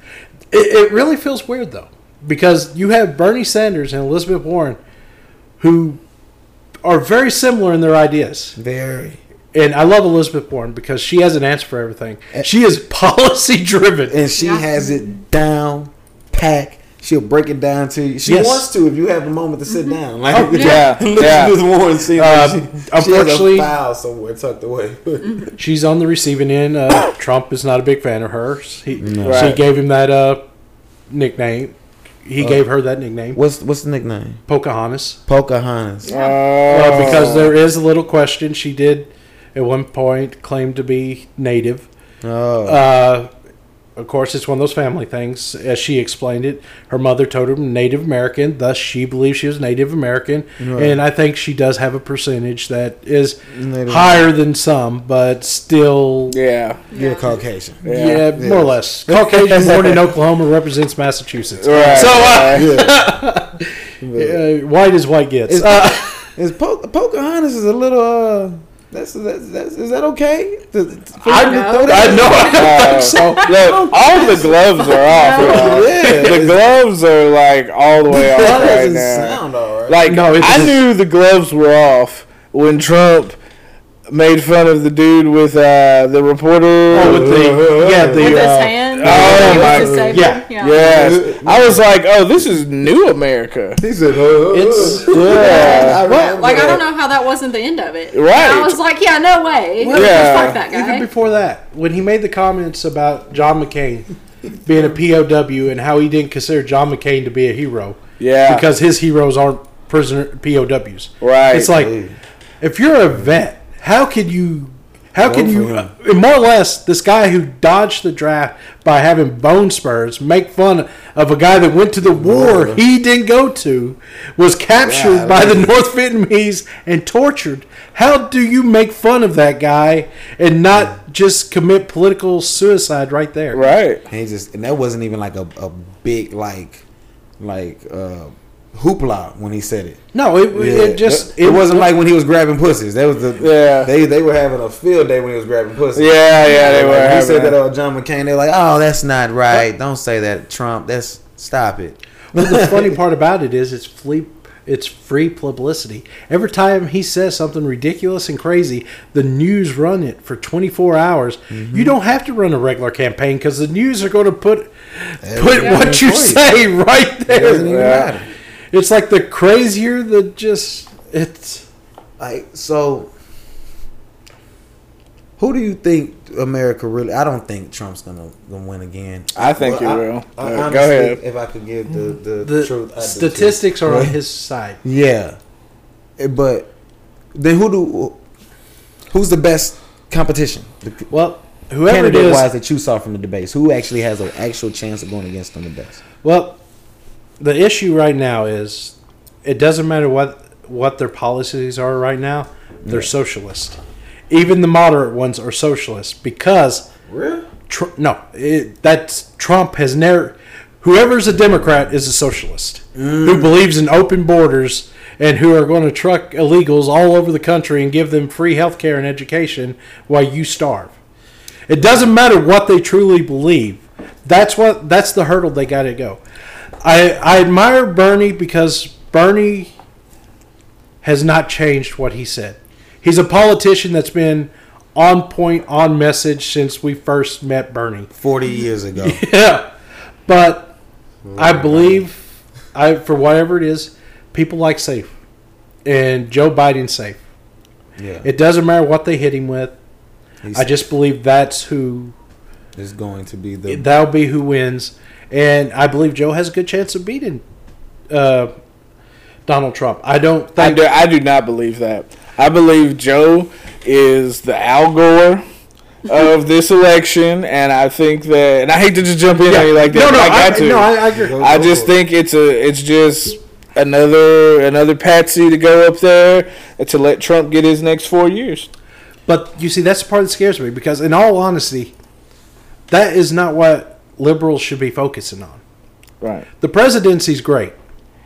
It, it really feels weird though, because you have Bernie Sanders and Elizabeth Warren, who are very similar in their ideas. Very. And I love Elizabeth Warren because she has an answer for everything. She is policy driven. And she Yeah. has it down, pack. She'll break it down to you. She Yes. wants to if you have a moment to sit down. Like yeah, yeah. Elizabeth Warren seems Uh, like she, she has a file somewhere tucked away. She's on the receiving end. Uh, Trump is not a big fan of hers. He, She Right. gave him that uh, nickname. He gave her that nickname, what's what's the nickname? Pocahontas. Pocahontas. Oh. Uh, because there is a little question. She did at one point claim to be native. Oh, Uh, of course, it's one of those family things. As she explained it, her mother told her Native American, thus she believes she was Native American, Right. and I think she does have a percentage that is Native- higher than some, but still, Yeah. you're Caucasian. yeah, more or less. Caucasian born in Oklahoma represents Massachusetts. Right. So, uh, Yeah. uh, white as white gets. Is, Uh, is po- Pocahontas is a little uh that's, that's, that's is that okay? To- to- for I know. throw I know. I don't Uh, so. Look, all the gloves are off. y'all. Yeah. The gloves are like all the way off right now. sound alright. Like No, I doesn't. knew the gloves were off when Trump made fun of the dude with uh, the reporter. Oh, with the yeah the With his uh, hand. oh with my- his saber. yeah. Yes, I was like, oh, this is new America. he said, uh, It's- Yeah. I Like I don't know how that wasn't the end of it. Right. And I was like, yeah, no way. Yeah. Fuck that Even before that, when he made the comments about John McCain being a POW and how he didn't consider John McCain to be a hero Yeah, because his heroes aren't prisoner POWs. right. It's like if you're a vet, how could you? How can you? for uh, more or less, this guy who dodged the draft by having bone spurs make fun of a guy that went to the war War. he didn't go to, was captured Yeah, by the. North Vietnamese and tortured. How do you make fun of that guy and not just commit political suicide right there? right. And he just and that wasn't even like a, a big like like uh hoopla when he said it. No, it, it just it, wasn't like when he was grabbing pussies. That was the Yeah. They they were having a field day when he was grabbing pussies. Yeah, yeah, they Like, were. He having said that on John McCain. They're like, oh, that's not right. Don't say that, Trump. That's stop it. But the funny part about it is it's free, it's free publicity. Every time he says something ridiculous and crazy, the news run it for 24 hours. Mm-hmm. You don't have to run a regular campaign because the news are going to put put Yeah. what you say right It doesn't even there. Matter. It's like the crazier the just it's. Like so, who do you think America really? I don't think Trump's gonna gonna win again. I think he I- will. I, Yeah, honestly, go ahead. If I could give the the, The truth, I'd do statistics truth. are on his side. Yeah, Eh, but then who do? Who's the best competition? The Well, whoever it candidate is, wise that you saw from the debates, who actually has an actual chance of going against them the best? Well, the issue right now is it doesn't matter what what their policies are right now. They're socialist. Even the moderate ones are socialist because Really? Tr- no, it, that's Trump has never. Whoever's a Democrat is a socialist who mm. believes in open borders and who are going to truck illegals all over the country and give them free health care and education while you starve. It doesn't matter what they truly believe. That's what that's the hurdle they got to go. I I admire Bernie because Bernie has not changed what he said. He's a politician that's been on point, on message since we first met Bernie. Forty years ago. Yeah, but I believe, I for whatever it is, people like safe, and Joe Biden's safe. Yeah, It doesn't matter what they hit him with. He's- I just believe that's who is going to be the that'll be who wins, and I believe Joe has a good chance of beating uh, Donald Trump. I don't I think. do, I do not believe that. I believe Joe is the Al Gore of this election, and I think that. And I hate to just jump in on you like that. no, but no, I got I, to. no, I, I agree. I just think it's a. It's just another another patsy to go up there to let Trump get his next four years. But you see, that's the part that scares me because, in all honesty, that is not what liberals should be focusing on. Right. The presidency's great.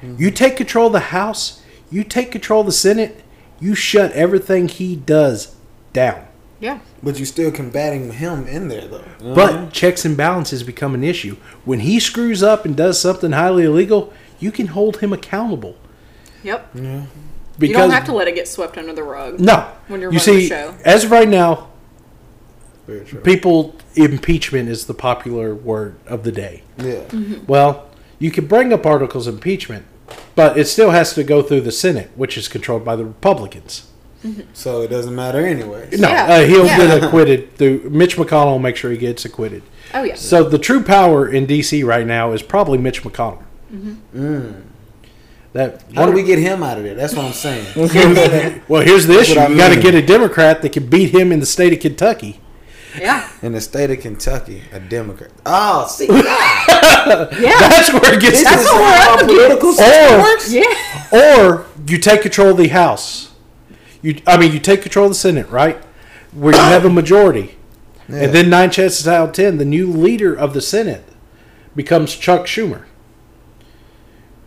You take control of the House, you take control of the Senate, you shut everything he does down. Yeah. But you're still combating him in there though. You know what I mean? But checks and balances become an issue. When he screws up and does something highly illegal, you can hold him accountable. Yep. Because you don't have to let it get swept under the rug. no, when you're you running the show. as of right now, Very true. people impeachment is the popular word of the day. Yeah. Mm-hmm. Well, you can bring up articles of impeachment, but it still has to go through the Senate, which is controlled by the Republicans. Mm-hmm. So it doesn't matter anyway. No, Yeah. uh, he'll Yeah. get acquitted. Through Mitch McConnell will make sure he gets acquitted. Oh yeah. So the true power in D.C. right now is probably Mitch McConnell. Mmm. That How do we get him out of there? That's what I'm saying. well, here's the issue: what I you got to get a Democrat that can beat him in the state of Kentucky. Yeah. In the state of Kentucky, a Democrat. Oh, see, Yeah. That's where it gets. That's what we're up political Or- works. Yeah. Or you take control of the House. You, I mean, you take control of the Senate, right? Where you have a majority, and then nine chances out of ten, the new leader of the Senate becomes Chuck Schumer,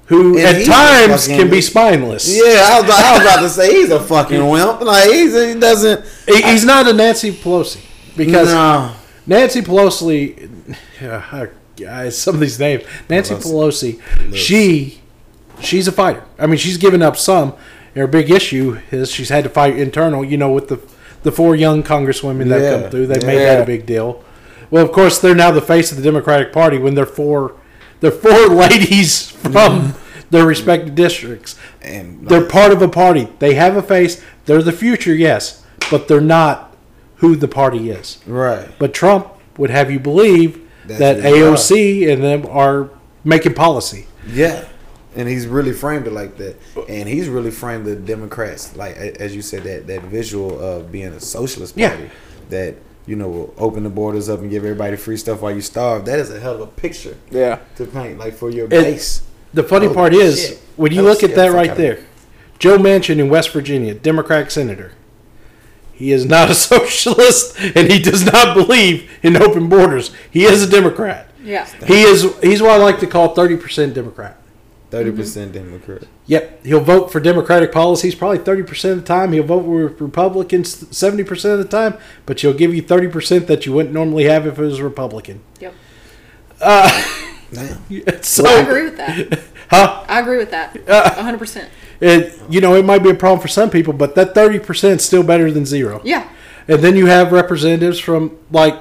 who And at times can be spineless. Yeah, I was, I was about to say he's a fucking wimp. Like he's, he doesn't. He- he's not a Nancy Pelosi because no. Nancy Pelosi, uh, guys, some of these names. Nancy Pelosi. Pelosi, she, she's a fighter. I mean, she's given up some. Her big issue is she's had to fight internal. You know, with the the four young congresswomen that Yeah, come through, they yeah. made that a big deal. Well, of course, they're now the face of the Democratic Party when they're four, they're four ladies from their respective districts. And They're part of a party. They have a face. They're the future, yes, but they're not who the party is. right. But Trump would have you believe That's that his job. AOC and them are making policy. Yeah. And he's really framed it like that, and he's really framed the Democrats like as you said that that visual of being a socialist Yeah. party that you know will open the borders up and give everybody free stuff while you starve. That is a hell of a picture Yeah. to paint, like for your base. The funny Oh, part is shit. when you That was look at that right out of there, Joe Manchin in West Virginia, Democratic senator. He is not a socialist, and he does not believe in open borders. He is a Democrat. Yeah. He is. He's what I like to call thirty percent Democrat. 30 percent Democrat. Yep, he'll vote for Democratic policies probably thirty percent of the time. He'll vote for Republicans seventy percent of the time, but he'll give you thirty percent that you wouldn't normally have if it was a Republican. Yep. Damn. So, I agree with that. huh? I agree with that. Uh, hundred percent. It, you know, it might be a problem for some people, but that thirty percent is still better than zero. Yeah. And then you have representatives from like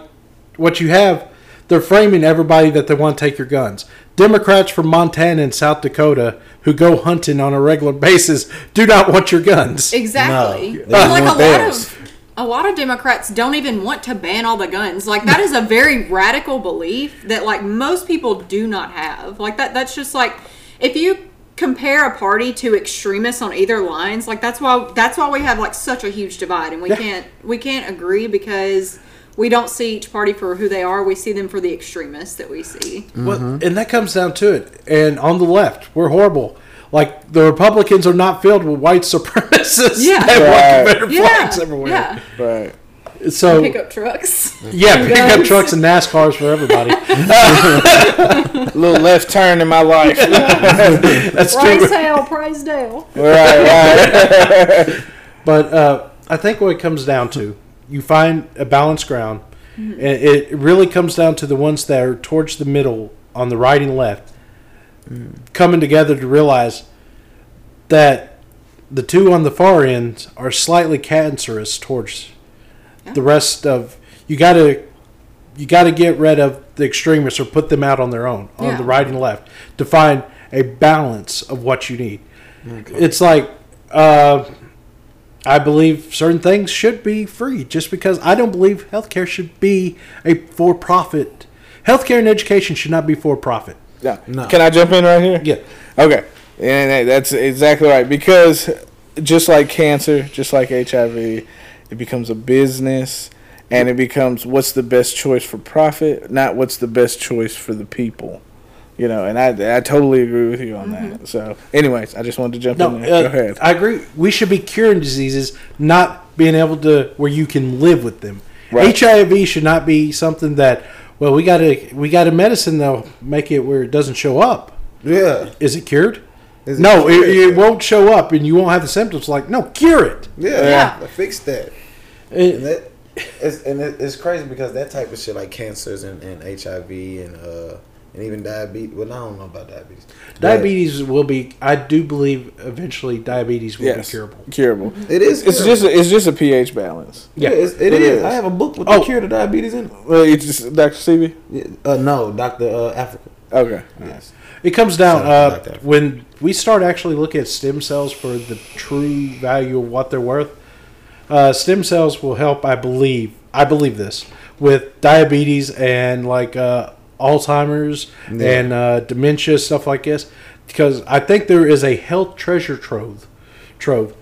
what you have. They're framing everybody that they want to take your guns. Democrats from Montana and South Dakota who go hunting on a regular basis do not want your guns. Exactly. No, And, like a want lot of a lot of Democrats don't even want to ban all the guns. Like that is a very radical belief that like most people do not have. Like that that's just like if you compare a party to extremists on either lines, like that's why that's why we have like such a huge divide and we Yeah. can't we can't agree because we don't see each party for who they are. We see them for the extremists that we see. Well, mm-hmm. and that comes down to it. And on the left, we're horrible. Like the Republicans are not filled with white supremacists Yeah. that Right. want Confederate Yeah. flags everywhere. Yeah. Right. So Pickup trucks. yeah, pickup guns. trucks and NASCARs for everybody. little left turn in my life. That's true. Praise hell, praise Dale. right, right. But uh, I think what it comes down to, you find a balanced ground, and it really comes down to the ones that are towards the middle, on the right and left, coming together to realize that the two on the far end are slightly cancerous towards the rest of. You got to you got to get rid of the extremists or put them out on their own on Yeah. the right and left to find a balance of what you need. It's like uh, I believe certain things should be free just because I don't believe healthcare should be a for profit. Healthcare and education should not be for profit. Yeah. No. Can I jump in right here? Yeah. Okay. And that's exactly right. Because just like cancer, just like HIV, it becomes a business and it becomes what's the best choice for profit, not what's the best choice for the people. You know, and I, I totally agree with you on that. So, anyways, I just wanted to jump No, in there. Go uh, ahead. I agree. We should be curing diseases, not being able to where you can live with them. Right. HIV should not be something that well we got to we got a medicine that'll make it where it doesn't show up. Yeah. Is it cured? Is it no, cured? it, it won't show up, and you won't have the symptoms. Like no, cure it. Yeah. Yeah. Fix that. It- And that it's and it, it's crazy because that type of shit like cancers and, and HIV and uh and even diabetes. Well, I don't know about diabetes. But diabetes will be. I do believe eventually diabetes will Yes. be curable. Curable. It is. It's just a, it's just a pH balance. yeah. Yeah. it's, it It is. is. I have a book with Oh. the cure to diabetes in it. Well, it's just Dr. Sebi? Yeah, Uh, no, Doctor uh, Africa. Okay. Yes. It comes down Sorry uh, about when we start actually looking at stem cells for the true value of what they're worth. Uh, stem cells will help, I believe. I believe this with diabetes and like uh, Alzheimer's Yeah. and uh, dementia stuff like this, because I think there is a health treasure trove, trove,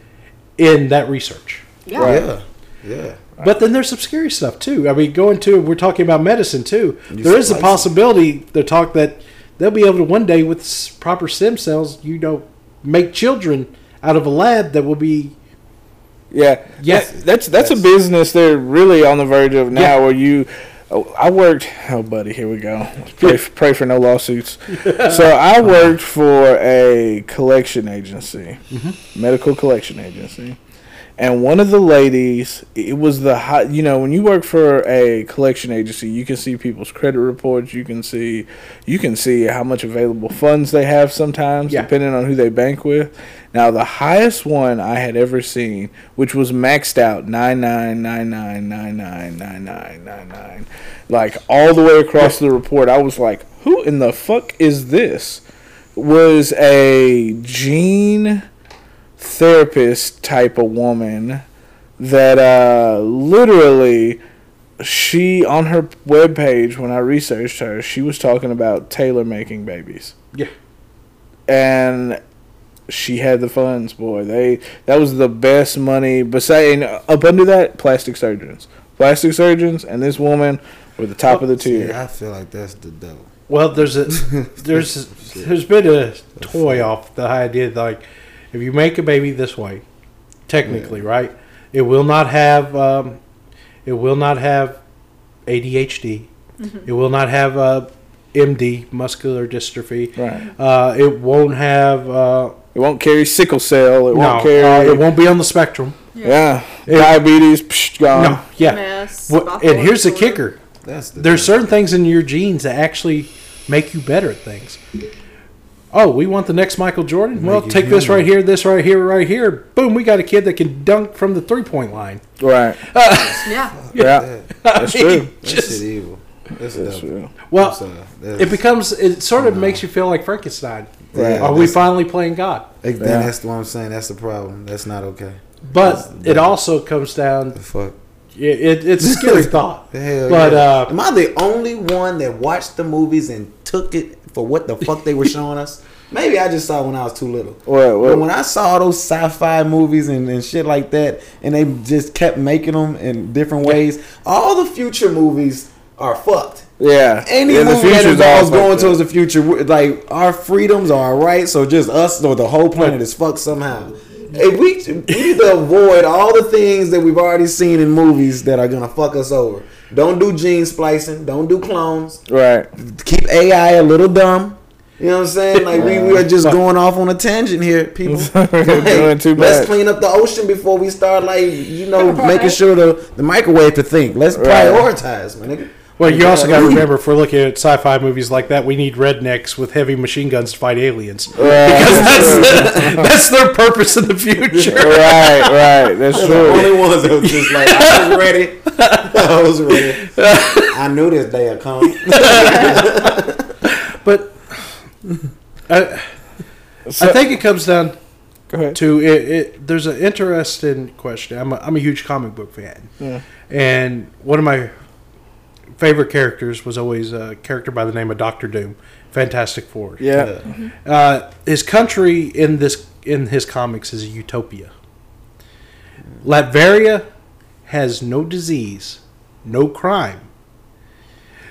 in that research. Yeah. Right. Yeah. Yeah. But then there's some scary stuff too. I mean, going to we're talking about medicine too. You there is a slice it. possibility to talk that they'll be able to one day with proper stem cells, you know, make children out of a lab that will be Yeah, Yes. That- that's that's Yes. a business they're really on the verge of now. Yeah. Where you, oh, I worked. Oh, buddy, here we go. Pray, f- pray for no lawsuits. so I worked for a collection agency, mm-hmm. medical collection agency, and one of the ladies it was the hot. you know when you work for a collection agency you can see people's credit reports you can see you can see how much available funds they have sometimes yeah. depending on who they bank with now the highest one i had ever seen which was maxed out 9999999999 like all the way across the report i was like who in the fuck is this was a gene therapist type of woman that uh, literally she on her webpage when I researched her, she was talking about tailor making babies. Yeah. And she had the funds, boy. They that was the best money. Besides, up under that, plastic surgeons, plastic surgeons, and this woman were the top of the tier. Yeah, I feel like that's the devil. well. There's a there's there's been a toy off the idea like if you make a baby this way, technically, right, it will not have um, it will not have ADHD. It will not have uh, MD, muscular dystrophy. Right. Uh, it won't have. Uh, It won't carry sickle cell. It no, won't carry. uh, it won't be on the spectrum. yeah. Diabetes. Psh, gone. No, yeah. MS, What- bipolar and here's the kicker: That's the there's thing. certain things in your genes that actually make you better at things. Oh, we want the next Michael Jordan. Well, you take this right here, this right here, right here. Boom, we got a kid that can dunk from the three point line. Right. Yeah. Yeah. That's true. That shit evil. That's, That's true. Well, That's, uh, that's- it becomes it sort of makes you feel like Frankenstein. Yeah, Are we finally playing God? Then Yeah. that's what I'm saying. That's the problem. That's not okay. But it also comes down. The fuck. It, it, it's a scary thought. The hell But, yeah. uh, am I the only one that watched the movies and took it for what the fuck they were showing us? Maybe I just saw it when I was too little. What, what- But when I saw those sci-fi movies and, and shit like that, and they just kept making them in different ways, all the future movies are fucked. Yeah. Any yeah, movie that involves going fucked towards the future, like our freedoms are right, so just us or the whole planet is fucked somehow. If we we need to avoid all the things that we've already seen in movies that are gonna fuck us over. Don't do gene splicing. Don't do clones. Right. Keep AI a little dumb. You know what I'm saying? Like we, we are just going off on a tangent here, people. Doing too Let's bad. clean up the ocean before we start, like you know, making sure the the microwave to think. Let's Right. prioritize, my nigga. Well, you also got to remember if we're looking at sci-fi movies like that, we need rednecks with heavy machine guns to fight aliens because that's that's their purpose in the future. right, right. That's The true. only ones that was just like I was ready. I was ready. I knew this day would come. But I, I think it comes down to it, it. There's an interesting question. I'm a, I'm a huge comic book fan, Yeah. and one of my favorite characters was always a character by the name of Doctor Doom, Fantastic Four. Yeah. Uh, his country in this in his comics is a utopia. Latveria has no disease, no crime.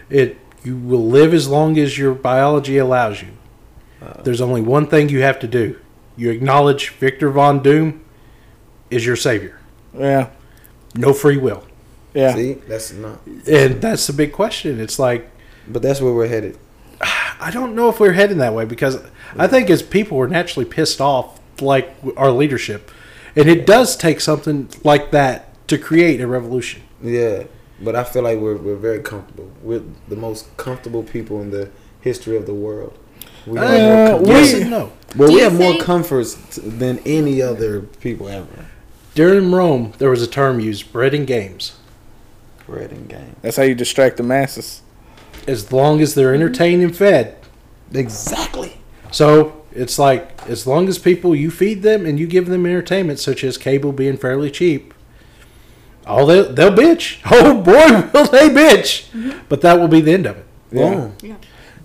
It you will live as long as your biology allows you. There's only one thing you have to do. You acknowledge Victor Von Doom is your savior. Yeah. No free will. Yeah. See, that's not. And that's the big question. It's like But that's where we're headed. I don't know if we're heading that way because I think as people we're naturally pissed off like our leadership, and it does take something like that to create a revolution. Yeah, but I feel like we're we're very comfortable. We're the most comfortable people in the history of the world. We have more Uh, com- we- Yes and no. well, we you have more comforts than any other people ever. During Rome, there was a term used: bread and games. Bread and game. That's how you distract the masses. As long as they're entertained and fed. Exactly. So it's like as long as people you feed them and you give them entertainment, such as cable being fairly cheap. Oh, they'll, they'll bitch. Oh boy, will they bitch! But that will be the end of it. Yeah.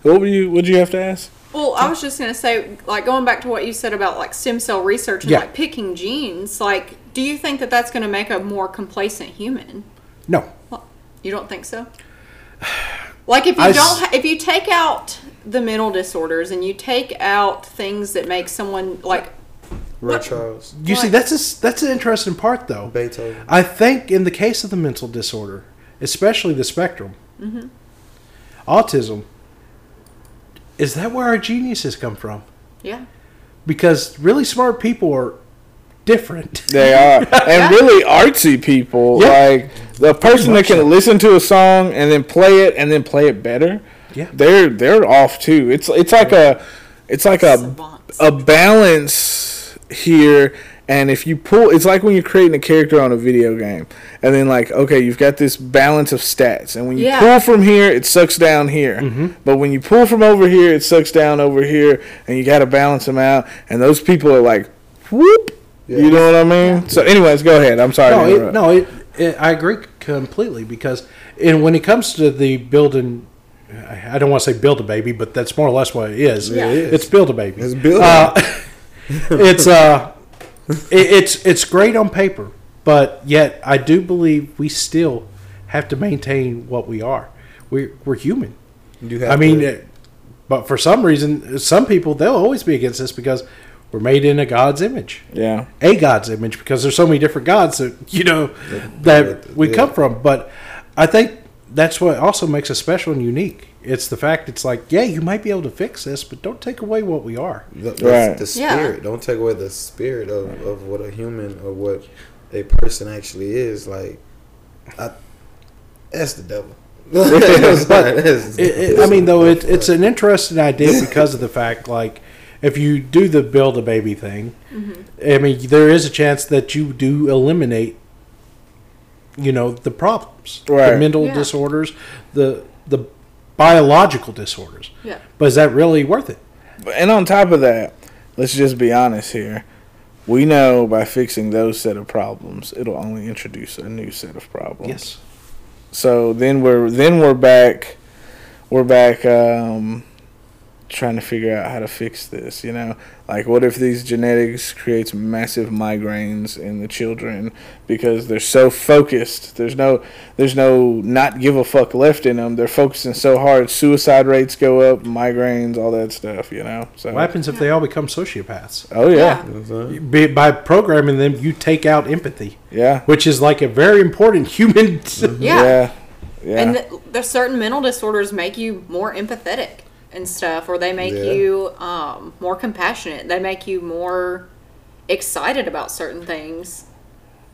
What were you? What did you have to ask? Well, I was just gonna say, like going back to what you said about like stem cell research and Yeah. like picking genes. Like, do you think that that's gonna make a more complacent human? No, Well, You don't think so? Like if you I s- don't, ha- if you take out the mental disorders and you take out things that make someone like Ray What? Charles, you see that's a, s- that's an interesting part though. Beethoven. I think in the case of the mental disorder, especially the spectrum, mm-hmm. autism, is that where our geniuses come from? yeah, Because really smart people are different. They are, and really artsy people. Yeah. Like the person that can so. listen to a song and then play it and then play it better. Yeah. they're they're off too. It's it's like a it's like a a balance here. And if you pull, it's like when you're creating a character on a video game, and then like, okay, you've got this balance of stats, and when you Yeah. pull from here, it sucks down here. Mm-hmm. But when you pull from over here, it sucks down over here, and you got to balance them out. And those people are like, whoop. You know what I mean? So, anyways, go ahead. I'm sorry. no, to it, no, it, it, I agree completely because, and when it comes to the building, I I don't want to say build a baby, but that's more or less what it is. Yeah. It is. It's build a baby. It's build Uh, it's uh, it, it's it's great on paper, but yet I do believe we still have to maintain what we are. We're we're human. You have I mean, to- uh, but for some reason, some people they'll always be against this because we're made in a God's image Yeah. a God's image because there's so many different gods that you know that we yeah. come from. But I think that's what also makes us special and unique. It's the fact it's like, yeah, you might be able to fix this, but don't take away what we are. The, the, Right. the Yeah. spirit. Don't take away the spirit of, of what a human or what a person actually is. Like, I, that's the devil. That's not- that's- It, it, I mean, though, it, it's an interesting idea because of the fact, like, if you do the build a baby thing, I mean, there is a chance that you do eliminate, you know, the problems, the mental Yeah. disorders, the the biological disorders. Yeah. But is that really worth it? And on top of that, let's just be honest here. We know by fixing those set of problems, it'll only introduce a new set of problems. Yes. So then we're then we're back we're back um trying to figure out how to fix this, you know? Like what if these genetics creates massive migraines in the children because they're so focused. There's no there's no not give a fuck left in them. They're focusing so hard. Suicide rates go up, migraines, all that stuff, you know. So What happens if they all become sociopaths? Oh yeah. Be, by programming them, you take out empathy, Yeah. which is like a very important human. Yeah. Yeah. Yeah. And the, there's certain mental disorders make you more empathetic and stuff, or they make Yeah. you um, more compassionate. They make you more excited about certain things.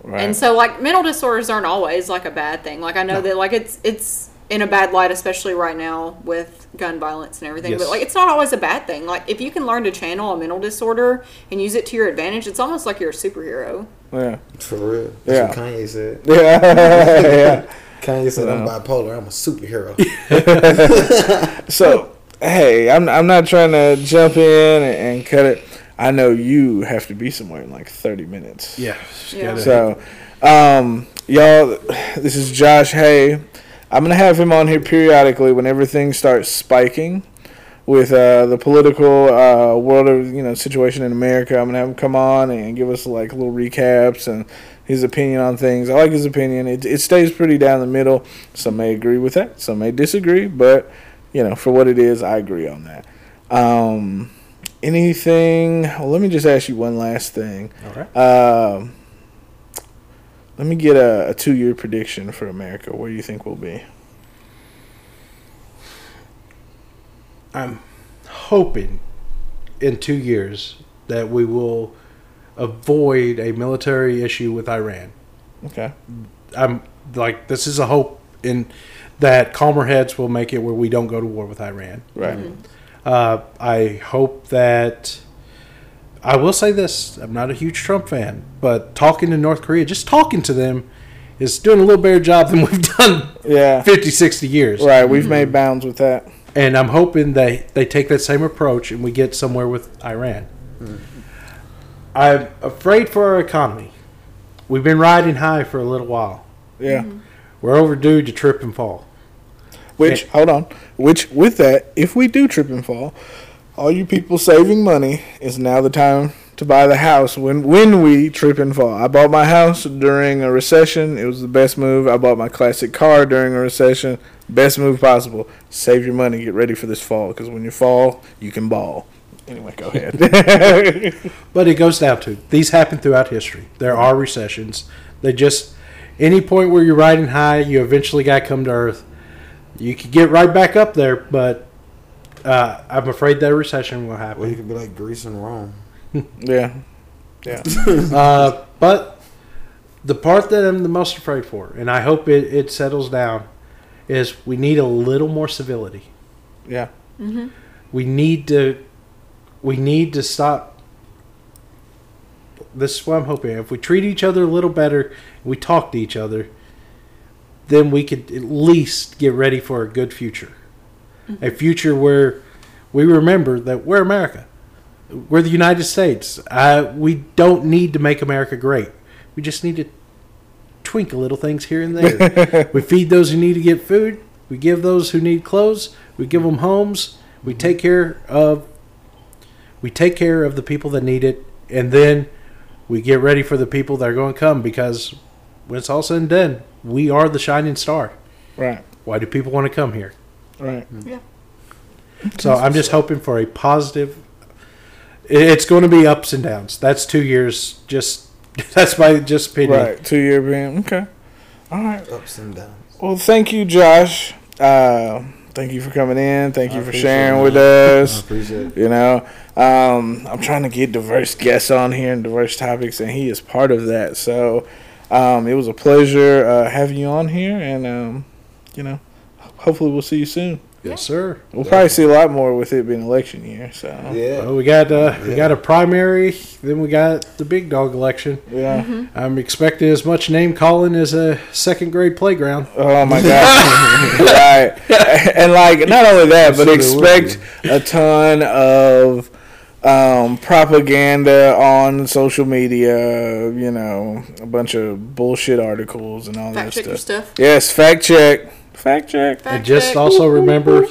right. And so, like, mental disorders aren't always like a bad thing. Like, I know that like it's it's in a bad light, especially right now with gun violence and everything. Yes. But like, it's not always a bad thing. Like, if you can learn to channel a mental disorder and use it to your advantage, it's almost like you're a superhero. yeah. For real. That's Yeah. what Kanye said. Yeah. yeah. Kanye said, I'm bipolar. I'm a superhero. So, hey, I'm I'm not trying to jump in and, and cut it. I know you have to be somewhere in like 30 minutes. yeah. Yeah. So, um, y'all, this is Josh Hay. I'm gonna have him on here periodically when everything starts spiking with uh, the political uh, world of you know situation in America. I'm gonna have him come on and give us like little recaps and his opinion on things. I like his opinion. It it stays pretty down the middle. Some may agree with that. Some may disagree. But you know, for what it is, I agree on that. Um, anything? Well, let me just ask you one last thing. Right. Um, let me get a, a two year prediction for America. Where do you think we'll be? I'm hoping in two years that we will avoid a military issue with Iran. Okay. I'm like this is a hope in that calmer heads will make it where we don't go to war with Iran. Right. Mm-hmm. Uh, I hope that I will say this: I'm not a huge Trump fan, but talking to North Korea, just talking to them, is doing a little better job than we've done Yeah. 50, 60 years. Right. We've mm-hmm. made bounds with that. And I'm hoping they, they take that same approach and we get somewhere with Iran. Mm-hmm. I'm afraid for our economy. We've been riding high for a little while. Yeah. We're overdue to trip and fall. Which, hold on. Which, with that, if we do trip and fall, all you people saving money is now the time to buy the house when when we trip and fall. I bought my house during a recession. It was the best move. I bought my classic car during a recession. Best move possible. Save your money. Get ready for this fall because when you fall, you can ball. Anyway, go ahead. But it goes down to these happen throughout history. There are recessions. They just any point where you're riding high, you eventually got to come to earth. You could get right back up there, but uh, I'm afraid that a recession will happen. well, you could be like Greece and Rome. yeah. Yeah. Uh, but the part that I'm the most afraid for, and I hope it, it settles down, is we need a little more civility. Yeah. we need to we need to stop this is what i'm hoping if we treat each other a little better we talk to each other then we could at least get ready for a good future. A future where we remember that we're america. We're the united states. Uh, we don't need to make america great. We just need to twinkle little things here and there. We feed those who need to get food. We give those who need clothes. We give them homes. We take care of we take care of the people that need it. And then we get ready for the people that are going to come because when it's all said and done we are the shining star Right. why do people want to come here Right. Yeah. So i'm just hoping for a positive it's going to be ups and downs that's two years just that's my just opinion Right. Two year ban. Okay. All right. Ups and downs. Well, thank you, Josh. Uh, thank you for coming in. Thank you I for sharing it, with man. I us. appreciate it. You know, um, I'm trying to get diverse guests on here and diverse topics, and he is part of that. So um, it was a pleasure uh, having you on here, and um, you know, hopefully we'll see you soon. Yes, sir. We'll probably see a lot more with it being election year. So Yeah. Well, we got uh, we got a primary, then we got the big dog election. yeah. I'm expecting as much name calling as a second grade playground. Oh my god! right, and like not only that, but Sure there would expect a ton of um, propaganda on social media. You know, a bunch of bullshit articles and all Fact that check your stuff. stuff. Yes, fact check, fact check. And just check. also remember,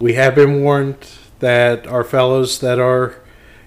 we have been warned that our fellows that are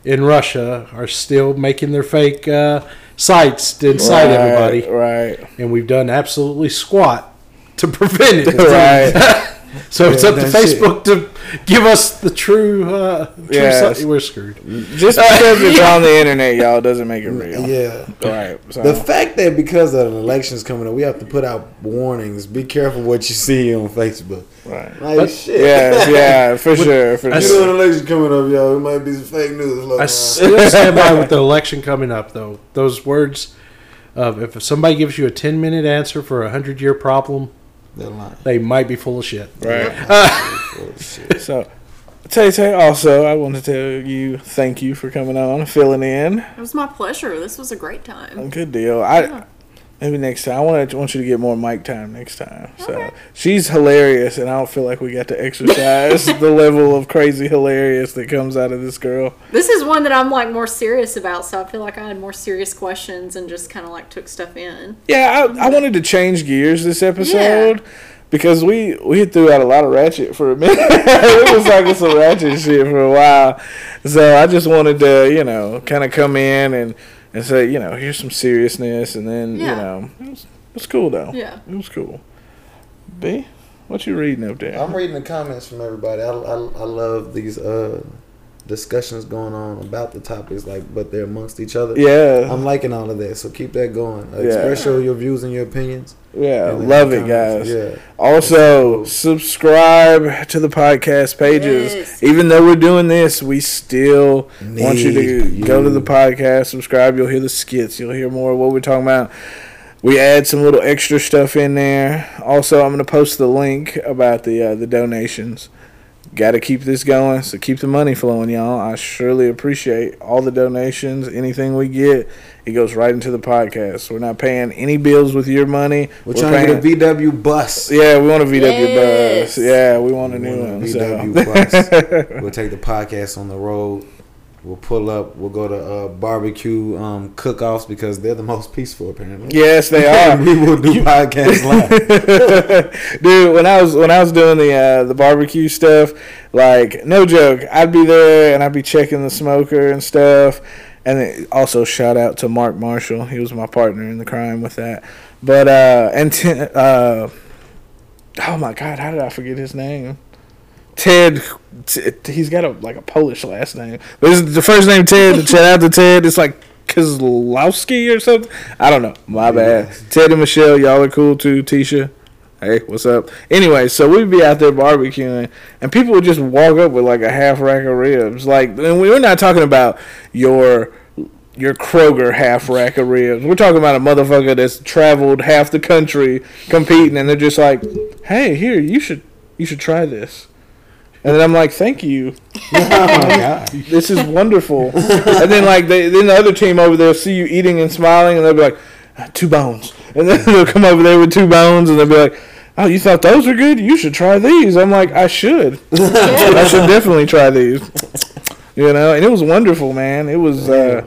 in Russia are still making their fake uh, sites to incite everybody, Right, and we've done absolutely squat to prevent it. right. So it's up to that's it. Facebook to give us the true. Uh, true Yes. si- we're screwed. Just because it's on the internet, y'all, doesn't make it real. Yeah. Right. So. The fact that because of the elections coming up, we have to put out warnings. Be careful what you see on Facebook. right. Like But- shit. Yeah, yeah, for sure, for I You sure. know, an election coming up, y'all. It might be some fake news. floating I around. still stand by with the election coming up, though. Those words of if somebody gives you a 10 minute answer for a 100 year problem, They're lying. they might be full of shit. Right. Uh, shit. So, Tay Tay, also, I want to tell you thank you for coming on, filling in. It was my pleasure. This was a great time. Good deal. I Yeah. Maybe next time. I want to want you to get more mic time next time. So she's hilarious, and I don't feel like we got to exercise the level of crazy hilarious that comes out of this girl. This is one that I'm like more serious about, so I feel like I had more serious questions and just kind of like took stuff in. Yeah, I, I wanted to change gears this episode. Because we we threw out a lot of ratchet for a minute. it was like some ratchet shit for a while. So I just wanted to, you know, kind of come in and, and say, you know, here's some seriousness, and then you know, it was, it was cool though. Yeah. It was cool. B, what you reading up there? I'm reading the comments from everybody. I, I, I love these uh discussions going on about the topics, like, but they're amongst each other. yeah, I'm liking all of that, so keep that going. Uh, Yeah. Express your, your views and your opinions. yeah, love it, guys. Yeah. Also, subscribe to the podcast pages. Yes. Even though we're doing this, we still want you to Need go to the podcast, subscribe. You'll hear the skits. You'll hear more of what we're talking about. We add some little extra stuff in there. Also, I'm going to post the link about the uh, the donations. Got to keep this going, so keep the money flowing, y'all. I surely appreciate all the donations. Anything we get, it goes right into the podcast. We're not paying any bills with your money. We're, trying to get a VW bus. yeah, we want a VW Yes. bus. Yeah, we want a We new want a. VW so. bus. We'll take the podcast on the road. We'll pull up. We'll go to uh, barbecue um, cook-offs because they're the most peaceful, apparently. yes, they are. we will do podcasts live. Dude, when I was when I was doing the uh, the barbecue stuff, like no joke, I'd be there and I'd be checking the smoker and stuff. And also shout out to Mark Marshall. He was my partner in the crime with that. But uh and t- uh oh my god, how did I forget his name? Ted, t- he's got a like a Polish last name, but his, the first name Ted. shout out to Ted. It's like Kozlowski or something. I don't know. My bad. Ted and Michelle, y'all are cool too. Tisha, hey, what's up? Anyway, so we'd be out there barbecuing, and people would just walk up with like a half rack of ribs. Like, and we're not talking about your your Kroger half rack of ribs. We're talking about a motherfucker that's traveled half the country competing, and they're just like, "Hey, here, you should you should try this." And then I'm like, "Thank you, this is wonderful." and then like they, then the other team over there will see you eating and smiling, and they'll be like, "Ah, two bones," and then they'll come over there with two bones, and they'll be like. Oh, you thought those were good? You should try these. I'm like, I should. I should definitely try these. You know, and it was wonderful, man. It was. Uh,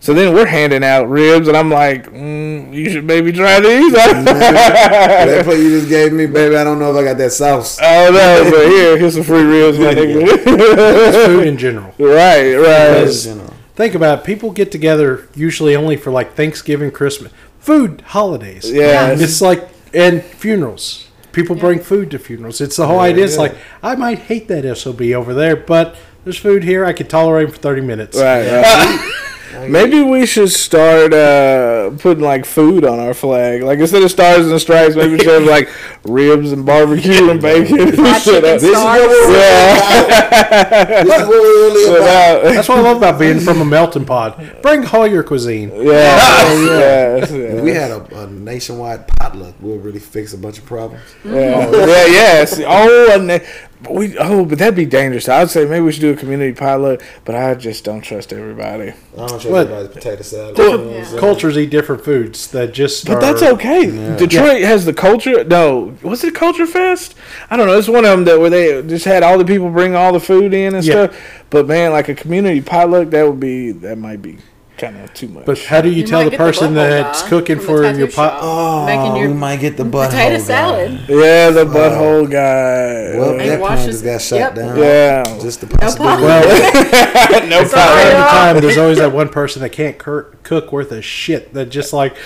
so then we're handing out ribs, and I'm like, mm, you should maybe try these. that plate you just gave me, baby. I don't know if I got that sauce. Oh no, but here, here's some free ribs, my nigga. Food in general. right, right. Yes. Think about it. People get together usually only for like Thanksgiving, Christmas, food, holidays. Yeah. It's like, and funerals. People bring food to funerals. It's the whole idea. It's yeah. like, I might hate that SOB over there, but there's food here. I can tolerate him for 30 minutes. Right, right. I Maybe we should start uh, putting like food on our flag. Like instead of stars and stripes, maybe we should have like ribs and barbecue and bacon. Fried Shut chicken up. This is what we're Yeah. This is what we're really about. That's what I love about being from a melting pot. Bring all your cuisine. Yeah. yeah. If we had a, a nationwide potluck, we'll really fix a bunch of problems. Yeah, yeah, yes. Oh, and they- but we. Oh, but that'd be dangerous. I'd say maybe we should do a community pilot, but I just don't trust everybody. I don't trust What? everybody's potato salad. Different You know what I'm saying? cultures eat different foods that just. But are- that's okay. Detroit has the culture. No, was it Culture Fest? I don't know. It's one of them that where they just had all the people bring all the food in and Yeah. stuff. But man, like a community potluck, that would be that might be kind of too much. But how do you, You tell the get the person that's cooking for the your pot? Oh, Making your we might get the butthole Potato guy. salad. yeah, the butthole guy. Well, And that wash plan just got shut yep. down. yeah. Just the possibility. Well, no from time to time, there's always that one person that can't cur- cook worth a shit. That just like,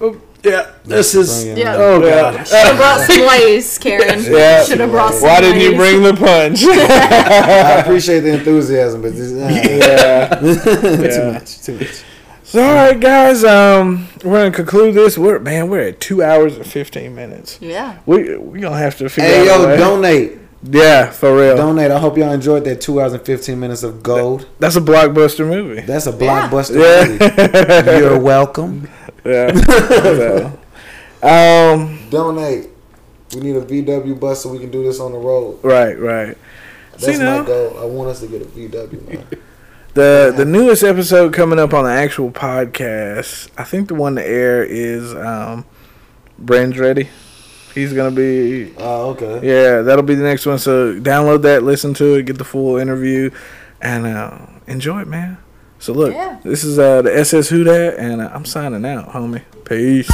oh, yeah, this is. bring Yeah. Oh Yeah. god. Should have brought some Lay's, Karen. Yeah. Should have brought some Why didn't you bring the punch? I appreciate the enthusiasm, but this, uh, yeah. too much. Too much. So, all right, guys. Um, we're gonna conclude this. We're man, we're at two hours and fifteen minutes. Yeah. We we gonna have to figure Hey, out. a yo, way. donate. Yeah, for real. Donate. I hope y'all enjoyed that two hours and 15 minutes of gold. That's a blockbuster movie. That's a blockbuster Yeah. movie. You're welcome. Yeah. So, um. Donate. We need a VW bus so we can do this on the road. Right. Right. That's See now? my goal. I want us to get a VW, man. The the newest episode coming up on the actual podcast. I think the one to air is um, Brand's ready. He's gonna be Oh, okay. yeah. That'll be the next one. So download that, listen to it, get the full interview, and uh, enjoy it, man. So look, Yeah. this is uh, the SS WhoDat, and uh, I'm signing out, homie. Peace.